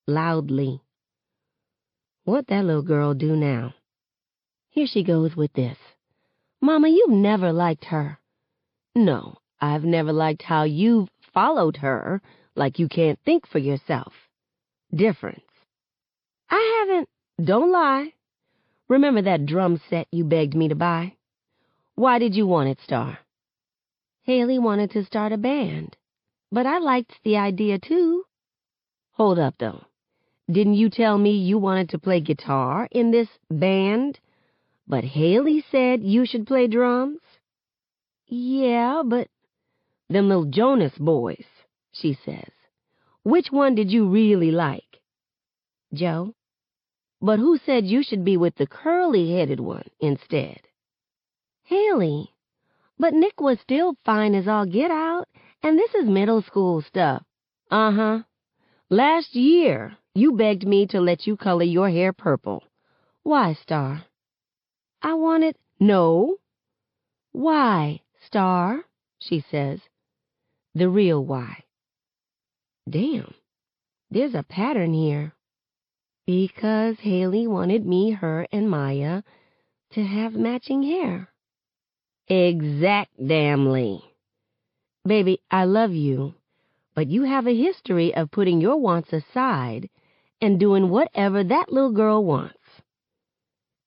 [SPEAKER 4] loudly. What that little girl do now? Here she goes with this. Mama, you've never liked her. No, I've never liked how you've followed her like you can't think for yourself. Difference. I haven't, don't lie. Remember that drum set you begged me to buy? Why did you want it, Starr? Hailey wanted to start a band, but I liked the idea too. Hold up, though. Didn't you tell me you wanted to play guitar in this band? But Hailey said you should play drums? Yeah, but them little Jonas boys, she says. Which one did you really like? Joe. But who said you should be with the curly-headed one instead? Hailey. But Nick was still fine as all get out, and this is middle school stuff. Uh-huh. Last year, you begged me to let you color your hair purple. Why, Starr? I wanted... No. Why, Starr? She says the real why. Damn, there's a pattern here. Because Hailey wanted me, her, and Maya to have matching hair. Exact damnly. Baby, I love you, but you have a history of putting your wants aside and doing whatever that little girl wants.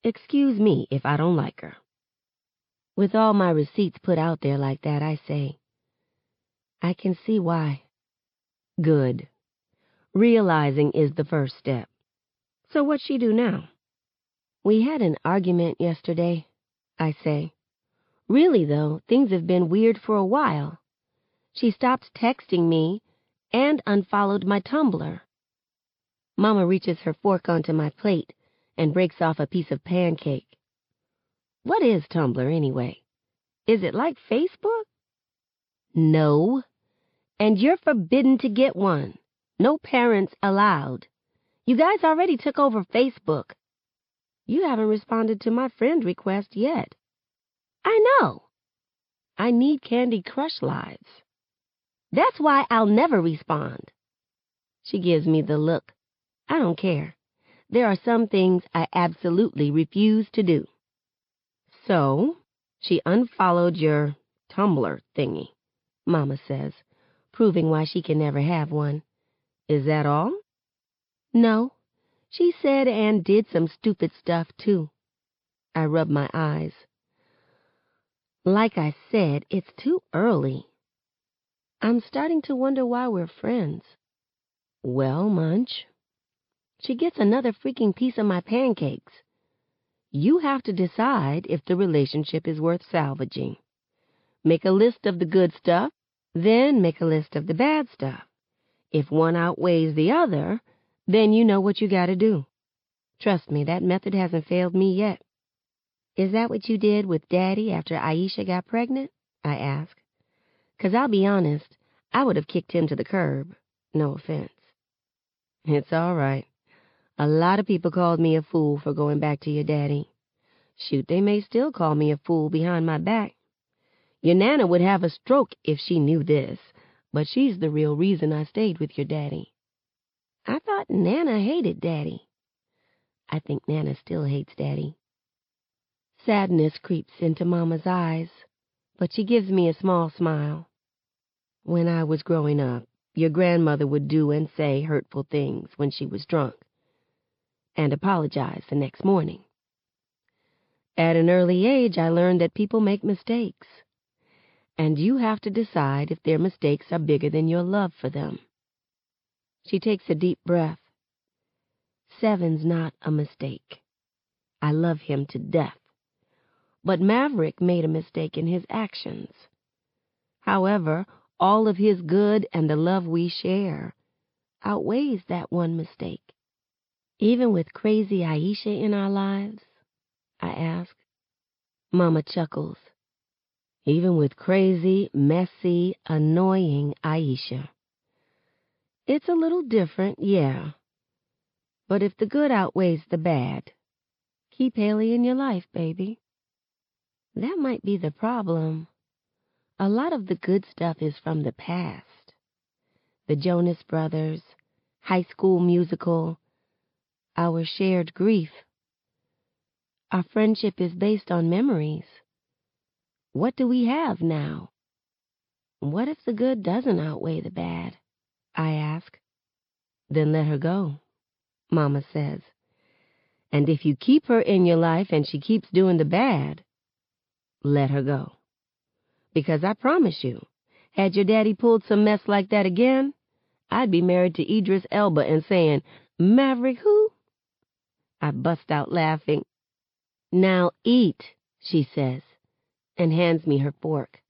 [SPEAKER 4] Excuse me if I don't like her. With all my receipts put out there like that, I say, I can see why. Good. Realizing is the first step. So what's she do now? We had an argument yesterday, I say. Really, though, things have been weird for a while. She stopped texting me and unfollowed my Tumblr. Mama reaches her fork onto my plate and breaks off a piece of pancake. What is Tumblr, anyway? Is it like Facebook? No. And you're forbidden to get one. No parents allowed. You guys already took over Facebook. You haven't responded to my friend request yet. I know. I need Candy Crush lives. That's why I'll never respond. She gives me the look. I don't care. There are some things I absolutely refuse to do. So, she unfollowed your Tumblr thingy, Mama says, proving why she can never have one. Is that all? No. She said and did some stupid stuff, too. I rub my eyes. Like I said, it's too early. I'm starting to wonder why we're friends. Well, Munch, she gets another freaking piece of my pancakes. You have to decide if the relationship is worth salvaging. Make a list of the good stuff, then make a list of the bad stuff. If one outweighs the other, then you know what you gotta do. Trust me, that method hasn't failed me yet. Is that what you did with Daddy after Iesha got pregnant? I asked. Cause I'll be honest, I would have kicked him to the curb. No offense. It's all right. A lot of people called me a fool for going back to your daddy. Shoot, they may still call me a fool behind my back. Your Nana would have a stroke if she knew this, but she's the real reason I stayed with your daddy. I thought Nana hated Daddy. I think Nana still hates Daddy. Sadness creeps into Mama's eyes, but she gives me a small smile. When I was growing up, your grandmother would do and say hurtful things when she was drunk, and apologize the next morning. At an early age, I learned that people make mistakes, and you have to decide if their mistakes are bigger than your love for them. She takes a deep breath. Seven's not a mistake. I love him to death. But Maverick made a mistake in his actions. However, all of his good and the love we share outweighs that one mistake. Even with crazy Iesha in our lives? I ask. Mama chuckles. Even with crazy, messy, annoying Iesha. It's a little different, yeah. But if the good outweighs the bad, keep Hailey in your life, baby. That might be the problem. A lot of the good stuff is from the past. The Jonas Brothers, High School Musical, our shared grief. Our friendship is based on memories. What do we have now? What if the good doesn't outweigh the bad? I ask. Then let her go, Mama says. And if you keep her in your life and she keeps doing the bad, let her go. Because I promise you, had your daddy pulled some mess like that again, I'd be married to Idris Elba and saying, Maverick who? I bust out laughing. Now eat, she says, and hands me her fork,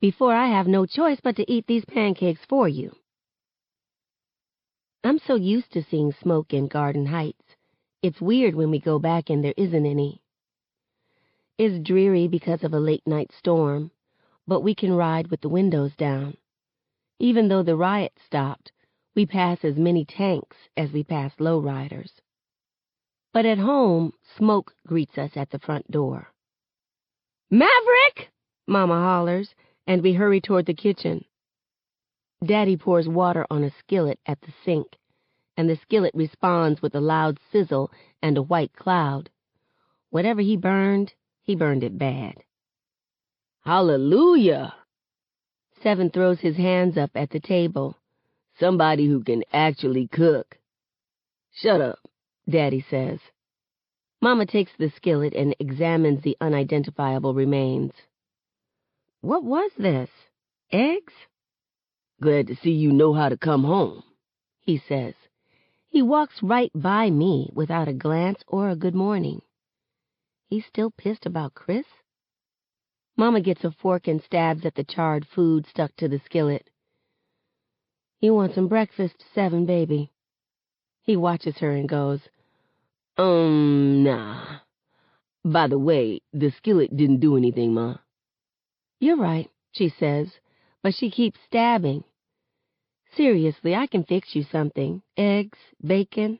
[SPEAKER 4] before I have no choice but to eat these pancakes for you. I'm so used to seeing smoke in Garden Heights. It's weird when we go back and there isn't any. It's dreary because of a late night storm, but we can ride with the windows down. Even though the riot stopped, we pass as many tanks as we pass lowriders. But at home, smoke greets us at the front door. Maverick! Mama hollers, and we hurry toward the kitchen. Daddy pours water on a skillet at the sink, and the skillet responds with a loud sizzle and a white cloud. Whatever he burned, he burned it bad. Hallelujah! Seven throws his hands up at the table. Somebody who can actually cook. Shut up, Daddy says. Mama takes the skillet and examines the unidentifiable remains. What was this? Eggs? Glad to see you know how to come home, he says. He walks right by me without a glance or a good morning. He's still pissed about Chris? Mama gets a fork and stabs at the charred food stuck to the skillet. You want some breakfast, Seven, baby? He watches her and goes, Um, nah. By the way, the skillet didn't do anything, Ma. You're right, she says, but she keeps stabbing. Seriously, I can fix you something. Eggs, bacon.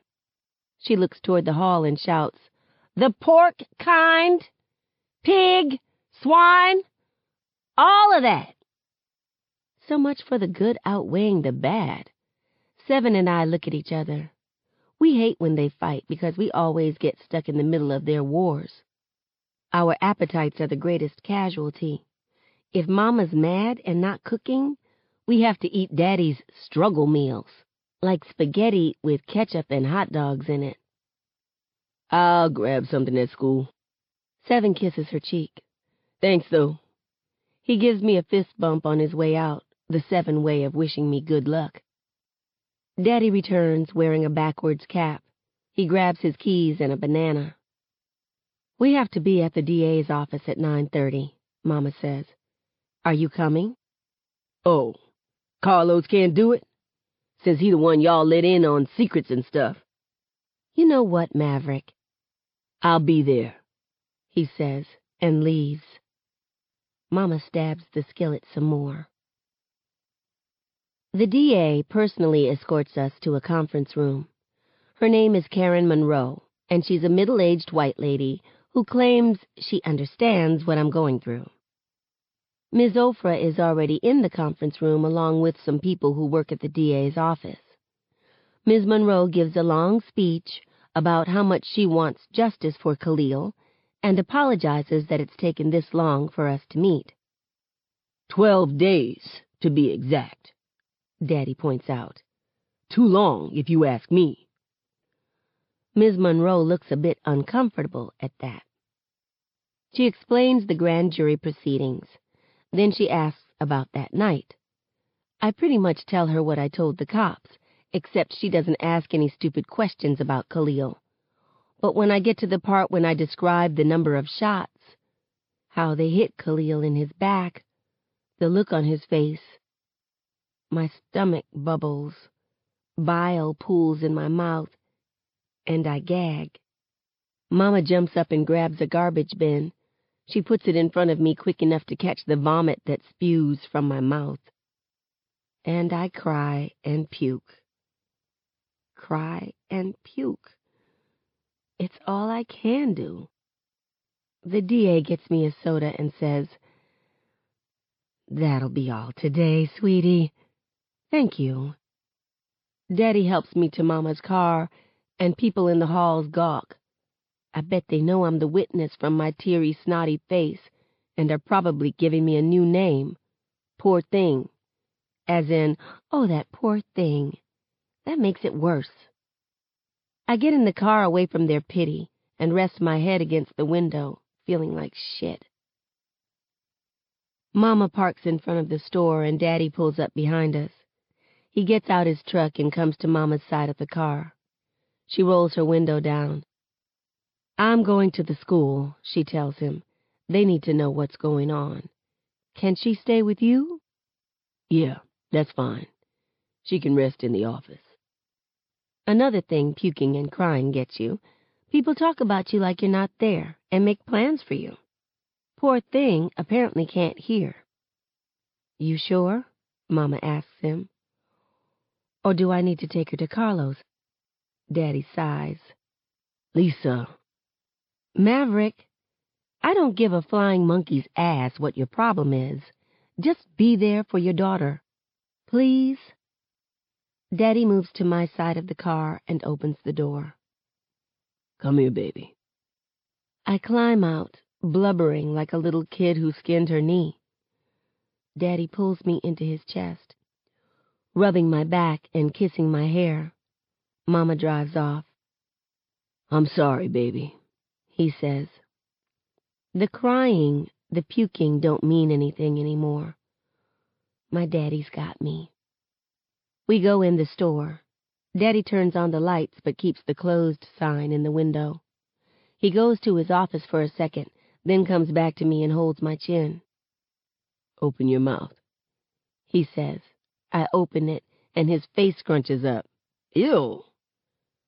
[SPEAKER 4] She looks toward the hall and shouts, The pork kind? Pig? Swine? All of that. So much for the good outweighing the bad. Seven and I look at each other. We hate when they fight because we always get stuck in the middle of their wars. Our appetites are the greatest casualty. If Mama's mad and not cooking, we have to eat Daddy's struggle meals, like spaghetti with ketchup and hot dogs in it. I'll grab something at school. Seven kisses her cheek. Thanks, though. He gives me a fist bump on his way out, the seven way of wishing me good luck. Daddy returns wearing a backwards cap. He grabs his keys and a banana. We have to be at the DA's office at 9.30, Mama says. Are you coming?
[SPEAKER 9] Oh, Carlos can't do it? Says he the one y'all let in on secrets and stuff.
[SPEAKER 4] You know what, Maverick?
[SPEAKER 9] I'll be there,
[SPEAKER 4] he says, and leaves. Mama stabs the skillet some more. The DA personally escorts us to a conference room. Her name is Karen Monroe, and she's a middle-aged white lady who claims she understands what I'm going through. Ms. Ofrah is already in the conference room along with some people who work at the DA's office. Ms. Monroe gives a long speech about how much she wants justice for Khalil and apologizes that it's taken this long for us to meet.
[SPEAKER 9] Twelve days, to be exact,
[SPEAKER 4] Daddy points out.
[SPEAKER 9] Too long, if you ask me.
[SPEAKER 4] Ms. Monroe looks a bit uncomfortable at that. She explains the grand jury proceedings. Then she asks about that night. I pretty much tell her what I told the cops, except she doesn't ask any stupid questions about Khalil. But when I get to the part when I describe the number of shots, how they hit Khalil in his back, the look on his face, my stomach bubbles, bile pools in my mouth, and I gag. Mama jumps up and grabs a garbage bin. She puts it in front of me quick enough to catch the vomit that spews from my mouth. And I cry and puke. Cry and puke. It's all I can do. The DA gets me a soda and says, That'll be all today, sweetie. Thank you. Daddy helps me to Mama's car, and people in the halls gawk. I bet they know I'm the witness from my teary, snotty face, and are probably giving me a new name. Poor thing. As in, oh, that poor thing. That makes it worse. I get in the car away from their pity and rest my head against the window, feeling like shit. Mama parks in front of the store and Daddy pulls up behind us. He gets out his truck and comes to Mama's side of the car. She rolls her window down. I'm going to the school, she tells him. They need to know what's going on. Can she stay with you?
[SPEAKER 9] Yeah, that's fine. She can rest in the office.
[SPEAKER 4] Another thing puking and crying gets you. People talk about you like you're not there and make plans for you. Poor thing apparently can't hear. You sure? Mama asks him. Or do I need to take her to Carlos? Daddy sighs.
[SPEAKER 9] Lisa.
[SPEAKER 4] Maverick, I don't give a flying monkey's ass what your problem is. Just be there for your daughter. Please? Daddy moves to my side of the car and opens the door.
[SPEAKER 9] Come here, baby.
[SPEAKER 4] I climb out, blubbering like a little kid who skinned her knee. Daddy pulls me into his chest, rubbing my back and kissing my hair. Mama drives off.
[SPEAKER 9] I'm sorry, baby,
[SPEAKER 4] he says. The crying, the puking don't mean anything anymore. My daddy's got me. We go in the store. Daddy turns on the lights but keeps the closed sign in the window. He goes to his office for a second, then comes back to me and holds my chin.
[SPEAKER 9] Open your mouth,
[SPEAKER 4] he says. I open it, and his face scrunches up.
[SPEAKER 9] Ew.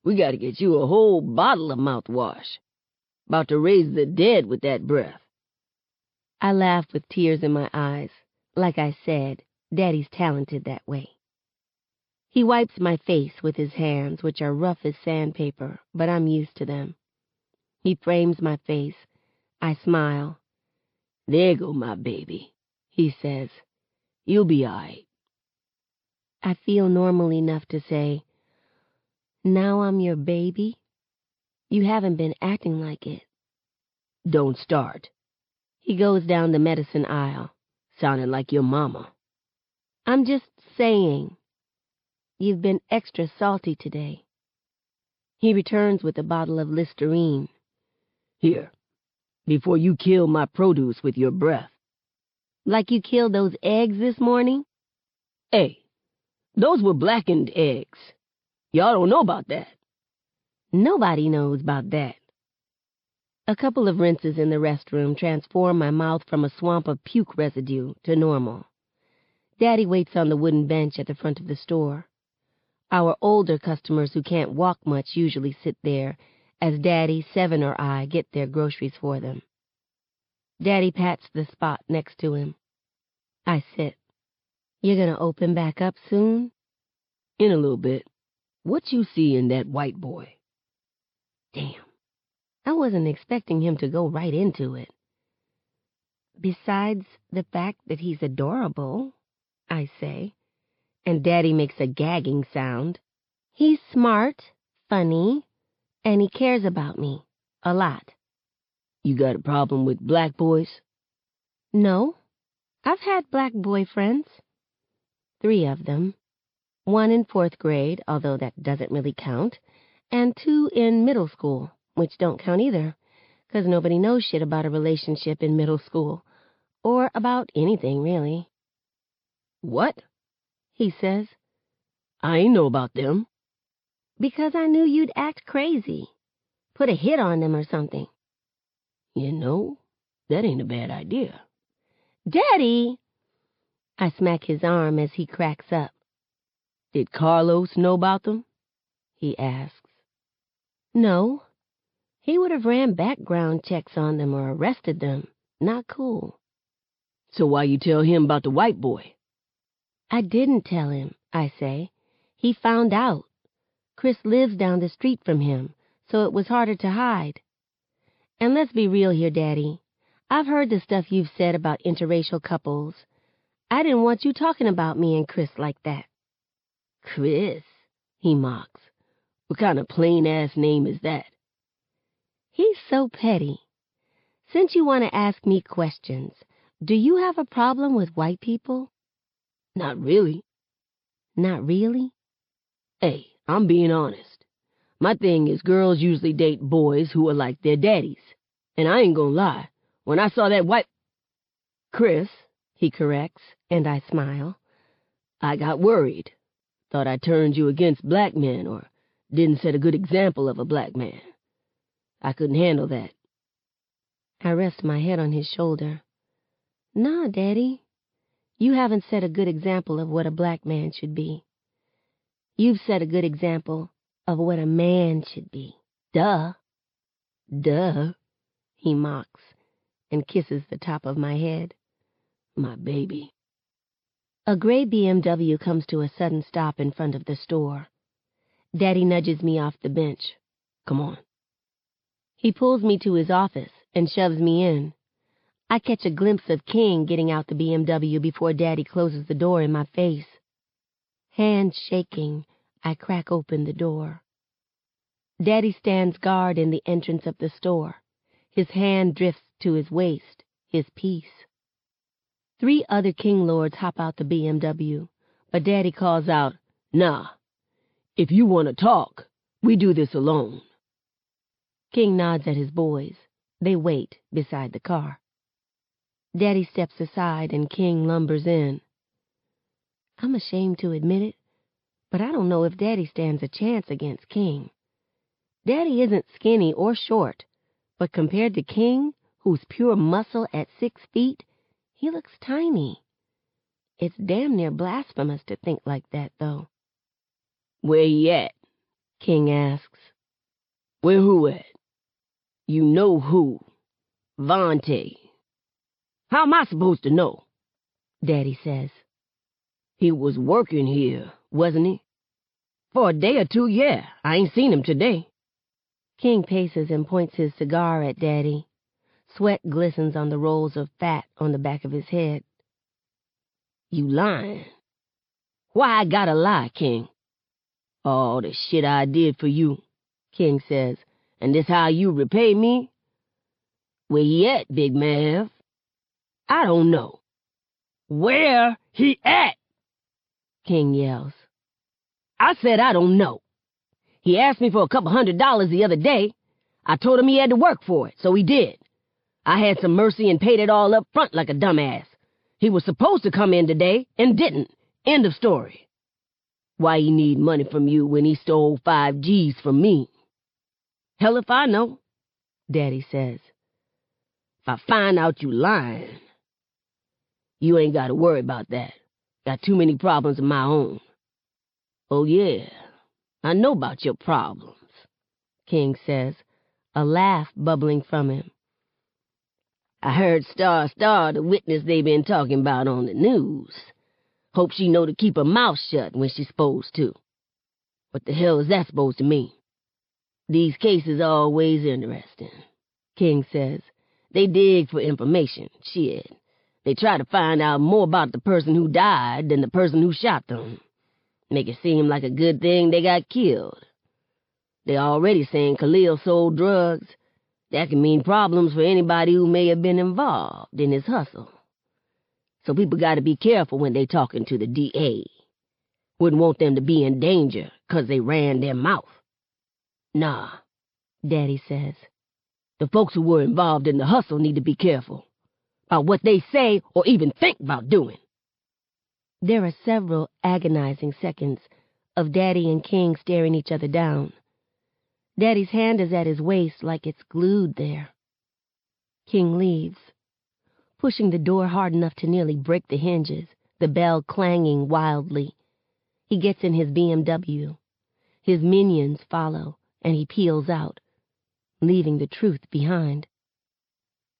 [SPEAKER 9] We gotta get you a whole bottle of mouthwash. About to raise the dead with that breath.
[SPEAKER 4] I laugh with tears in my eyes. Like I said, Daddy's talented that way. He wipes my face with his hands, which are rough as sandpaper, but I'm used to them. He frames my face. I smile.
[SPEAKER 9] There go my baby, he says. You'll be all right.
[SPEAKER 4] I feel normal enough to say, Now I'm your baby? You haven't been acting like it.
[SPEAKER 9] Don't start.
[SPEAKER 4] He goes down the medicine aisle.
[SPEAKER 9] Sounding like your mama.
[SPEAKER 4] I'm just saying. You've been extra salty today. He returns with a bottle of Listerine.
[SPEAKER 9] Here, before you kill my produce with your breath.
[SPEAKER 4] Like you killed those eggs this morning?
[SPEAKER 9] Hey, those were blackened eggs. Y'all don't know about that.
[SPEAKER 4] Nobody knows about that. A couple of rinses in the restroom transform my mouth from a swamp of puke residue to normal. Daddy waits on the wooden bench at the front of the store. Our older customers who can't walk much usually sit there as Daddy, Seven, or I get their groceries for them. Daddy pats the spot next to him. I sit. You're gonna open back up soon?
[SPEAKER 9] In a little bit. What you see in that white boy?
[SPEAKER 4] Damn. I wasn't expecting him to go right into it. Besides the fact that he's adorable, I say, and Daddy makes a gagging sound, he's smart, funny, and he cares about me. A lot.
[SPEAKER 9] You got a problem with black boys?
[SPEAKER 4] No. I've had black boyfriends. Three of them. One in fourth grade, although that doesn't really count, and two in middle school, which don't count either, 'cause nobody knows shit about a relationship in middle school, or about anything, really.
[SPEAKER 9] What?
[SPEAKER 4] He says.
[SPEAKER 9] I ain't know about them.
[SPEAKER 4] Because I knew you'd act crazy. Put a hit on them or something.
[SPEAKER 9] You know, that ain't a bad idea.
[SPEAKER 4] Daddy! I smack his arm as he cracks up.
[SPEAKER 9] Did Carlos know about them?
[SPEAKER 4] He asks. No. He would have ran background checks on them or arrested them. Not cool.
[SPEAKER 9] So why you tell him about the white boy?
[SPEAKER 4] I didn't tell him, I say. He found out. Chris lives down the street from him, so it was harder to hide. And let's be real here, Daddy. I've heard the stuff you've said about interracial couples. I didn't want you talking about me and Chris like that.
[SPEAKER 9] Chris, he mocks. What kind of plain-ass name is that?
[SPEAKER 4] He's so petty. Since you want to ask me questions, do you have a problem with white people?
[SPEAKER 9] Not really.
[SPEAKER 4] Not really?
[SPEAKER 9] Hey, I'm being honest. My thing is girls usually date boys who are like their daddies. And I ain't gonna lie, when I saw that white... Chris, he corrects, and I smile. I got worried. Thought I turned you against black men or didn't set a good example of a black man. I couldn't handle that.
[SPEAKER 4] I rest my head on his shoulder. Nah, Daddy. You haven't set a good example of what a black man should be. You've set a good example of what a man should be. Duh.
[SPEAKER 9] Duh,
[SPEAKER 4] he mocks and kisses the top of my head.
[SPEAKER 9] My baby.
[SPEAKER 4] A gray BMW comes to a sudden stop in front of the store. Daddy nudges me off the bench.
[SPEAKER 9] Come on.
[SPEAKER 4] He pulls me to his office and shoves me in. I catch a glimpse of King getting out the BMW before Daddy closes the door in my face. Hands shaking, I crack open the door. Daddy stands guard in the entrance of the store. His hand drifts to his waist, his piece. Three other King Lords hop out the BMW, but Daddy calls out,
[SPEAKER 9] Nah, if you want to talk, we do this alone.
[SPEAKER 4] King nods at his boys. They wait beside the car. Daddy steps aside and King lumbers in. I'm ashamed to admit it, but I don't know if Daddy stands a chance against King. Daddy isn't skinny or short, but compared to King, who's pure muscle at six feet, he looks tiny. It's damn near blasphemous to think like that, though.
[SPEAKER 9] Where he at?
[SPEAKER 4] King asks.
[SPEAKER 9] Where who at? You know who. Vontae. How am I supposed to know?
[SPEAKER 4] Daddy says.
[SPEAKER 9] He was working here, wasn't he? For a day or two, yeah. I ain't seen him today.
[SPEAKER 4] King paces and points his cigar at Daddy. Sweat glistens on the rolls of fat on the back of his head.
[SPEAKER 9] You lying. Why I gotta lie, King? All the shit I did for you, King says, and this how you repay me? Where he at, Big Mav? I don't know. Where he at?
[SPEAKER 4] King yells.
[SPEAKER 9] I said I don't know. He asked me for a couple hundred dollars the other day. I told him he had to work for it, so he did. I had some mercy and paid it all up front like a dumbass.
[SPEAKER 4] He was supposed to come in today and didn't. End of story. Why he need money from you when he stole five G's from me? Hell if I know, Daddy says. If I find out you lying, you ain't got to worry about that. Got too many problems of my own. Oh, yeah, I know about your problems, King says, a laugh bubbling from him. I heard Starr Starr, the witness they been talking about on the news. Hope she know to keep her mouth shut when she's supposed to. What the hell is that supposed to mean? These cases are always interesting, King says. They dig for information, shit. They try to find out more about the person who died than the person who shot them. Make it seem like a good thing they got killed. They already saying Khalil sold drugs. That can mean problems for anybody who may have been involved in his hustle. So people gotta be careful when they talking to the DA. Wouldn't want them to be in danger 'cause they ran their mouth. Nah, Daddy says. The folks who were involved in the hustle need to be careful about what they say or even think about doing. There are several agonizing seconds of Daddy and King staring each other down. Daddy's hand is at his waist like it's glued there. King leaves, pushing the door hard enough to nearly break the hinges, the bell clanging wildly. He gets in his BMW. His minions follow, and he peels out, leaving the truth behind.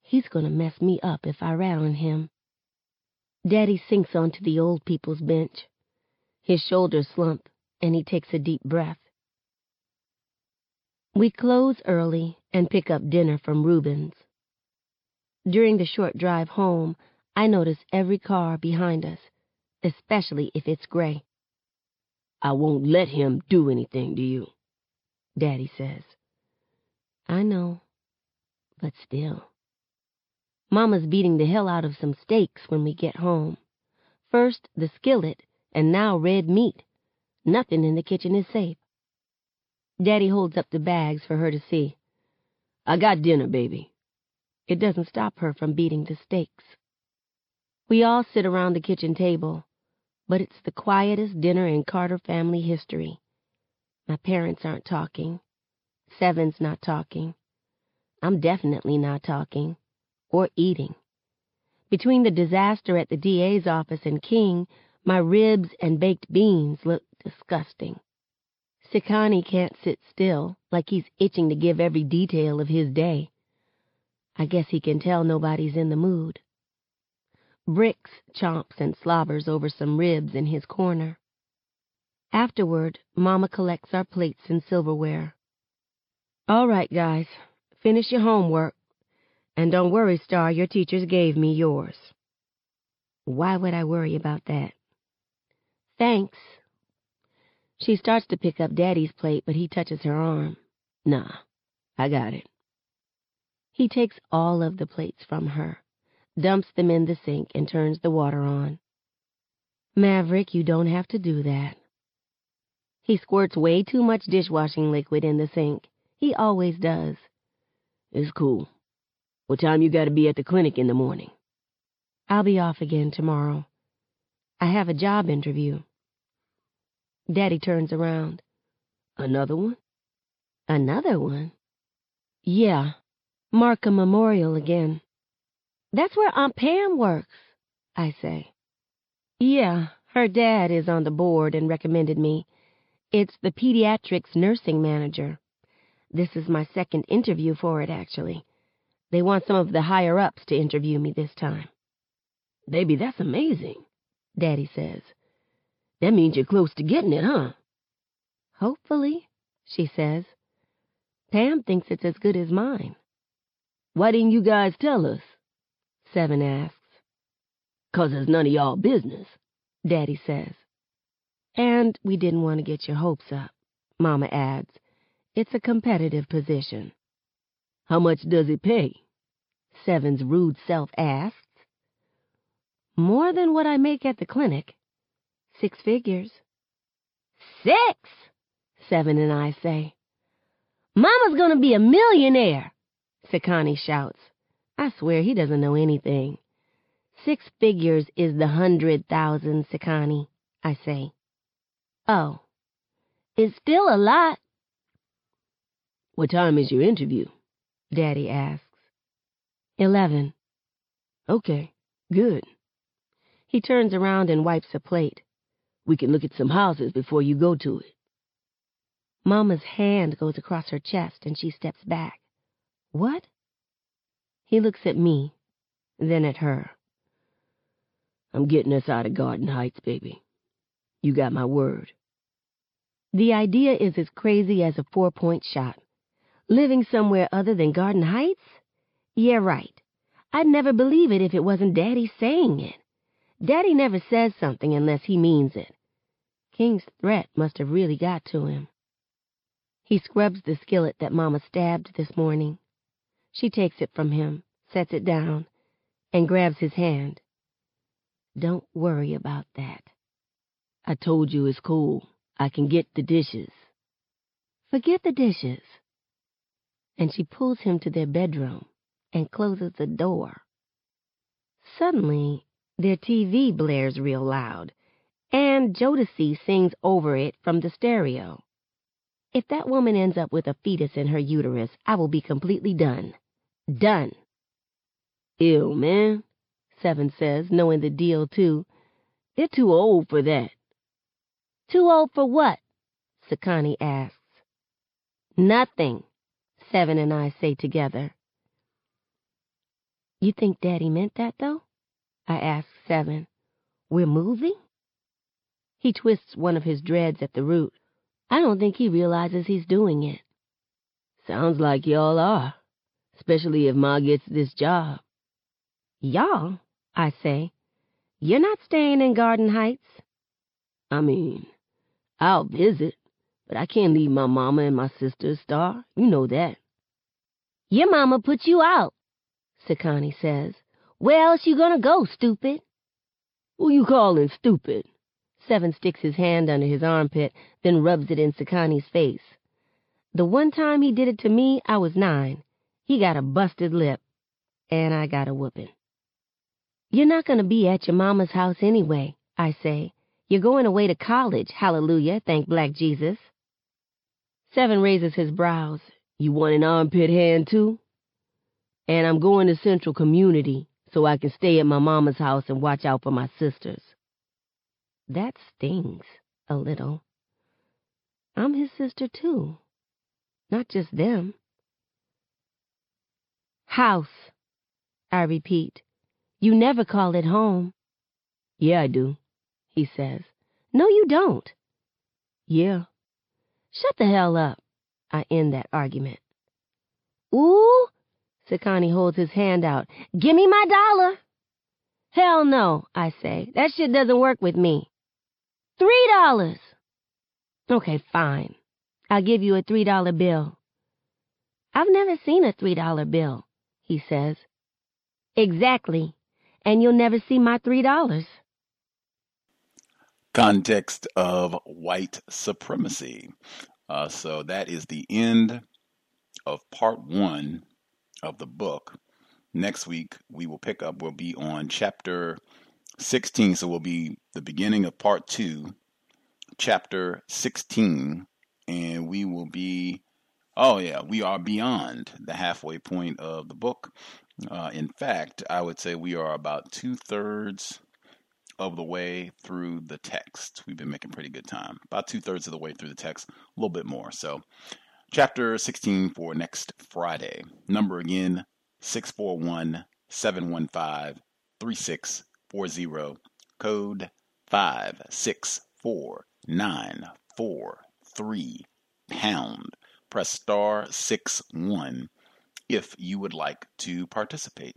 [SPEAKER 4] He's going to mess me up if I rat on him. Daddy sinks onto the old people's bench. His shoulders slump, and he takes a deep breath. We close early and pick up dinner from Reuben's. During the short drive home, I notice every car behind us, especially if it's gray. I won't let him do anything to you, Daddy says. I know, but still. Mama's beating the hell out of some steaks when we get home. First the skillet, and now red meat. Nothing in the kitchen is safe. Daddy holds up the bags for her to see. I got dinner, baby. It doesn't stop her from beating the steaks. We all sit around the kitchen table, but it's the quietest dinner in Carter family history. My parents aren't talking. Seven's not talking. I'm definitely not talking or eating. Between the disaster at the DA's office and King, my ribs and baked beans look disgusting. Sekani can't sit still, like he's itching to give every detail of his day. I guess he can tell nobody's in the mood. Brickz chomps and slobbers over some ribs in his corner. Afterward, Mama collects our plates and silverware. All right, guys, finish your homework. And don't worry, Starr, your teachers gave me yours. Why would I worry about that? Thanks, she starts to pick up Daddy's plate, but he touches her arm. Nah, I got it. He takes all of the plates from her, dumps them in the sink, and turns the water on. Maverick, you don't have to do that. He squirts way too much dishwashing liquid in the sink. He always does. It's cool. What time you gotta be at the clinic in the morning? I'll be off again tomorrow. I have a job interview. Daddy turns around. Another one? Another one? Yeah, Markham Memorial again. That's where Aunt Pam works, I say. Yeah, her dad is on the board and recommended me. It's the pediatrics nursing manager. This is my second interview for it, actually. They want some of the higher ups to interview me this time. Baby, that's amazing, Daddy says. That means you're close to getting it, huh? Hopefully, she says. Pam thinks it's as good as mine. Why didn't you guys tell us? Seven asks. Cause it's none of y'all business, Daddy says. And we didn't want to get your hopes up, Mama adds. It's a competitive position. How much does it pay? Seven's rude self asks. More than what I make at the clinic, Six figures. Six, Seven and I say. Mama's gonna be a millionaire, Sekani shouts. I swear he doesn't know anything. Six figures is the hundred thousand, Sekani, I say. Oh, it's still a lot.
[SPEAKER 18] What time is your interview? Daddy asks.
[SPEAKER 4] Eleven.
[SPEAKER 18] Okay, good.
[SPEAKER 4] He turns around and wipes a plate.
[SPEAKER 18] We can look at some houses before you go to it.
[SPEAKER 4] Mama's hand goes across her chest and she steps back. What? He looks at me, then at her.
[SPEAKER 18] I'm getting us out of Garden Heights, baby. You got my word.
[SPEAKER 4] The idea is as crazy as a four-point shot. Living somewhere other than Garden Heights? Yeah, right. I'd never believe it if it wasn't Daddy saying it. Daddy never says something unless he means it. King's threat must have really got to him. He scrubs the skillet that Mama stabbed this morning. She takes it from him, sets it down, and grabs his hand. Don't worry about that.
[SPEAKER 18] I told you it's cool. I can get the dishes.
[SPEAKER 4] Forget the dishes. And she pulls him to their bedroom and closes the door. Suddenly, their TV blares real loud, and Jodeci sings over it from the stereo. If that woman ends up with a fetus in her uterus, I will be completely done. Done.
[SPEAKER 18] Ew, man, Seven says, knowing the deal too. They're too old for that.
[SPEAKER 4] Too old for what? Sekani asks. Nothing, Seven and I say together. You think Daddy meant that, though? I ask Seven. We're moving? He twists one of his dreads at the root. I don't think he realizes he's doing it.
[SPEAKER 18] Sounds like y'all are, especially if Ma gets this job.
[SPEAKER 4] Y'all, I say. You're not staying in Garden Heights.
[SPEAKER 18] I mean, I'll visit, but I can't leave my mama and my sister, Starr. You know that.
[SPEAKER 4] Your mama put you out, Sekani says. Where else you gonna go, stupid?
[SPEAKER 18] Who you calling stupid?
[SPEAKER 4] Seven sticks his hand under his armpit, then rubs it in Sekani's face. The one time he did it to me, I was nine. He got a busted lip, and I got a whooping. You're not going to be at your mama's house anyway, I say. You're going away to college, hallelujah, thank black Jesus. Seven raises his brows.
[SPEAKER 18] You want an armpit hand, too? And I'm going to Central Community so I can stay at my mama's house and watch out for my sisters.
[SPEAKER 4] That stings a little. I'm his sister, too. Not just them. House, I repeat. You never call it home.
[SPEAKER 18] Yeah, I do,
[SPEAKER 4] he says. No, you don't.
[SPEAKER 18] Yeah.
[SPEAKER 4] Shut the hell up. I end that argument. Ooh, Sekani holds his hand out. Gimme my dollar. Hell no, I say. That shit doesn't work with me. Three dollars. Okay, fine. I'll give you a three dollar bill. I've never seen a three dollar bill, he says. Exactly. And you'll never see my three dollars.
[SPEAKER 3] Context of white supremacy. Uh, so that is the end of part one of the book. Next week we will pick up. We'll be on chapter 16. So we'll be the beginning of part two, chapter 16, and we will be, oh yeah, we are beyond the halfway point of the book. Uh, in fact, I would say we are about two thirds of the way through the text. We've been making pretty good time. About two thirds of the way through the text, a little bit more. So, chapter 16 for next Friday. Number again 641 715 3640. Code 564943 pound. Press star 6 1 if you would like to participate.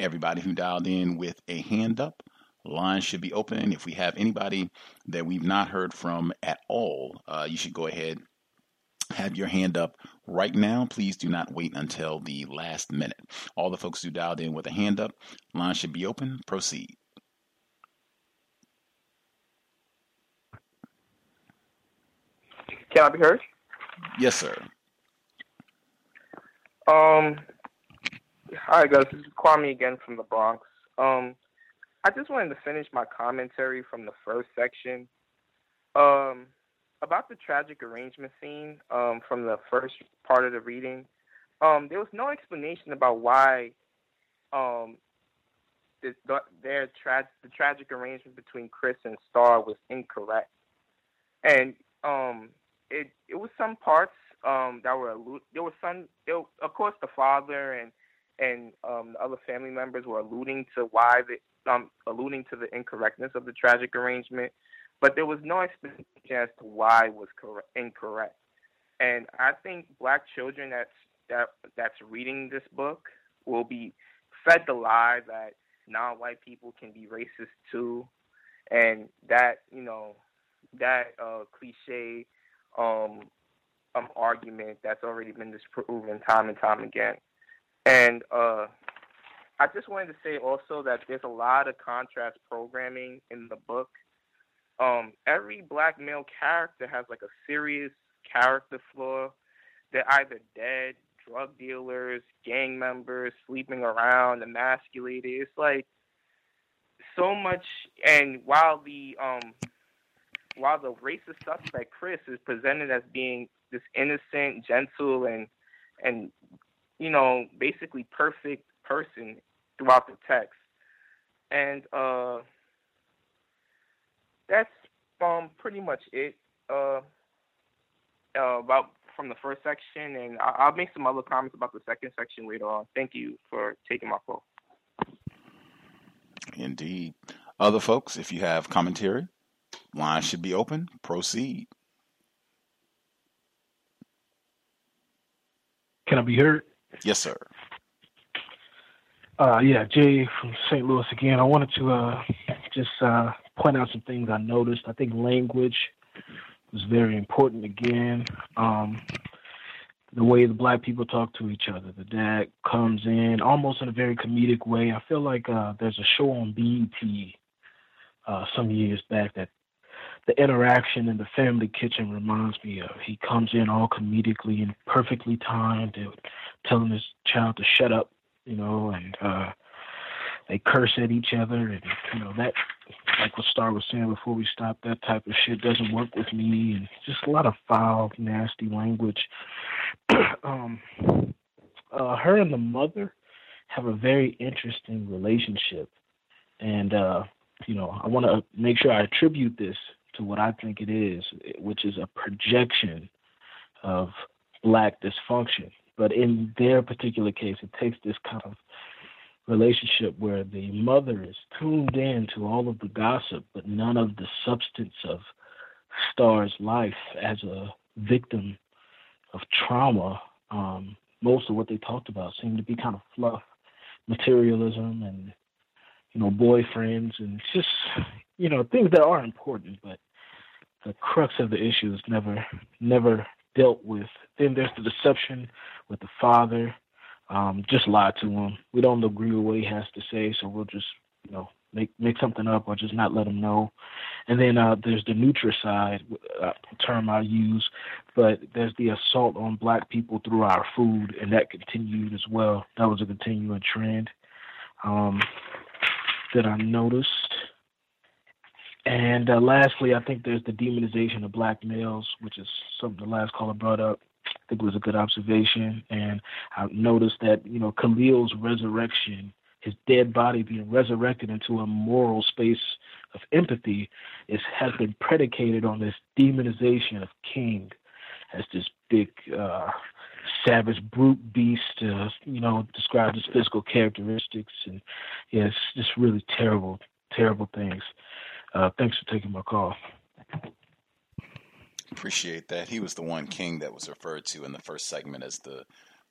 [SPEAKER 3] Everybody who dialed in with a hand up, line should be open. If we have anybody that we've not heard from at all, uh, you should go ahead have your hand up right now. Please do not wait until the last minute. All the folks who dialed in with a hand up, line should be open. Proceed.
[SPEAKER 12] Can I be heard?
[SPEAKER 3] Yes, sir.
[SPEAKER 12] Um, hi guys, this is Kwame again from the Bronx. Um, I just wanted to finish my commentary from the first section. Um, about the tragic arrangement scene um, from the first part of the reading, um, there was no explanation about why um, the, the, their tra- the tragic arrangement between Chris and Starr was incorrect, and um, it it was some parts um, that were there was some of course the father and and um, the other family members were alluding to why the um, alluding to the incorrectness of the tragic arrangement, but there was no explanation as to why it was correct, incorrect. And I think black children that's that that's reading this book will be fed the lie that non-white people can be racist too, and that you know that uh, cliche um, um, argument that's already been disproven time and time again. And uh, I just wanted to say also that there's a lot of contrast programming in the book. Um, every black male character has like a serious character flaw. They're either dead, drug dealers, gang members, sleeping around, emasculated. It's like so much. And while the um, while the racist suspect Chris is presented as being this innocent, gentle, and and you know basically perfect person throughout the text, and uh, that's um pretty much it uh, uh, about from the first section, and I'll make some other comments about the second section later on. Thank you for taking my call.
[SPEAKER 3] Indeed. Other folks, if you have commentary, line should be open. Proceed.
[SPEAKER 17] Can I be heard?
[SPEAKER 3] Yes, sir.
[SPEAKER 17] Uh, yeah, Jay from St. Louis again. I wanted to uh, just uh, point out some things I noticed. I think language was very important again. Um, the way the black people talk to each other. The dad comes in almost in a very comedic way. I feel like uh, there's a show on BET uh, some years back that the interaction in the family kitchen reminds me of. He comes in all comedically and perfectly timed, telling his child to shut up, you know, and uh, they curse at each other, and you know that, like what Starr was saying before we stopped, that type of shit doesn't work with me, and just a lot of foul, nasty language. um, uh, her and the mother have a very interesting relationship, and uh, you know, I want to make sure I attribute this to what I think it is, which is a projection of black dysfunction. But in their particular case, it takes this kind of relationship where the mother is tuned in to all of the gossip, but none of the substance of Starr's life as a victim of trauma. Um, most of what they talked about seemed to be kind of fluff, materialism, and you know, boyfriends, and just you know things that are important, but the crux of the issue is never never dealt with. Then there's the deception with the father. Um, just lie to him. We don't agree with what he has to say, so we'll just you know make make something up or just not let him know. And then uh, there's the nutricide uh, term I use, but there's the assault on black people through our food, and that continued as well. That was a continuing trend um, that I noticed. And uh, lastly, I think there's the demonization of black males, which is something the last caller brought up. I think it was a good observation. And I noticed that, you know, Khalil's resurrection, his dead body being resurrected into a moral space of empathy, is has been predicated on this demonization of King as this big uh, savage brute beast, uh, you know, described his physical characteristics. And yeah, it's just really terrible, terrible things. Uh, thanks for taking my call.
[SPEAKER 3] Appreciate that. He was the one king that was referred to in the first segment as the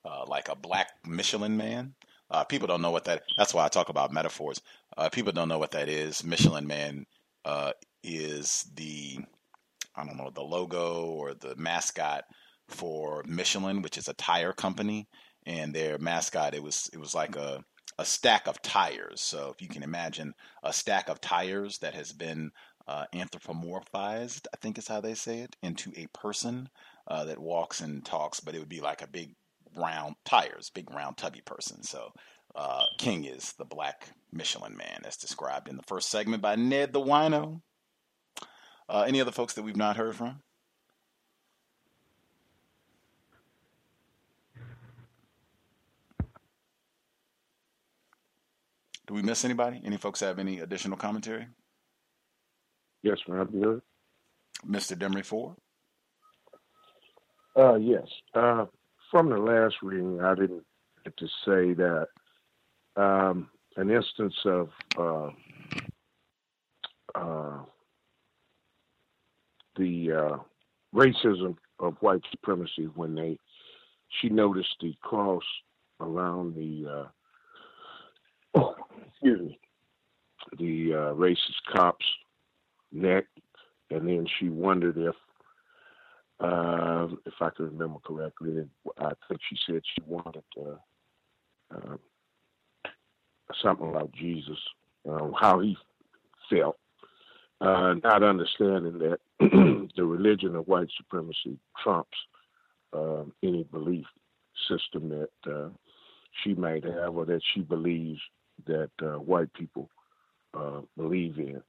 [SPEAKER 3] uh, like a black Michelin man. Uh, people don't know what that. That's why I talk about metaphors. Uh, people don't know what that is. Michelin man uh, is the I don't know the logo or the mascot for Michelin, which is a tire company, and their mascot it was it was like a a stack of tires. So if you can imagine a stack of tires that has been uh, anthropomorphized, I think is how they say it, into a person uh, that walks and talks, but it would be like a big round tires, big round tubby person. So uh, King is the black Michelin man, as described in the first segment by Ned the Wino. Uh, any other folks that we've not heard from? Do we miss anybody? Any folks have any additional commentary?
[SPEAKER 13] Yes, ma'am.
[SPEAKER 3] Mr. Demery Ford?
[SPEAKER 13] Uh, yes. Uh, from the last reading, I didn't get to say that um, an instance of uh, uh, the uh, racism of white supremacy when they she noticed the cross around the uh, excuse me. The uh, racist cop's neck, and then she wondered if uh, if I can remember correctly, I think she said she wanted uh, uh, something about Jesus, uh, how he felt, uh, not understanding that the religion of white supremacy trumps um, any belief system that uh, she might have or that she believes that uh, white people uh, believe in.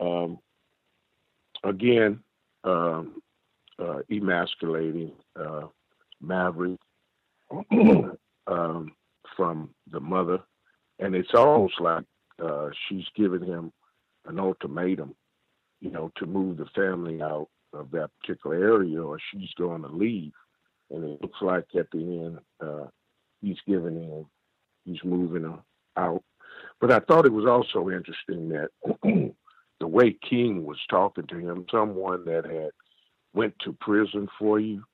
[SPEAKER 13] Um, again, um, uh, emasculating Maverick um, from the mother and it's almost like uh, she's giving him an ultimatum, you know, to move the family out of that particular area, or she's going to leave. And it looks like at the end, uh, he's giving in, he's moving her out. But I thought it was also interesting that the way King was talking to him, someone that had went to prison for you,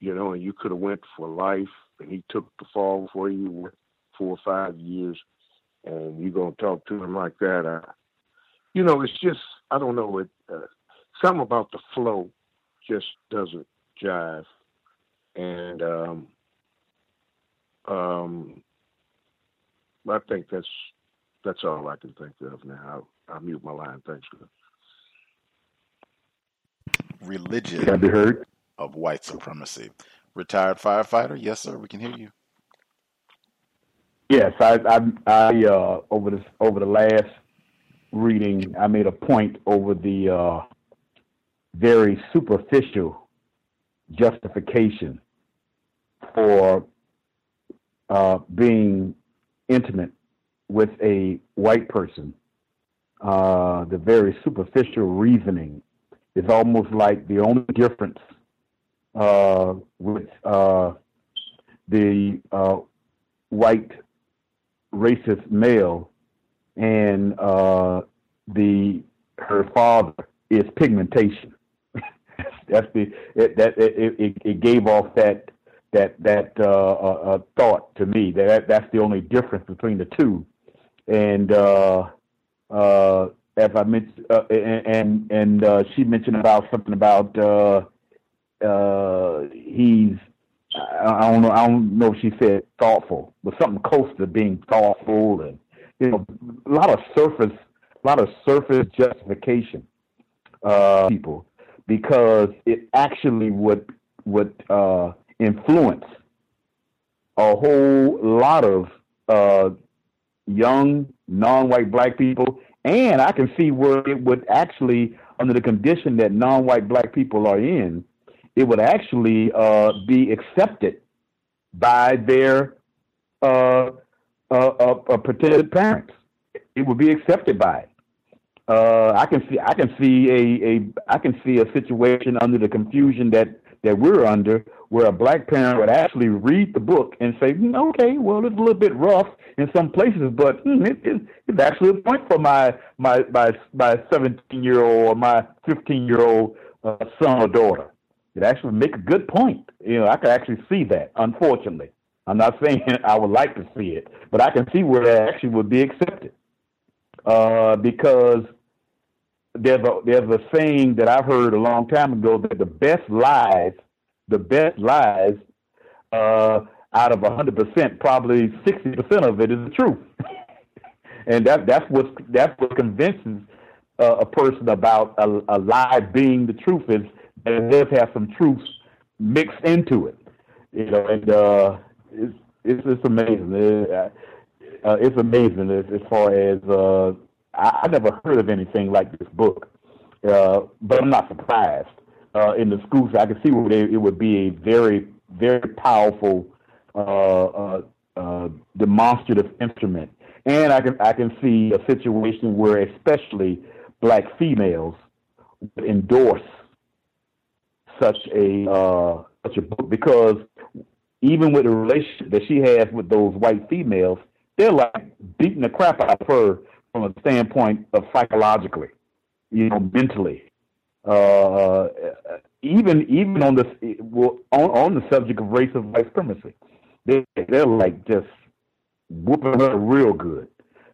[SPEAKER 13] you know, and you could have went for life, and he took the fall for you, four or five years, and you gonna talk to him like that. Uh, you know, it's just I don't know. It uh, something about the flow just doesn't jive, and um, um, I think that's that's all I can think of now. I'll, I'll mute my line. Thanks.
[SPEAKER 3] Religion
[SPEAKER 16] Can be heard?
[SPEAKER 3] of white supremacy. Retired firefighter, yes, sir. We can hear you.
[SPEAKER 16] Yes, I, I, I uh, over this over the last reading, I made a point over the uh, very superficial justification for uh, being intimate with a white person. Uh, the very superficial reasoning is almost like the only difference uh, with uh, the white racist male, and uh, the her father is pigmentation. That's the it, that it, it, it gave off that that that uh, uh, uh, thought to me. That that's the only difference between the two. And uh, uh, as I mentioned, uh, and and uh, she mentioned about something about uh, uh, he's I don't know. I don't know if she said thoughtful, but something close to being thoughtful, and you know, a lot of surface, a lot of surface justification, uh, people, because it actually would would uh, influence a whole lot of uh, young non-white black people, and I can see where it would actually, under the condition that non-white black people are in, it would actually uh, be accepted by their uh, uh, uh, uh pretended parents. It would be accepted by it. I can see I can see a, a I can see a situation under the confusion that that we're under where a black parent would actually read the book and say, mm, okay, well, it's a little bit rough in some places, but mm, it, it, it's actually a point for my my my my 17 year old or my 15 year old uh, son or daughter it actually make a good point. You know, I can actually see that. Unfortunately, I'm not saying I would like to see it, but I can see where that actually would be accepted. Uh, because there's a there's a saying that I've heard a long time ago that the best lies, the best lies, uh, out of hundred percent, probably sixty percent of it is the truth, and that that's what that's what convinces uh, a person about a, a lie being the truth is that it does have some truths mixed into it. You know, and uh, it's it's, it's amazing. It, uh, it's amazing as, as far as uh, I, I never heard of anything like this book, uh, but I'm not surprised. Uh, in the schools, I can see where they, it would be a very, very powerful uh, uh, uh, demonstrative instrument, and I can I can see a situation where especially black females would endorse such a such a book because even with the relationship that she has with those white females, they're like beating the crap out of her from a standpoint of psychologically, you know, mentally. Uh, even even on this well, on, on the subject of race of white supremacy, they they're like just whooping her real good,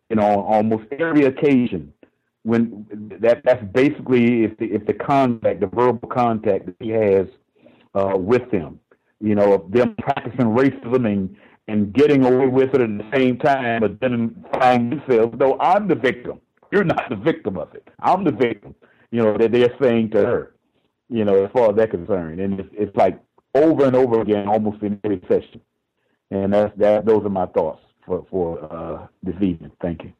[SPEAKER 16] you know, on almost every occasion. When that that's basically if the if the contact, the verbal contact that he has uh, with them, you know, them practicing racism and and getting away with it at the same time, but then finding themselves, no, I'm the victim. You're not the victim of it. I'm the victim. You know that they're saying to her, you know, as far as they're concerned, and it's, it's like over and over again, almost in every session. And that's that. Those are my thoughts for for uh, this evening. Thank you.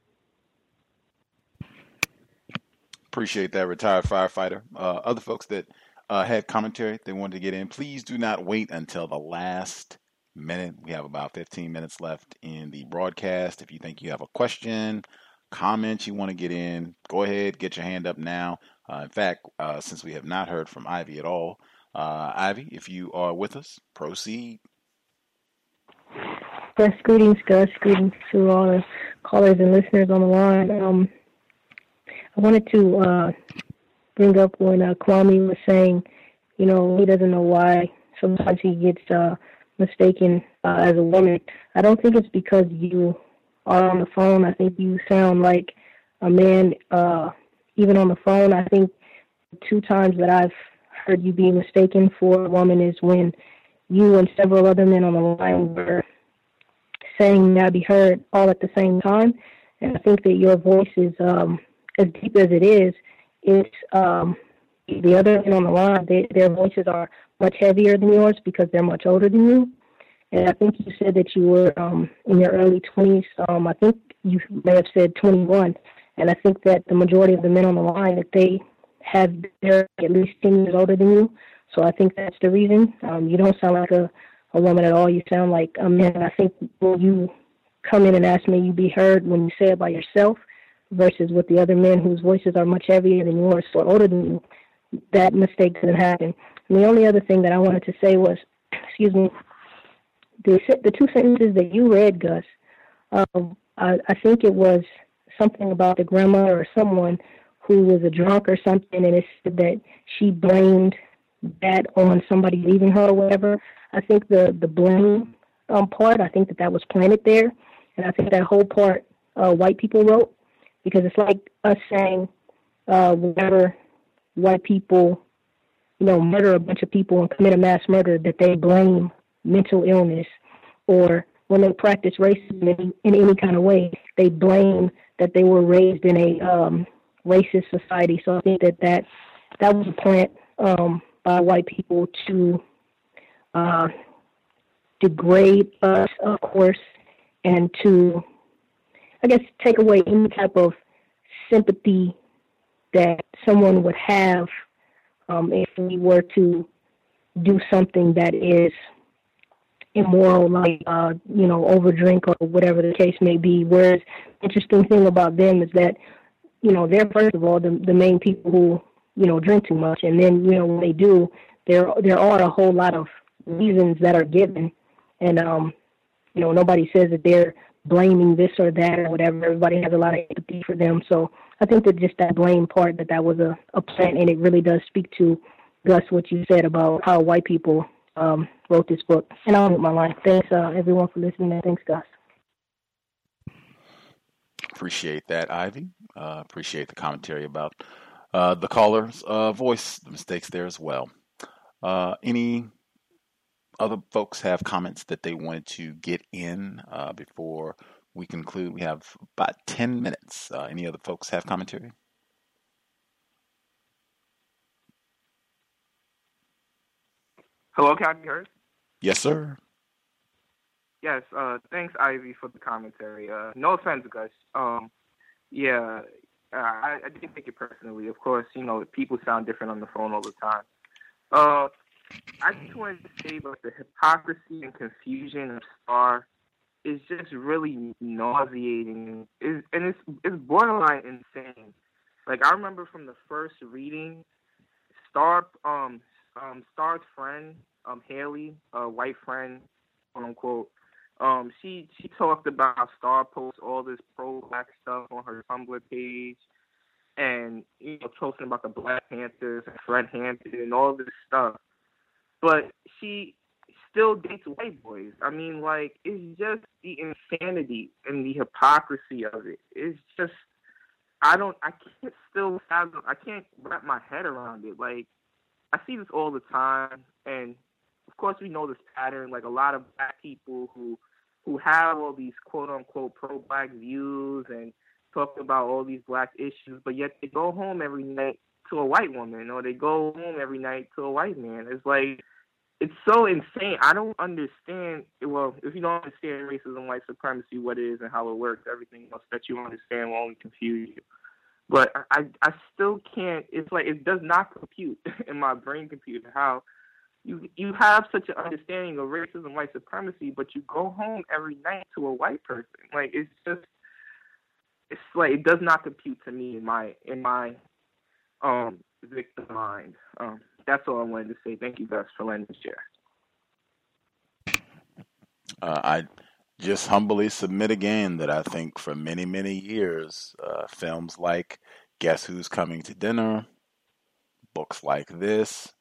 [SPEAKER 3] Appreciate that, retired firefighter. Uh, other folks that uh, had commentary they wanted to get in, please do not wait until the last minute. We have about 15 minutes left in the broadcast. If you think you have a question, comment you want to get in, go ahead, get your hand up now. Uh, in fact, uh, since we have not heard from Ivy at all, uh, Ivy, if you are with us, proceed.
[SPEAKER 19] Yes, greetings, Gus. Greetings to all the callers and listeners on the line. Um, I wanted to uh, bring up when uh, Kwame was saying, you know, he doesn't know why sometimes he gets uh, mistaken uh, as a woman. I don't think it's because you are on the phone. I think you sound like a man, uh, even on the phone. I think two times that I've heard you be mistaken for a woman is when you and several other men on the line were saying "May I be heard" all at the same time. And I think that your voice is um, as deep as it is. It's um, the other men on the line. They, their voices are much heavier than yours because they're much older than you. And I think you said that you were um, in your early 20s. Um, I think you may have said 21. And I think that the majority of the men on the line that they have they're at least 10 years older than you. So I think that's the reason. Um, you don't sound like a, a woman at all. You sound like a man. I think when you come in and ask me, you be heard when you say it by yourself versus with the other men whose voices are much heavier than yours or older than you. That mistake didn't happen. And the only other thing that I wanted to say was, excuse me, the the two sentences that you read, Gus. Um, I, I think it was something about the grandma or someone who was a drunk or something, and it said that she blamed that on somebody leaving her or whatever. I think the the blame um, part, I think that that was planted there, and I think that whole part uh, white people wrote because it's like us saying uh, whenever white people, you know, murder a bunch of people and commit a mass murder, that they blame mental illness, or when they practice racism in, in any kind of way, they blame that they were raised in a um, racist society. So I think that that, that was a plant um, by white people to uh, degrade us, of course, and to, I guess, take away any type of sympathy that someone would have um, if we were to do something that is immoral, like uh, you know, overdrink or whatever the case may be. Whereas, interesting thing about them is that you know they're first of all the the main people who you know drink too much, and then you know when they do, there there are a whole lot of reasons that are given, and um, you know nobody says that they're blaming this or that or whatever. Everybody has a lot of empathy for them, so I think that just that blame part that that was a a plant, and it really does speak to Gus what you said about how white people um, wrote this book. And I'll mute my line. Thanks, uh, everyone, for listening, and thanks, Gus.
[SPEAKER 3] Appreciate that, Ivy. Uh, appreciate the commentary about uh, the caller's uh, voice, the mistakes there as well. Uh, any other folks have comments that they wanted to get in uh, before we conclude? We have about 10 minutes. any other folks have commentary?
[SPEAKER 12] Hello, can I be heard?
[SPEAKER 3] Yes, sir.
[SPEAKER 12] yes. Uh, thanks, Ivy, for the commentary. Uh, no offense, guys. Um, yeah, uh, I, I didn't take it personally. Of course, you know people sound different on the phone all the time. I just wanted to say about the hypocrisy and confusion of Starr is just really nauseating, Is and it's it's borderline insane. Like I remember from the first reading, Starr um um Starr's friend um Hailey, a white friend, quote unquote. Um, she she talked about Starr posts all this pro black stuff on her Tumblr page, and you know talking about the Black Panthers and Fred Hampton and all this stuff. But she still dates white boys. I mean, like it's just the insanity and the hypocrisy of it. It's just I don't I can't still fathom I can't wrap my head around it. Like I see this all the time and of course we know this pattern, like a lot of black people who who have all these quote unquote pro black views and talk about all these black issues, but yet they go home every night to a white woman or they go home every night to a white man. It's like it's so insane. I don't understand. Well, if you don't understand racism, white supremacy, what it is and how it works, everything else that you understand will only confuse you. But I, I still can't. It's like it does not compute in my brain computer how you you have such an understanding of racism, white supremacy, but you go home every night to a white person. Like it's just, it's like it does not compute to me in my in my um victim mind. Um, that's all I wanted to say. Thank you guys for letting me share.
[SPEAKER 3] Uh, I just humbly submit again that I think for many, many years, uh, films like Guess Who's Coming to Dinner, books like this,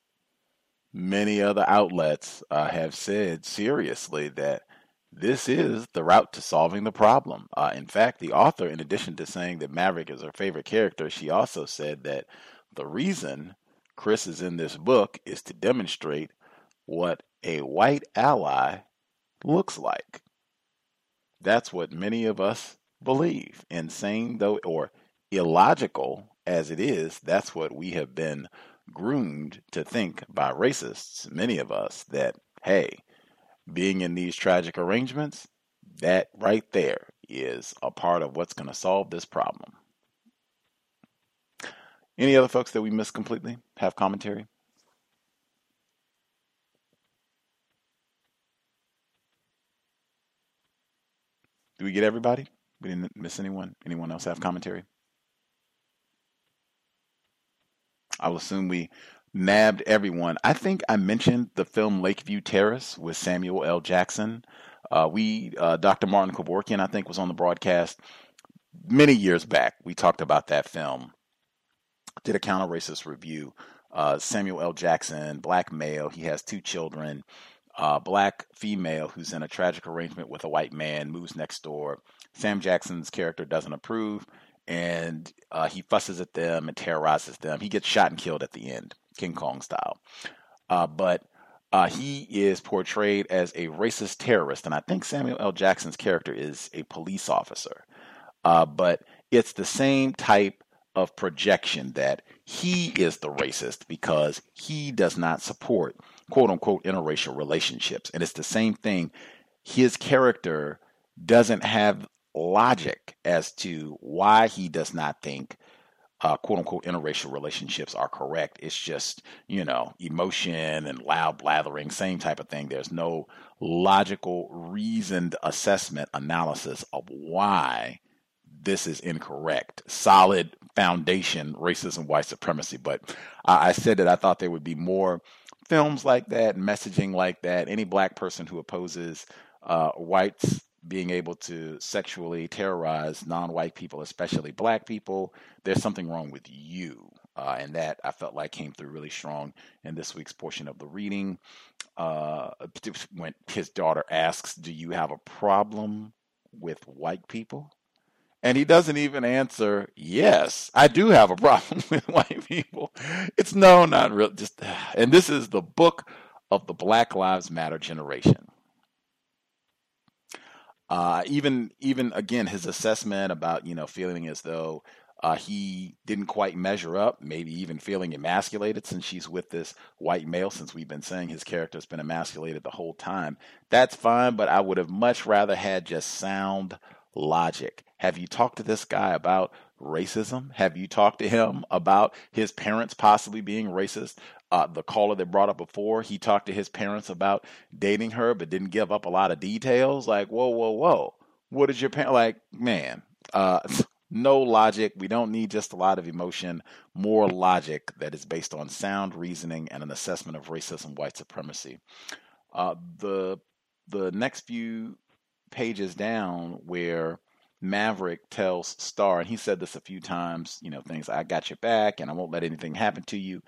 [SPEAKER 3] many other outlets uh, have said seriously that this is the route to solving the problem. Uh, in fact, the author, in addition to saying that Maverick is her favorite character, she also said that the reason Chris is in this book is to demonstrate what a white ally looks like. That's what many of us believe. Insane though, or illogical as it is, that's what we have been groomed to think by racists, many of us, that, hey, being in these tragic arrangements, that right there is a part of what's going to solve this problem. Any other folks that we missed completely have commentary? Do we get everybody? We didn't miss anyone. Anyone else have commentary? I'll assume we nabbed everyone. I think I mentioned the film Lakeview Terrace with Samuel L. Jackson. Uh, we, uh, Dr. Martin Kevorkian, I think, was on the broadcast many years back. We talked about that film did a counter racist review. Uh, Samuel L. Jackson, black male, he has two children. Uh, black female who's in a tragic arrangement with a white man moves next door. Sam Jackson's character doesn't approve, and uh, he fusses at them and terrorizes them. He gets shot and killed at the end, King Kong style. Uh, but uh, he is portrayed as a racist terrorist, and I think Samuel L. Jackson's character is a police officer. Uh, but it's the same type of projection that he is the racist because he does not support quote unquote interracial relationships. And it's the same thing. His character doesn't have logic as to why he does not think uh, quote unquote interracial relationships are correct. It's just, you know, emotion and loud blathering, same type of thing. There's no logical, reasoned assessment analysis of why this is incorrect. Solid foundation racism, white supremacy. But I, said that I thought there would be more films like that, messaging like that. Any black person who opposes uh, whites being able to sexually terrorize non-white people, especially black people, there's something wrong with you. Uh, and that I felt like came through really strong in this week's portion of the reading. Uh, when his daughter asks, "Do you have a problem with white people?" And he doesn't even answer, yes, I do have a problem with white people. It's no, not real. Just, and this is the book of the Black Lives Matter generation. Uh, even, even again, his assessment about, you know, feeling as though uh, he didn't quite measure up, maybe even feeling emasculated since she's with this white male, since we've been saying his character has been emasculated the whole time. That's fine, but I would have much rather had just sound logic. Have you talked to this guy about racism? Have you talked to him about his parents possibly being racist? Uh, the caller that brought up before, he talked to his parents about dating her, but didn't give up a lot of details. Like, whoa, whoa, whoa. What is your parent like? Man, uh, no logic. We don't need just a lot of emotion, more logic that is based on sound reasoning and an assessment of racism, white supremacy. Uh, the the next few pages down, where Maverick tells Starr, and he said this a few times, you know, things I got your back and I won't let anything happen to you.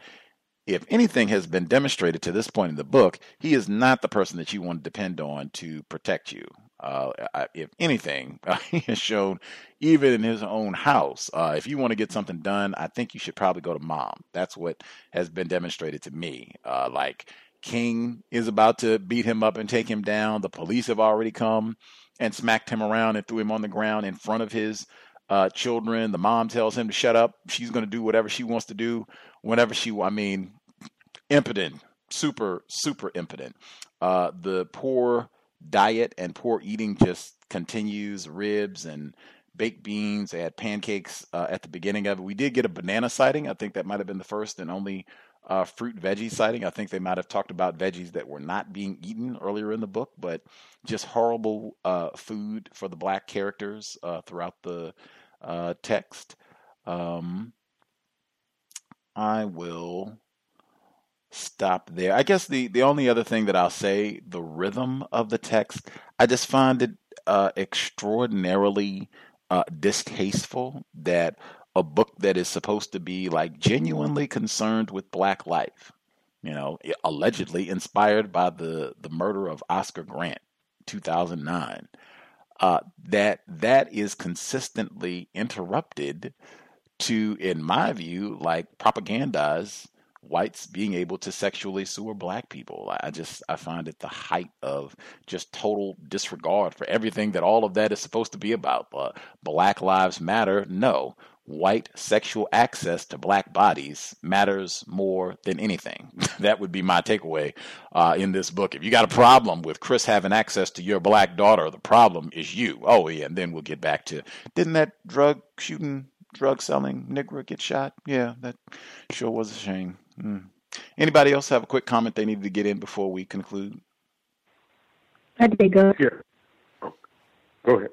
[SPEAKER 3] If anything has been demonstrated to this point in the book, he is not the person that you want to depend on to protect you. Uh, if anything, uh, he has shown even in his own house. Uh, if you want to get something done, I think you should probably go to mom. That's what has been demonstrated to me. Uh, like King is about to beat him up and take him down. The police have already come and smacked him around and threw him on the ground in front of his uh, children. The mom tells him to shut up. She's going to do whatever she wants to do whenever she. I mean, impotent, super, super impotent. Uh, the poor diet and poor eating just continues. Ribs and baked beans. They had pancakes uh, at the beginning of it. We did get a banana sighting. I think that might have been the first and only uh, fruit veggie sighting. I think they might have talked about veggies that were not being eaten earlier in the book, but just horrible uh, food for the black characters uh, throughout the uh, text. Um, I will stop there. I guess the the only other thing that I'll say, the rhythm of the text, I just find it uh, extraordinarily uh, distasteful that a book that is supposed to be like genuinely concerned with black life, you know, allegedly inspired by the the murder of Oscar Grant, 2009. Uh, that that is consistently interrupted to, in my view, like propagandize whites being able to sexually sewer black people. I just I find it the height of just total disregard for everything that all of that is supposed to be about. Black lives matter. No, white sexual access to black bodies matters more than anything. that would be my takeaway uh, in this book. If you got a problem with Chris having access to your black daughter, the problem is you. Oh yeah, and then we'll get back to didn't that drug shooting, drug selling nigger get shot? Yeah, that sure was a shame. Mm. Anybody else have a quick comment they needed to get in before we conclude?
[SPEAKER 19] I did go.
[SPEAKER 13] Here. Go ahead.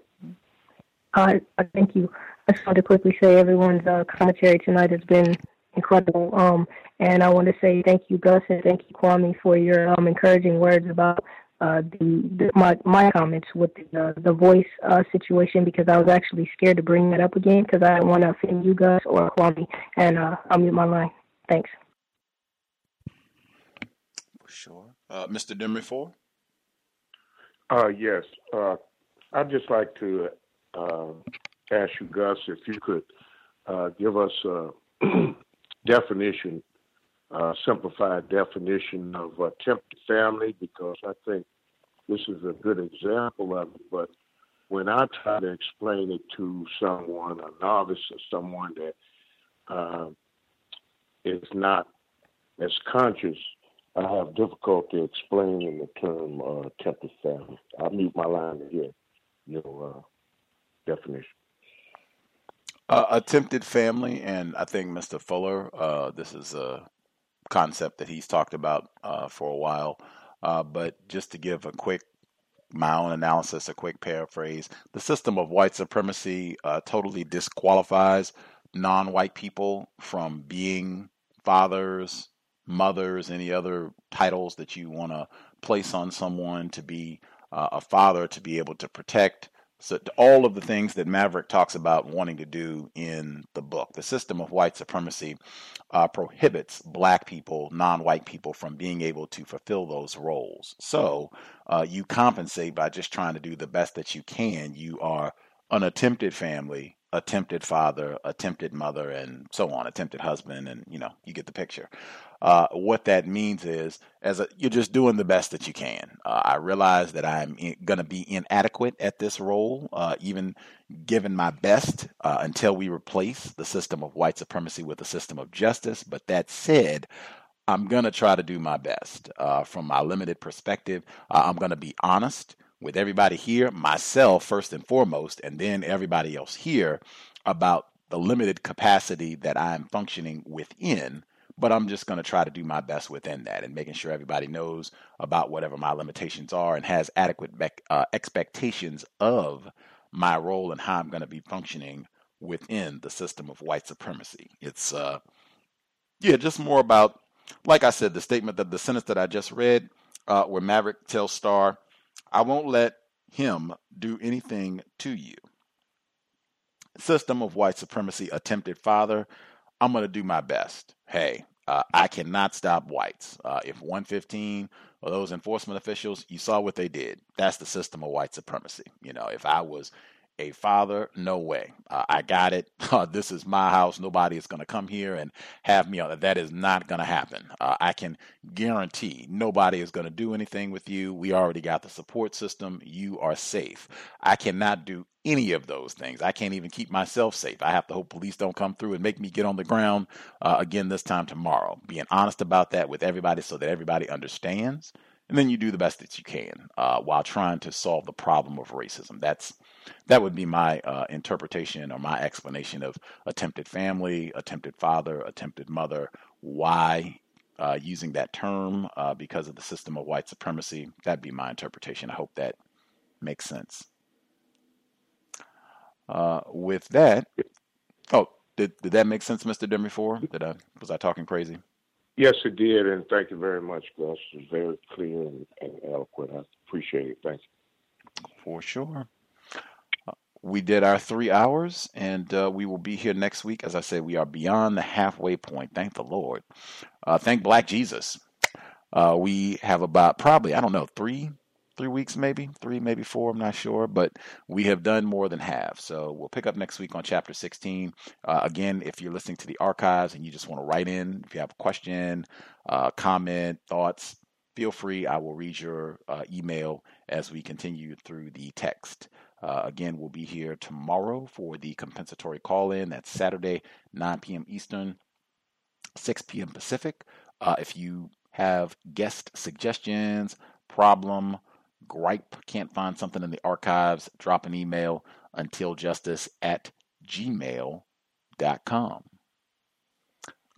[SPEAKER 19] Uh, thank you. I just wanted to quickly say everyone's uh, commentary tonight has been incredible. Um, and I want to say thank you, Gus, and thank you, Kwame, for your um, encouraging words about uh, the, the, my my comments with the uh, the voice uh, situation because I was actually scared to bring that up again because I didn't want to offend you, Gus, or Kwame. And uh, I'll mute my line. Thanks.
[SPEAKER 3] Sure. Uh, Mr. Demery
[SPEAKER 13] Uh, yes. Uh, I'd just like to uh, ask you, Gus, if you could uh, give us a definition, uh, simplified definition of attempted family, because I think this is a good example of it. But when I try to explain it to someone, a novice or someone that is not as conscious I have difficulty explaining the term uh, family. I'll mute my line to your uh, definition.
[SPEAKER 3] Uh, attempted family, and I think Mr. Fuller, uh, this is a concept that he's talked about uh, for a while. Uh, but just to give a quick, my own analysis, a quick paraphrase, the system of white supremacy totally disqualifies non white people from being fathers, mothers, any other titles that you want to place on someone to be uh, a father, to be able to protect. So, all of the things that Maverick talks about wanting to do in the book, the system of white supremacy uh, prohibits black people, non white people, from being able to fulfill those roles. So, uh, you compensate by just trying to do the best that you can. You are an attempted family attempted father, attempted mother, and so on, attempted husband, and you know, you get the picture. Uh, what that means is, as a, you're just doing the best that you can. Uh, I realize that I'm going to be inadequate at this role, uh, even given my best, uh, until we replace the system of white supremacy with a system of justice. But that said, I'm going to try to do my best. Uh, from my limited perspective, uh, I'm going to be honest with everybody here, myself first and foremost, and then everybody else here about the limited capacity that I'm functioning within. But I'm just going to try to do my best within that and making sure everybody knows about whatever my limitations are and has adequate uh, expectations of my role and how I'm going to be functioning within the system of white supremacy. It's, uh, yeah, just more about, like I said, the statement that the sentence that I just read, uh, where Maverick tells Starr, I won't let him do anything to you. System of white supremacy attempted father. I'm going to do my best. Hey, uh, I cannot stop whites. Uh, if 115 or those enforcement officials, you saw what they did. That's the system of white supremacy. You know, if I was a father, no way. Uh, I got it. Uh, this is my house. Nobody is going to come here and have me on That is not going to happen. Uh, I can guarantee nobody is going to do anything with you. We already got the support system. You are safe. I cannot do any of those things. I can't even keep myself safe. I have to hope police don't come through and make me get on the ground uh, again this time tomorrow. Being honest about that with everybody so that everybody understands. And then you do the best that you can uh, while trying to solve the problem of racism. That's that would be my uh, interpretation or my explanation of attempted family, attempted father, attempted mother. Why uh, using that term uh, because of the system of white supremacy? That'd be my interpretation. I hope that makes sense. Uh, with that, oh, did, did that make sense, Mr. Demifor? Did I was I talking crazy?
[SPEAKER 13] Yes, it did, and thank you very much, Gus. It was very clear and, and eloquent. I appreciate it. Thank you.
[SPEAKER 3] For sure we did our three hours, and uh, we will be here next week. As I said, we are beyond the halfway point. Thank the Lord. Uh, thank Black Jesus. Uh, we have about probably I don't know three three weeks maybe three maybe four i'm not sure but we have done more than half so we'll pick up next week on chapter 16 uh, again if you're listening to the archives and you just want to write in if you have a question uh, comment thoughts feel free i will read your uh, email as we continue through the text uh, again, we'll be here tomorrow for the compensatory call in. That's Saturday, 9 p.m. Eastern, 6 p.m. Pacific. Uh, if you have guest suggestions, problem, gripe, can't find something in the archives, drop an email until justice at gmail.com.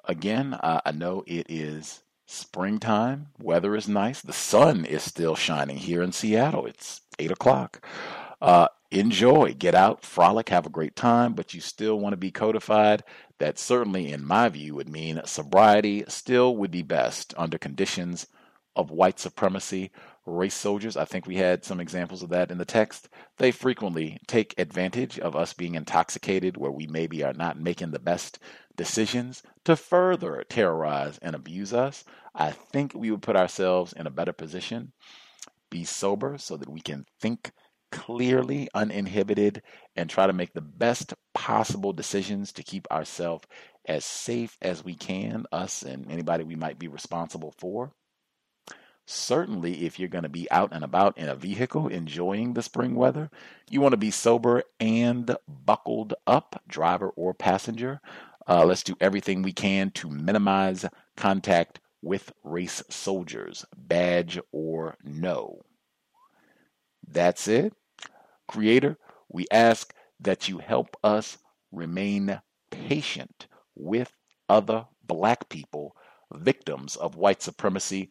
[SPEAKER 3] Again, uh, I know it is springtime. Weather is nice. The sun is still shining here in Seattle. It's 8 o'clock. Uh, enjoy, get out, frolic, have a great time, but you still want to be codified. That certainly, in my view, would mean sobriety still would be best under conditions of white supremacy. Race soldiers, I think we had some examples of that in the text. They frequently take advantage of us being intoxicated where we maybe are not making the best decisions to further terrorize and abuse us. I think we would put ourselves in a better position. Be sober so that we can think clearly, uninhibited, and try to make the best possible decisions to keep ourselves as safe as we can, us and anybody we might be responsible for. Certainly, if you're going to be out and about in a vehicle enjoying the spring weather, you want to be sober and buckled up, driver or passenger. Uh, let's do everything we can to minimize contact with race soldiers, badge or no. That's it. Creator, we ask that you help us remain patient with other black people, victims of white supremacy.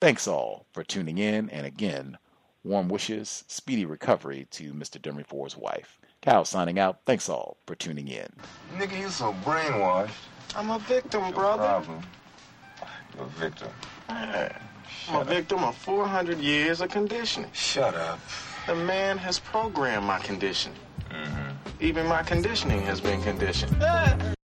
[SPEAKER 3] Thanks all for tuning in. And again, Warm wishes, speedy recovery to Mr. Demirefor's wife. Cal signing out. Thanks all for tuning in.
[SPEAKER 20] Nigga, you so brainwashed.
[SPEAKER 21] I'm a victim, brother.
[SPEAKER 20] Problem. You're a victim.
[SPEAKER 21] Yeah. I'm a victim of 400 years of conditioning.
[SPEAKER 20] Shut up.
[SPEAKER 21] The man has programmed my condition.
[SPEAKER 20] Mm-hmm.
[SPEAKER 21] Even my conditioning has been conditioned.